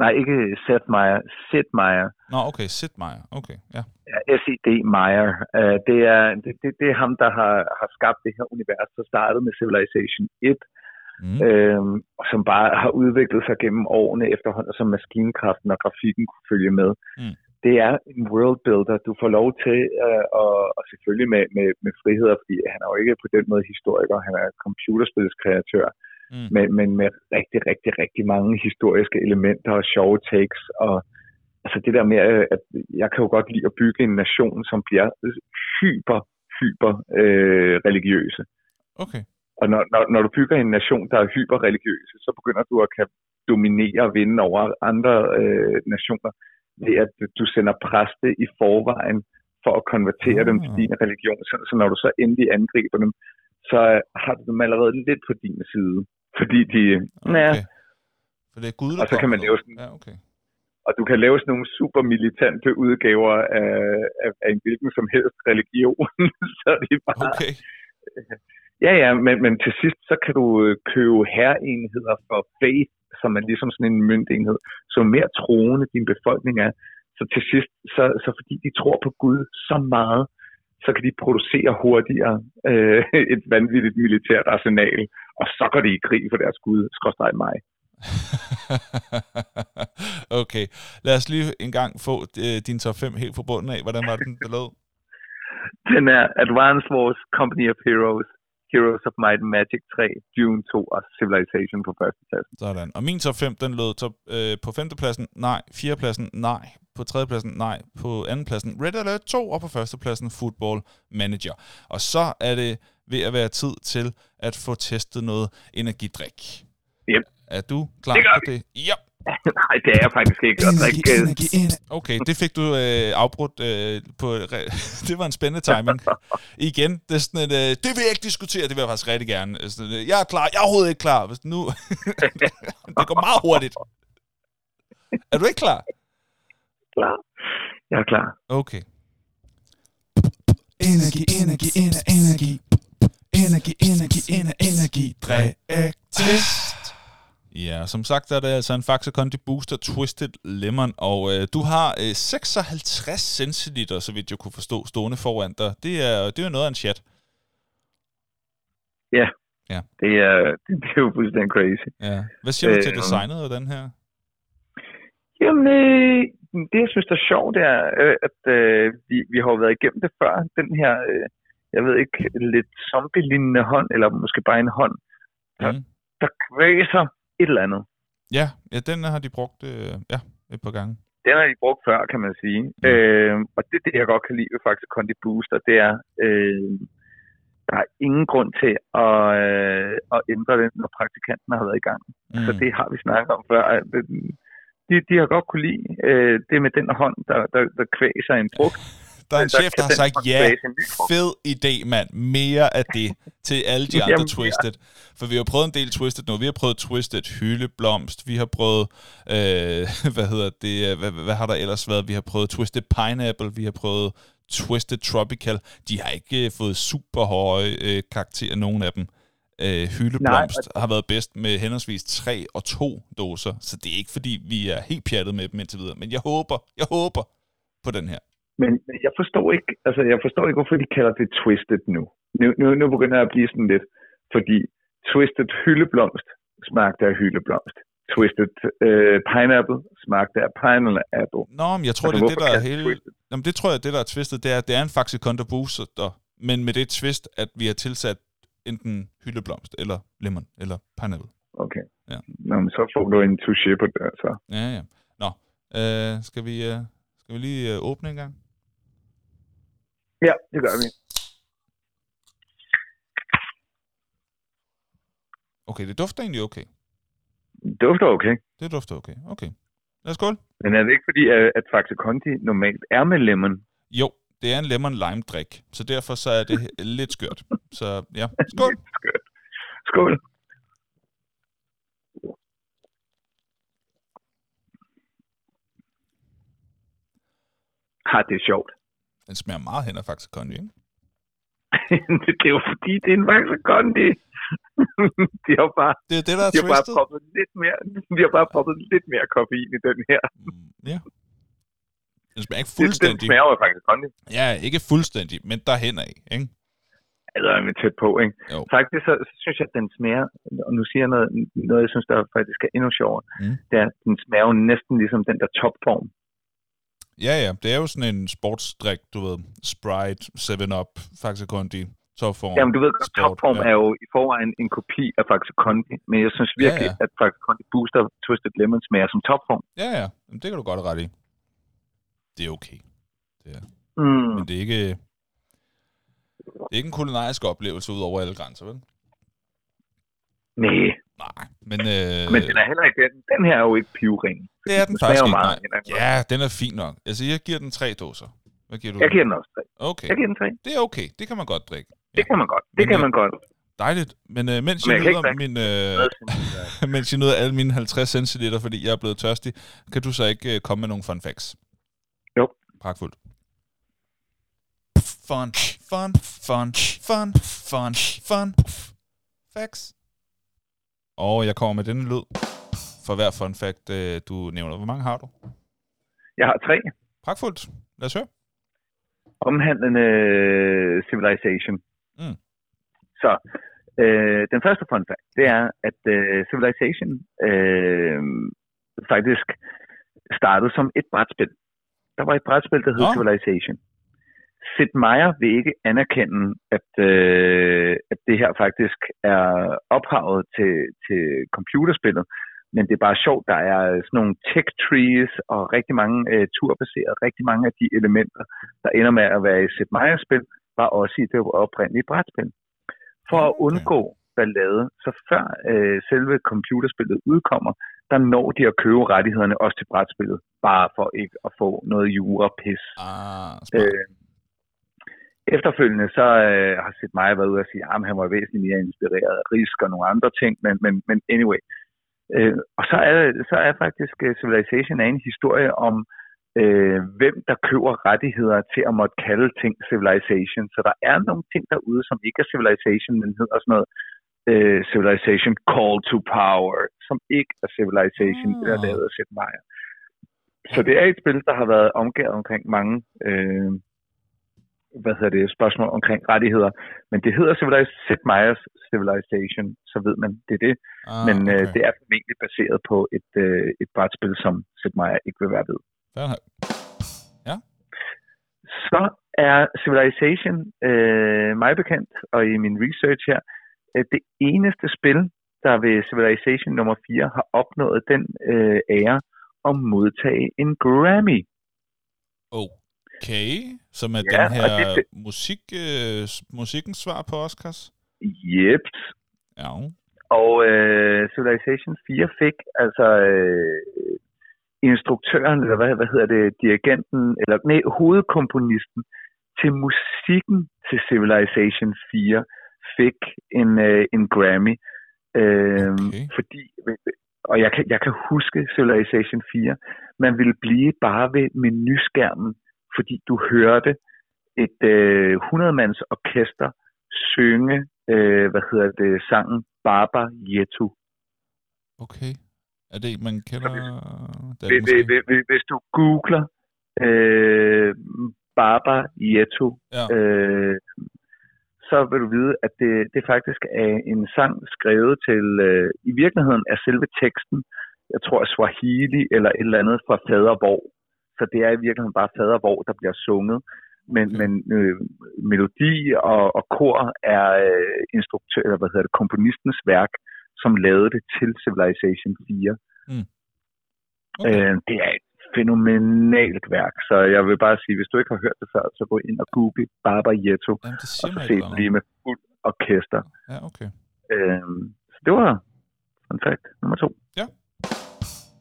B: Nej, ikke Seth Meier, Sid Meier.
A: Nå, okay, Sid Meier. Okay, ja.
B: Ja, S.I.D. Meyer. Uh, det, er, det, det, det er ham, der har, har skabt det her univers, der startede med Civilization 1,
A: Mm.
B: øh, som bare har udviklet sig gennem årene efterhånden, som maskinkraften og grafikken kunne følge med.
A: Mm.
B: Det er en world builder. Du får lov til, øh, og, og selvfølgelig med, med, med friheder, fordi han er jo ikke på den måde historiker, han er computerspilskreatør,
A: Mm.
B: Men, men med rigtig, rigtig, rigtig mange historiske elementer og sjove takes, og altså det der med, øh, at jeg kan jo godt lide at bygge en nation, som bliver hyper, hyper øh, religiøse.
A: Okay.
B: Og når, når, når du bygger en nation, der er hyperreligiøse, så begynder du at kan dominere og vinde over andre øh, nationer ved at du sender præste i forvejen for at konvertere dem til
A: Ah.
B: din religion. Så, så når du så endelig angriber dem, så har du dem allerede lidt på din side. Fordi de, ja,
A: okay. For det er Gud, der
B: Og så kan man lave sådan-
A: Ja, okay.
B: og du kan lave sådan nogle super militante udgaver af, af, af en hvilken som helst religion. så er det bare,
A: Okay.
B: Ja, ja, men, men til sidst, så kan du øh, købe herreenheder for faith, som er ligesom sådan en myndenhed. Så mere troende din befolkning er, så til sidst, så, så fordi de tror på Gud så meget, så kan de producere hurtigere øh, et vanvittigt militært arsenal, og så går de i krig for deres Gud, skråstrej mig.
A: okay. Lad os lige en gang få øh, din top 5 helt fra bunden af. Hvordan var den, der lød?
B: Den er Advance Wars, Company of Heroes, Heroes of Might and Magic 3, Dune 2 og Civilization på første plads.
A: Sådan. Og min top 5, den lød top, øh, på femtepladsen, nej. Fjerdepladsen, nej. På tredjepladsen, nej. På andenpladsen, Red Alert 2. Og på førstepladsen, Football Manager. Og så er det ved at være tid til at få testet noget energidrik.
B: Yep.
A: Er du klar
B: Det
A: på det? Ja.
B: Nej, det er jeg faktisk ikke. Drikke, øh,
A: Okay, det fik du øh, afbrudt øh, på... Re- det var en spændende timing. Igen, det er sådan et, øh, det vil jeg ikke diskutere, det vil jeg faktisk rigtig gerne. Sådan, et, jeg er klar, jeg er overhovedet ikke klar. Hvis nu, det går meget hurtigt. Er du ikke klar?
B: klar. Jeg er klar.
A: Okay.
C: Energi, energi, ener, energi. Energi, energi, ener, energi. Test.
A: Ja, som sagt er det altså en Faxe Kondi Booster Twisted Lemon, og øh, du har øh, 56 centiliter, så vidt jeg kunne forstå, stående foran dig. Det er, det er jo noget af en chat.
B: Ja.
A: Ja.
B: Det er, det, det er jo fuldstændig crazy.
A: Ja. Hvad siger du til
B: Øh,
A: designet af den her?
B: Jamen, øh, det jeg synes, der er sjovt, det er, øh, at øh, vi, vi har jo været igennem det før. Den her, øh, jeg ved ikke, lidt zombie-lignende hånd, eller måske bare en hånd, Ja.
A: Mm.
B: der kvæser et eller andet.
A: Ja, ja, den har de brugt øh, ja, et par gange.
B: Den har de brugt før, kan man sige.
A: Mm.
B: Øh, og det, det, jeg godt kan lide ved faktisk Kondi Booster, det er, øh, der er ingen grund til at, øh, at ændre den, når praktikanten har været i gang.
A: Mm.
B: Så det har vi snakket om før. det- De, de har godt kunne lide øh, det med den hånd, der, der, der kvæser en frugt.
A: Der er en chef, der har sagt, ja,
B: kvæse en ny frugt."
A: fed idé, mand. Mere af det til alle de andre
B: Jamen, ja.
A: Twisted. For vi har prøvet en del Twisted nu. Vi har prøvet Twisted Hyldeblomst. Vi har prøvet, øh, hvad hedder det, øh, hvad, hvad har der ellers været? Vi har prøvet Twisted Pineapple. Vi har prøvet Twisted Tropical. De har ikke øh, fået super høje øh, karakterer, nogen af dem. Øh, hyldeblomst Nej, har været bedst med henholdsvis 3 og 2 doser, så det er ikke fordi, vi er helt pjattet med dem indtil videre. Men jeg håber, jeg håber på den her.
B: Men jeg forstår ikke, altså jeg forstår ikke, hvorfor de kalder det Twisted nu. Nu, nu, nu begynder jeg at blive sådan lidt, fordi Twisted hyldeblomst smagte af hyldeblomst. Twisted øh, pineapple smagte af pineapple.
A: Nå, men jeg tror,
B: Altså,
A: det er det, der er hele...
B: twisted?
A: Jamen, det tror jeg, det der er twistet, det er, det er en Faxe Kondo Booster, men med det twist, at vi har tilsat enten hyldeblomst, eller lemon, eller pineapple.
B: Okay.
A: Ja.
B: Nå, men så får du en touché på det, så.
A: Ja, ja. Nå, øh, skal, vi, øh, skal vi lige øh, åbne en gang?
B: Ja, det gør vi.
A: Okay, det dufter egentlig okay.
B: Det dufter okay.
A: Det dufter okay. Okay. Lad os skål.
B: Men er det ikke fordi, at Faxe Conti normalt er med lemon?
A: Jo, det er en lemon lime drik, så derfor så er det lidt skørt. Så ja, skål. skørt.
B: Skål. Har det sjovt.
A: Den smager meget hen af Faxe Kondi, ikke?
B: det er jo fordi, det er en Faxe Kondi. de har bare,
A: Det er det, der er
B: de har bare proppet lidt mere, de har bare proppet lidt mere koffein i den her.
A: Mm, Ja. Den smager ikke
B: Det, den
A: fuldstændig.
B: smager jo Faxe Kondi.
A: Ja, ikke fuldstændig, men derhen af, ikke?
B: Altså, er vi tæt på, ikke?
A: Jo.
B: Faktisk så, så synes jeg, at den smager, og nu siger jeg noget, noget jeg synes, der faktisk er endnu sjovere,
A: Mm.
B: det er, at den smager jo næsten ligesom den der topform.
A: Ja, ja, det er jo sådan en sportsdrik, du ved. Sprite, 7-Up, Faxe Kondi, topform.
B: Jamen, du ved, godt, topform
A: ja.
B: er jo i forvejen en kopi af Faxe Kondi, men jeg synes virkelig,
A: Ja,
B: ja, at Faxe Kondi Booster Twisted Lemon smager som topform.
A: Ja, ja, Jamen, det kan du godt have ret i. Det er okay.
B: Mm.
A: Men det er ikke... Det er ikke en kulinarisk oplevelse ud over alle grænser, vel?
B: Nej,
A: Nej, men... Øh,
B: men den er heller ikke, den, den her er jo ikke pivring.
A: det er den
B: smager
A: faktisk ikke,
B: meget
A: nej. Ja, den er fin nok. Altså, jeg giver den tre dåser. Hvad giver du?
B: Jeg giver den også tre.
A: Okay,
B: Jeg giver den tre.
A: det er okay. Det kan man godt drikke.
B: Det kan man godt. Det
A: Men,
B: kan man godt.
A: Dejligt. Men øh, mens,
B: Men
A: jeg
B: jeg
A: nyder min, øh, mens jeg nyder alle mine 50 centiliter, fordi jeg er blevet tørstig, kan du så ikke øh, komme med nogle fun facts?
B: Jo.
A: Pragtfuldt. Fun, fun, fun, fun, fun, fun, facts. Og jeg kommer med denne lyd for hver fun fact, øh, du nævner. Hvor mange har du?
B: Jeg har tre.
A: Pragtfuldt. Lad os høre.
B: omhandlende Civilization.
A: Mm.
B: Så øh, den første fun fact, det er, at øh, Civilization øh, faktisk startede som et brætspil. Der var et brætspil, der hed
A: Nå.
B: Civilization. Sid Meier vil ikke anerkende, at, øh, at det her faktisk er ophavet til, til computerspillet, men det er bare sjovt, der er sådan nogle tech trees og rigtig mange øh, turbaseret, rigtig mange af de elementer, der ender med at være i Sid Meier's spil, var også i det oprindelige brætspil. For at undgå ballade, så før øh, selve computerspillet udkommer, der når de at købe rettighederne også til brætspillet, bare for ikke at få noget jura-pis.
A: Ah, smart.
B: Øh, efterfølgende så øh, har set mig været ude og sige, at han var væsentligt mere inspireret af Risk og nogle andre ting, men, men, men anyway. Øh, og så er, så er faktisk øh, Civilization er en historie om, øh, hvem der køber rettigheder til at måtte kalde ting Civilization. Så der er nogle ting derude, som ikke er Civilization, men hedder sådan noget øh, Civilization Call to Power, som ikke er Civilization,
A: Ah.
B: det er lavet af Sid Meier. Så det er et spil, der har været omgivet omkring mange øh, hvad hedder det, spørgsmål omkring rettigheder. Men det hedder Civiliz- Sid Meier's Civilization, så ved man, det er det.
A: Ah,
B: Men øh,
A: okay.
B: det er formentlig baseret på et, øh, et brætspil, som Sid Meier ikke vil være ved.
A: Fair nok.
B: Så er Civilization, øh, mig bekendt, og i min research her, øh, det eneste spil, der ved Civilization nummer 4 har opnået den øh, ære at modtage en Grammy.
A: Okay, som er
B: Ja,
A: den her
B: det-
A: musik, øh, musikkens svar på Oscars?
B: Yep.
A: Ja.
B: Og øh, Civilization 4 fik altså øh, instruktøren, eller hvad, hvad hedder det, dirigenten, eller nej, hovedkomponisten til musikken til Civilization 4 fik en, øh, en Grammy. Øh,
A: Okay.
B: Fordi, og jeg kan, jeg kan huske Civilization 4, man ville blive bare ved menuskærmen, fordi du hørte et øh, 100-mands orkester synge, øh, hvad hedder det, sangen Baba Yetu.
A: Okay. Er det, man kender? Det er det
B: Hvis,
A: måske.
B: hvis, hvis, hvis du googler øh, Baba Yetu,
A: Ja.
B: øh, så vil du vide, at det, det faktisk er en sang skrevet til, øh, i virkeligheden er selve teksten, jeg tror Swahili eller et eller andet fra Faderborg. Så det er i virkeligheden bare Faderborg, der bliver sunget. Men,
A: Okay.
B: men øh, melodi og, og kor er øh, instruktør, eller hvad hedder det, komponistens værk, som lavede det til Civilization 4.
A: Okay.
B: Øh, det er et fænomenalt værk, så jeg vil bare sige, hvis du ikke har hørt det før, så gå ind og google
A: Jamen, det
B: og så se
A: noget.
B: lige med fuld orkester.
A: Ja, okay.
B: Øh, så det var fun fact nummer to.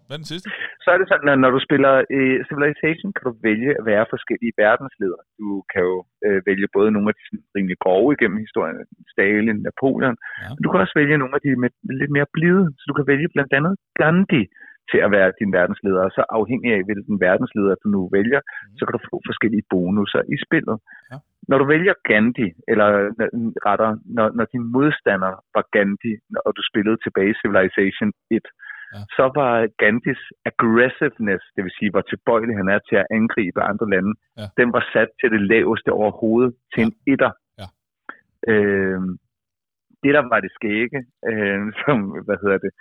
A: Hvad er den sidste?
B: Så er det sådan, at når du spiller i Civilization, kan du vælge at være forskellige verdensledere. Du kan jo øh, vælge både nogle af de rimelig grove igennem historien, Stalin, Napoleon,
A: Ja.
B: men du kan også vælge nogle af de med, lidt mere blide. Så du kan vælge blandt andet Gandhi til at være din verdensleder. Og så afhængig af, hvilken verdensleder du nu vælger, så kan du få forskellige bonusser i spillet.
A: Ja.
B: Når du vælger Gandhi, eller rettere, når, når din modstander var Gandhi, og du spillede tilbage i Civilization 1,
A: Ja.
B: så var Gandhis aggressiveness, det vil sige, hvor tilbøjelig han er til at angribe andre lande,
A: Ja.
B: den var sat til det laveste overhovedet, til en etter.
A: Ja.
B: Øh, det, der var det skægge, øh, som, hvad hedder det,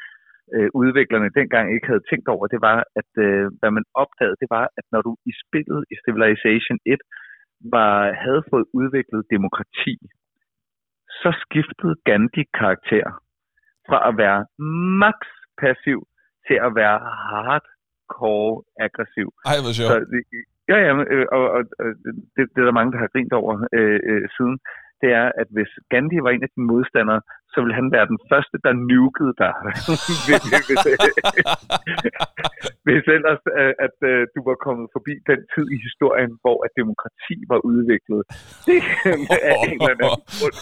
B: øh, udviklerne dengang ikke havde tænkt over, det var, at øh, hvad man opdagede, det var, at når du i spillet i Civilization 1 var, havde fået udviklet demokrati, så skiftede Gandhi karakter fra at være max passiv til at være hardcore aggressiv.
A: Ej, hvor sjovt.
B: ja, ja, øh, og, og, og det, det er der mange, der har grint over øh, øh, siden. Det er, at hvis Gandhi var en af dine modstandere, så ville han være den første, der nukede dig. hvis, hvis, hvis ellers, øh, at øh, du var kommet forbi den tid i historien, hvor at demokrati var udviklet. Det er en eller anden grund.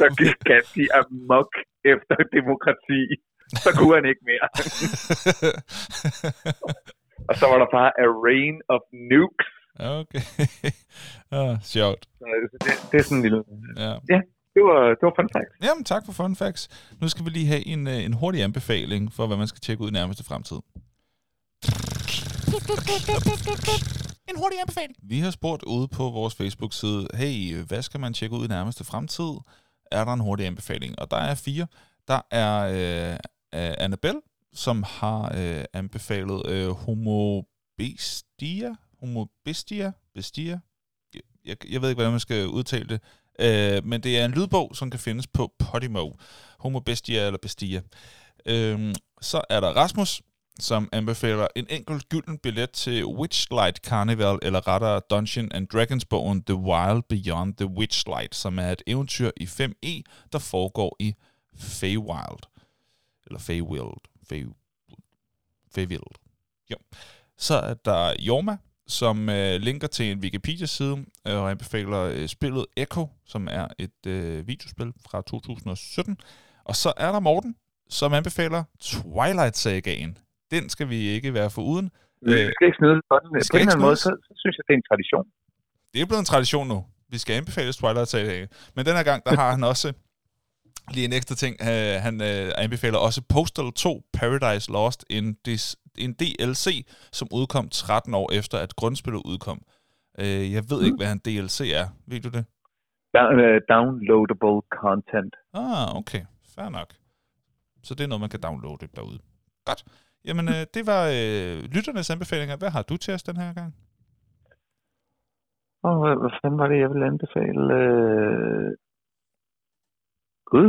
B: Så gik Gandhi amok efter demokrati. Så kunne han ikke mere. Og så var der bare a rain of nukes.
A: okay. ah, sjovt.
B: Så det, det er sådan en lille...
A: Ja.
B: Det var, det var fun fact.
A: Jamen, tak for fun facts. Nu skal vi lige have en, øh, en hurtig anbefaling for, hvad man skal tjekke ud i nærmeste fremtid. En hurtig anbefaling. Vi har spurgt ude på vores Facebook-side, hey, hvad skal man tjekke ud i nærmeste fremtid? Er der en hurtig anbefaling? Og der er fire. Der er øh, af Annabelle, som har øh, anbefalet øh, Homo Bestia. Homo Bestia? Bestia? Jeg, jeg, jeg ved ikke, hvordan man skal udtale det. Øh, men det er en lydbog, som kan findes på Podimo. Homo Bestia eller Bestia. Øh, så er der Rasmus, som anbefaler en enkelt gylden billet til Witchlight Carnival, eller rettere Dungeon and Dragons bogen The Wild Beyond the Witchlight, som er et eventyr i 5e, der foregår i Feywild. Eller Feywild. Fey, Feywild. Jo. Så er der Jorma, som øh, linker til en Wikipedia-side øh, og anbefaler øh, spillet Echo, som er et øh, videospil fra 2017. Og så er der Morten, som anbefaler Twilight-sagaen. Den skal vi ikke være for uden.
B: Vi
A: Øh,
B: skal ikke snyde for den. På en
A: skal
B: eller anden måde, så, så synes jeg, det er en tradition.
A: Det er blevet en tradition nu. Vi skal anbefale Twilight-sagaen. Men den her gang, der har han også lige en ekstra ting. Øh, Han øh, anbefaler også Postal 2 Paradise Lost, en, dis, en DLC, som udkom 13 år efter, at grundspillet udkom. Øh, Jeg ved ikke, hvad en DLC er. Ved du det?
B: Down, uh, downloadable content.
A: Ah, okay. Fair nok. Så det er noget, man kan downloade derude. Godt. Jamen, øh, det var øh, lytternes anbefalinger. Hvad har du til os den her gang?
B: Og hvad, hvad fanden var det, jeg ville anbefale? Øh... Gud.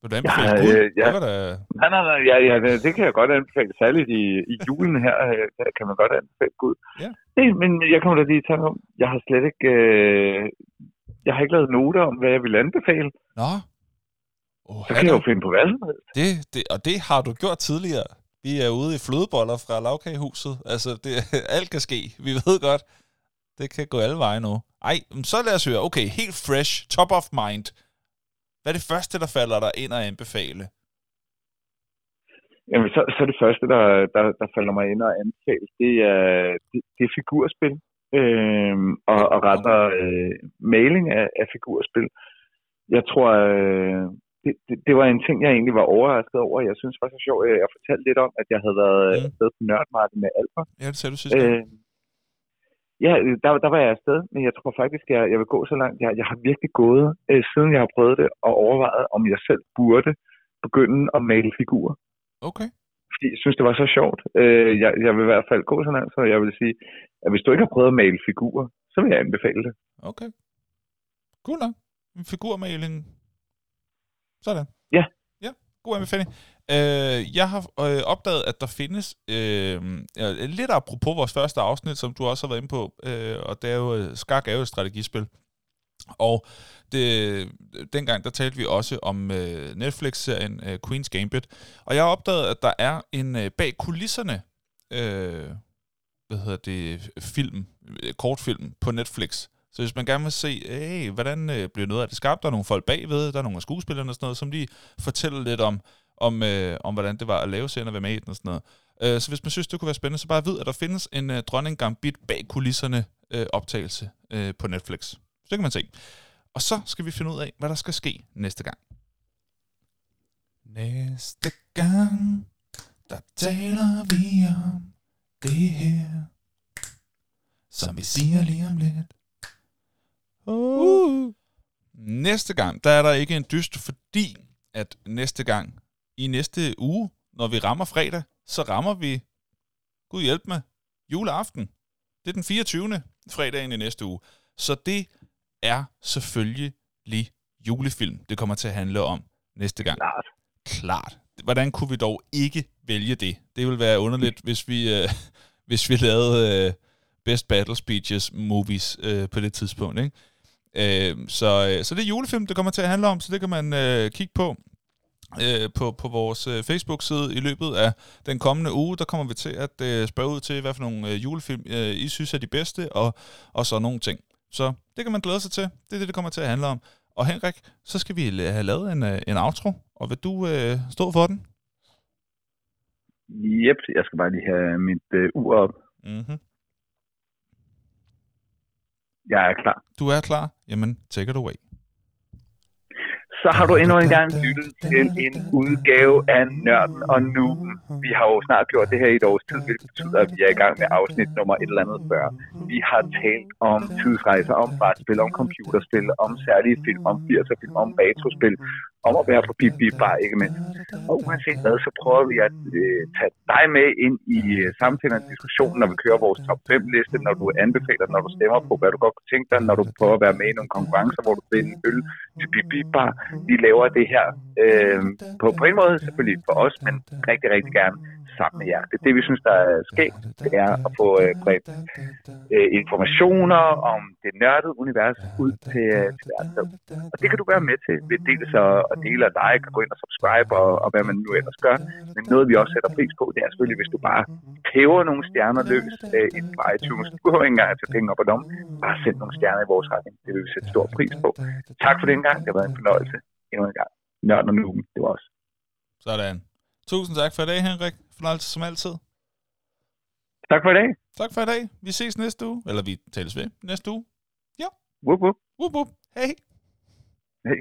A: Vil du anbefale
B: Ja,
A: Gud?
B: øh, ja.
A: Det var da...
B: Nej, nej, nej, ja, ja, det- kan jeg godt anbefale. Særligt i, i julen her øh, der kan man godt anbefale Gud.
A: Ja.
B: Det, men jeg kommer da lige i tanke om, jeg har slet ikke... Øh... Jeg har ikke lavet noter om, hvad jeg vil anbefale.
A: Nå. Oh,
B: Så kan jeg jo finde på hvad som helst.
A: det, det, og det har du gjort tidligere. Vi er ude i flødeboller fra lavkagehuset. Altså, det, alt kan ske. Vi ved godt, det kan gå alle veje nu. Ej, så lad os høre. Okay, helt fresh, top of mind. Hvad er det første, der falder dig ind og anbefale?
B: Jamen, så, så det første, der, der, der falder mig ind og anbefale, det er, det, det er figurspil. Øhm, og, og retter øh, maling af, af figurspil. Jeg tror, øh, det, det, det var en ting, jeg egentlig var overrasket over. Jeg synes det var så sjovt. Jeg, jeg fortalte lidt om, at jeg havde været
A: Mm.
B: mm. afsted på Nørdmarken med Alfa.
A: Ja, det sagde du sidste.
B: Øh, ja, der, der var jeg afsted, men jeg tror faktisk, jeg, jeg vil gå så langt. Jeg, jeg har virkelig gået, øh, siden jeg har prøvet det, og overvejet, om jeg selv burde begynde at male figurer
A: Okay.
B: fordi jeg synes, det var så sjovt. Øh, jeg, jeg vil i hvert fald gå så langt, så jeg vil sige, at hvis du ikke har prøvet at male figurer, så vil jeg anbefale det.
A: Okay. Cool nok. En figurmaling. Sådan.
B: Ja.
A: Ja, god anbefaling. Øh, jeg har øh, opdaget, at der findes, øh, lidt apropos vores første afsnit, som du også har været inde på, øh, og det er jo, øh, skak er jo et strategispil. Og det, dengang, der talte vi også om øh, Netflix-serien øh, Queen's Gambit. Og jeg har opdaget, at der er en øh, bag kulisserne, øh, hvad hedder det, film, øh, kortfilm på Netflix. Så hvis man gerne vil se, hey, hvordan øh, bliver noget af det skabt, der er nogle folk bagved, der er nogle af skuespillerne og sådan noget, som lige fortæller lidt om, om, øh, om hvordan det var at lave serien og være med i den og sådan noget. Øh, så hvis man synes, det kunne være spændende, så bare vid, at der findes en øh, Dronning Gambit bag kulisserne øh, optagelse øh, på Netflix. Så det kan man se. Og så skal vi finde ud af, hvad der skal ske næste gang. Næste gang, der taler vi om det her, som vi siger lige om lidt. Uh. Næste gang, der er der ikke en dyst, fordi at næste gang, i næste uge, når vi rammer fredag, så rammer vi, Gud hjælp mig, juleaften. Det er den 24. fredagen i næste uge. Så det er selvfølgelig lige julefilm, det kommer til at handle om næste gang.
B: Klart.
A: Klart. Hvordan kunne vi dog ikke vælge det? Det ville være underligt, hvis vi, øh, hvis vi lavede øh, Best Battle Speeches movies øh, på det tidspunkt. Ikke? Øh, så, øh, så det er julefilm, det kommer til at handle om, så det kan man øh, kigge på øh, på, på vores øh, Facebook-side i løbet af den kommende uge. Der kommer vi til at øh, spørge ud til, hvad for nogle øh, julefilm øh, I synes er de bedste, og, og så nogle ting. Så det kan man glæde sig til. Det er det, det kommer til at handle om. Og Henrik, så skal vi have lavet en, øh, en outro, og vil du øh, stå for den?
B: Jep, jeg skal bare lige have mit øh, ur op.
A: Mm-hmm.
B: Jeg er klar.
A: Du er klar? Jamen, take it away.
B: Så har du endnu en gang lyttet til en udgave af Nørden og Nuben. Vi har jo snart gjort det her i et års tid, hvilket betyder, at vi er i gang med afsnit nummer et eller andet før. Vi har talt om tidsrejser, om brætspil, om computerspil, om særlige film, om 80'er film, om retrospil, om at være på Bip Bip Bar, ikke mindst. Og uanset hvad, så prøver vi at øh, tage dig med ind i øh, samtalen og diskussionen, når vi kører vores top 5 liste, når du anbefaler, når du stemmer på, hvad du godt kunne tænke dig, når du prøver at være med i nogle konkurrencer, hvor du finder en øl til Bip Bip Bar. Vi laver det her øh, på, på en måde selvfølgelig for os, men rigtig, rigtig gerne sammen med jer. Det, det vi synes, der er sket, det er at få øh, bredt øh, informationer om det nørdede univers ud til, øh, til verden. Og det kan du være med til ved dele så og dele og like og gå ind og subscribe og, og hvad man nu ellers gør. Men noget vi også sætter pris på, det er selvfølgelig, hvis du bare tæver nogle stjerner løs øh, ind på iTunes. Du behøver ikke engang at tage penge op og dem. Bare send nogle stjerner i vores retning. Det vil vi sætte stor pris på. Tak for den gang. Det har været en fornøjelse endnu en gang. Nørden og Nuben, det var os.
A: Sådan. Tusind tak for i dag, Henrik. Fornøjelse som altid.
B: Tak for i dag.
A: Tak for i dag. Vi ses næste uge. Eller vi tales ved næste uge. Ja.
B: Wup, wup.
A: Wup, wup. Hej.
B: Hej.